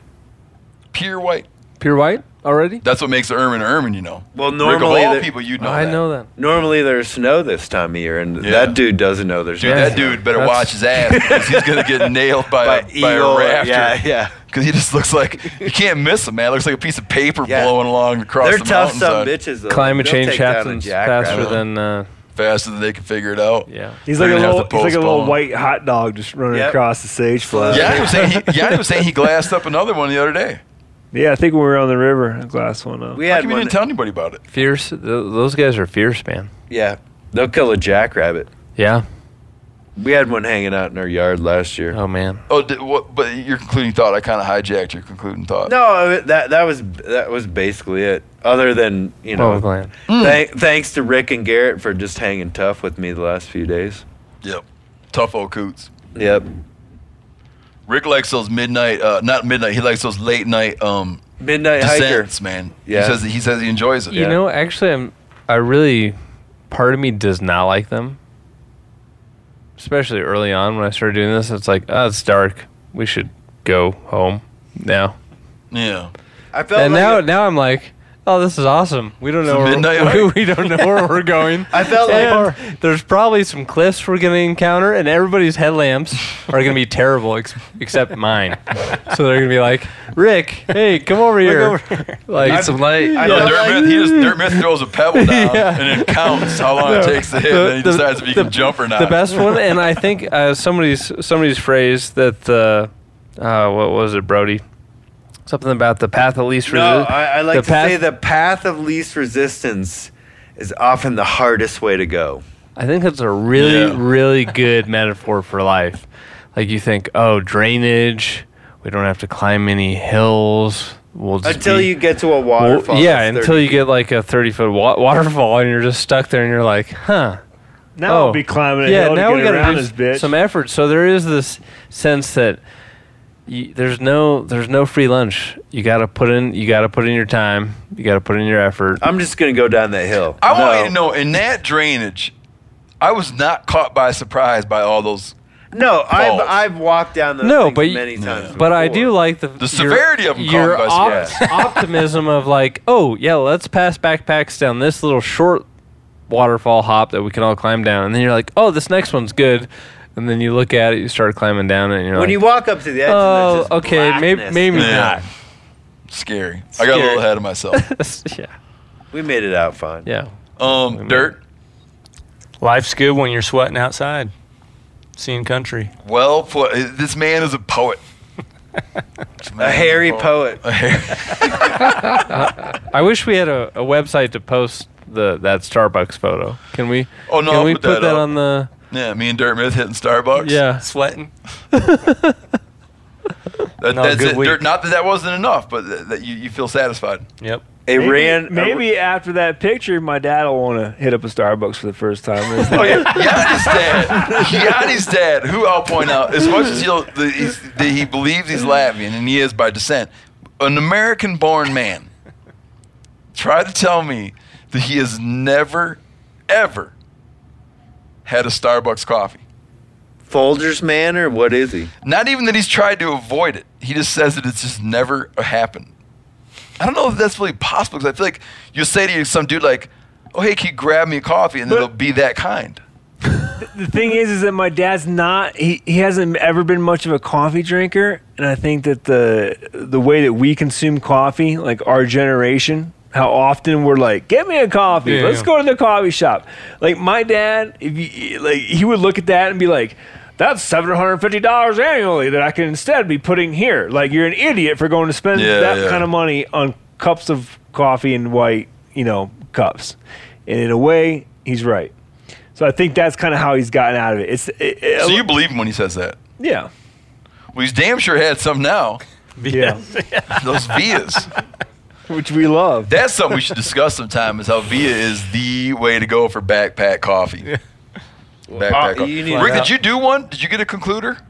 Pure white. Pure white already? That's what makes the ermine an you know. Well, Rick, normally of all people, you'd know I that. know that. Normally there's snow this time of year, and Yeah. that dude doesn't know there's Dude, snow. that dude better That's- watch his ass because he's gonna get nailed by, By a, by a eagle, raptor. yeah, yeah. Because he just looks like you can't miss him, man. Looks like a piece of paper Yeah. blowing along across They're the tough some bitches. Though. Climate They'll change take happens jackrabbit. faster than uh, faster than they can figure it out. yeah. He's They're like a little, he's like a little white hot dog just running Yep. across the sage floor. Yanni was saying he, Yanni was saying he glassed up another one the other day. Yeah, I think when we were on the river, I glassed one up. We How had come you one. didn't tell anybody about it? Fierce. Th- those guys are fierce, man. yeah, they'll kill a jackrabbit. Yeah. We had one hanging out in our yard last year. Oh man. Oh, did, what, but your concluding thought, I kind of hijacked your concluding thought. No, that that was that was basically it. Other than you know, Oh, Glenn. Hmm. thank, thanks to Rick and Garret for just hanging tough with me the last few days. Yep. Tough old coots. Yep. Rick likes those midnight, uh, not midnight, he likes those late night um, Midnight hiker. man. Yeah. He says, he says he enjoys it. You know, actually, I'm. I really, part of me does not like them. Especially early on when I started doing this, it's like, oh, it's dark. We should go home now. Yeah. I felt and like now, it- now I'm like, oh, this is awesome. We don't know where, midnight we, we don't know where we're going. I felt like And there's probably some cliffs we're gonna encounter, and everybody's headlamps are gonna be terrible ex- except mine. So they're gonna be like, Rick, hey, come over here. Like Need some light. I No, felt Dirt, like- Myth, he just, Dirt Myth throws a pebble down Yeah. and it counts how long it takes to hit, and then he decides if he can jump or not. the best one, and I think uh, somebody's somebody's phrase that uh, uh, what was it, Brody? Something about the path of least no, resistance. I, I like the to path- say the path of least resistance is often the hardest way to go. I think that's a really, Yeah. really good metaphor for life. Like you think, oh, drainage. We don't have to climb any hills. We'll just Until be- you get to a Well, waterfall. yeah, until 30 you get like a thirty foot wa- waterfall and you're just stuck there and you're like, huh. Now Oh. I'll be climbing a yeah, hill now to we get got around to this do bitch. s- some effort. So there is this sense that you, there's no there's no free lunch. You got to put in you got to put in your time. You got to put in your effort. I'm just gonna go down that hill. I want you to know, in that drainage, I was not caught by surprise by all those. No, I've Falls. I've walked down those No, things but y- many times. But I before. do like the The your- severity of 'em caught Your me op- surprise. optimism of like, oh yeah, let's pass backpacks down this little short waterfall hop that we can all climb down, and then you're like, oh, this next one's good. And then you look at it, you start climbing down it, and you're When like, you walk up to the edge, oh, there's just okay, maybe blackness. maybe Yeah. not. Scary. I got a little ahead of myself. yeah, We made it out fine. yeah. Um, dirt. Life's good when you're sweating outside, seeing country. Well put. This man is a poet. This man A is hairy poet. A hairy. I wish we had a, a website to post the that Starbucks photo. Can we? Oh, no, Can I'll we put put that that up. on the? Yeah, me and Dirt Myth hitting Starbucks. Yeah. Sweating. That, No, that's it. Dirt, not that that wasn't enough, but that, that you, you feel satisfied. Yep. It Maybe, ran. maybe after that picture, my dad will want to hit up a Starbucks for the first time. Oh yeah, Yanni's dad. Yanni's dad, who I'll point out, as much as he'll, the, he's, the, he believes he's Latvian, and he is by descent, an American-born man, Try to tell me that he has never, ever had a Starbucks coffee. Folgers man, or what is he? Not even that he's tried to avoid it. He just says that it's just never happened. I don't know if that's really possible because I feel like you'll say to some dude like, "Oh hey, can you grab me a coffee?" and But- it'll be that kind. the thing is, is that my dad's not. He, he hasn't ever been much of a coffee drinker, and I think that the the way that we consume coffee, like our generation, how often we're like, "Get me a coffee. Yeah, Let's yeah. go to the coffee shop." Like my dad, if you like, he would look at that and be like. That's seven hundred fifty dollars annually that I can instead be putting here. Like you're an idiot for going to spend Yeah, that kind of money on cups of coffee and white, you know, cups. And in a way, he's right. So I think that's kind of how he's gotten out of it. It's it, it- So you believe him when he says that? yeah, Well, he's damn sure had some now. yeah, Those Vias. which we love. That's something we should discuss sometime. Is how Via is the way to go for backpack coffee. Backpack Uh, coffee. Rick, to- did you do one? Did you get a concluder?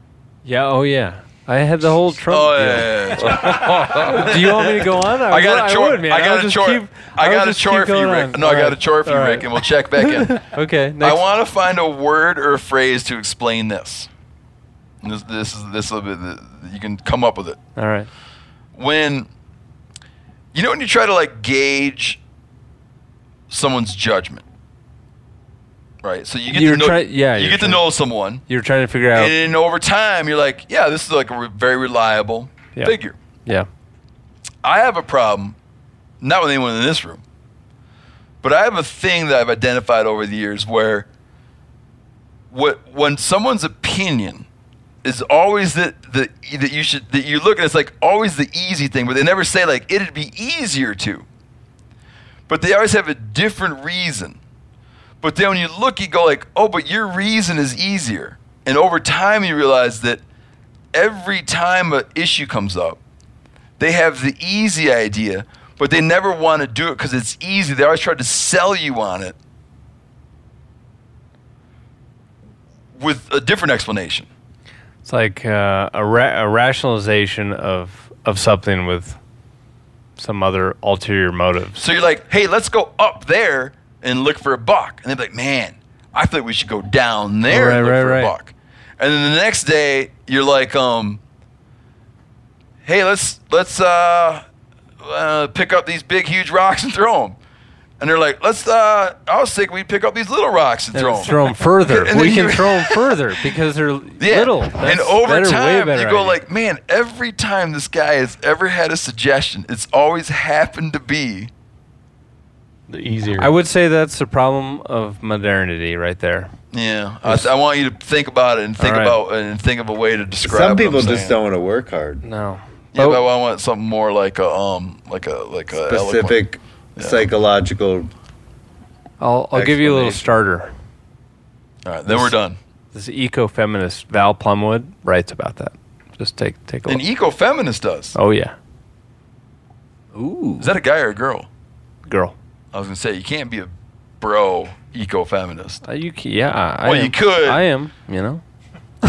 Yeah. Oh yeah. I had the whole Trump Oh yeah. yeah, yeah. Do you want me to go on? I got would- a chore. would, man. I got I'll a just chore. keep- I I'll got a just chore for you, Rick. on. No, I got All a chore for you, Rick, and we'll check back in. Okay. I want to find a word or a phrase to explain this. And This, this is this little bit. the, you can come up with it All right. when you know when you try to like gauge someone's judgment, right? So you get You're to know, try- yeah, you get to know someone, You're trying to figure out. and then over time you're like, yeah, this is like a re- very reliable Yeah. figure. yeah. I have a problem, not with anyone in this room, but I have a thing that I've identified over the years where what when someone's opinion is always the, the that you should that you look at it's like always the easy thing, but they never say like it'd be easier to. But they always have a different reason. But then when you look, you go like, oh, but your reason is easier. And over time you realize that every time an issue comes up, they have the easy idea, but they never want to do it because it's easy. They always try to sell you on it with a different explanation. It's like uh, a, ra- a rationalization of of something with some other ulterior motives. So you're like, hey, let's go up there and look for a buck. And they're like, man, I think we should go down there and Right, look right, for right. a buck. And then the next day, you're like, um, hey, let's let's uh, uh, pick up these big, huge rocks and throw them. And they're like, let's. Uh, I was thinking we'd pick up these little rocks and, throw them. Throw them further. And we can throw them further because they're Yeah. little. and That's over better, way time, better you go idea. like, man, every time this guy has ever had a suggestion, it's always happened to be. The easier. I would say that's the problem of modernity right there. Yeah, I, I want you to think about it and think All right. about and think of a way to describe. Some what people I'm just saying. don't want to work hard. No. Yeah, But- but I want something more like a um, like a like a eloquent- Specific psychological. I'll, I'll give you a little Explanation. starter. All right, then we're done. This eco-feminist Val Plumwood writes about that. Just take take a look. An look. ecofeminist does. oh yeah, Ooh. Is that a guy or a girl? girl. I was gonna say you can't be a bro ecofeminist. Uh, you ca- yeah. I Well, you am. could. I am. You know.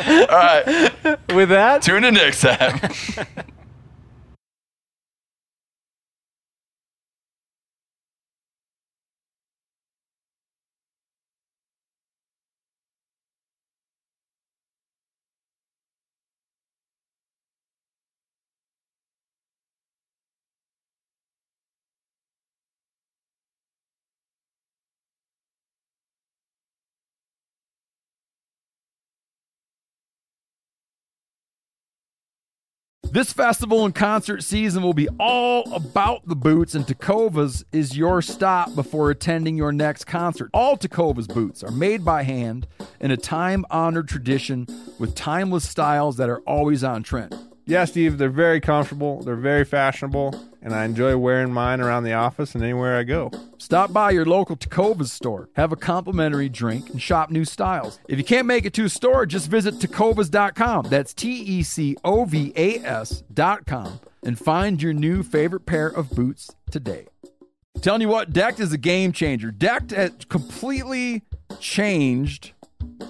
All right, With that, tune in next time. This festival and concert season will be all about the boots, and Tecovas is your stop before attending your next concert. All Tecovas boots are made by hand in a time honored tradition with timeless styles that are always on trend. Yeah, Steve, they're very comfortable, they're very fashionable, and I enjoy wearing mine around the office and anywhere I go. Stop by your local Tecovas store, have a complimentary drink, and shop new styles. If you can't make it to a store, just visit Tecovas.com. That's T E C O V A S.com and find your new favorite pair of boots today. Telling you what, Decked is a game changer. Decked has completely changed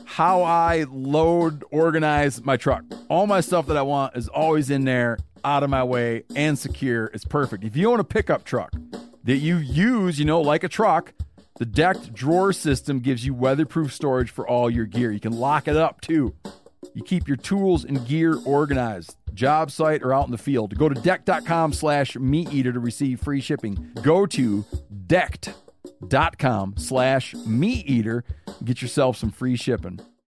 how I load, organize my truck. All my stuff that I want is always in there, out of my way, and secure. It's perfect. If you own a pickup truck that you use, you know, like a truck, the decked drawer system gives you weatherproof storage for all your gear. You can lock it up too. You keep your tools and gear organized, job site or out in the field. Go to decked.com slash meat eater to receive free shipping. Go to decked.com slash meat eater. Get yourself some free shipping.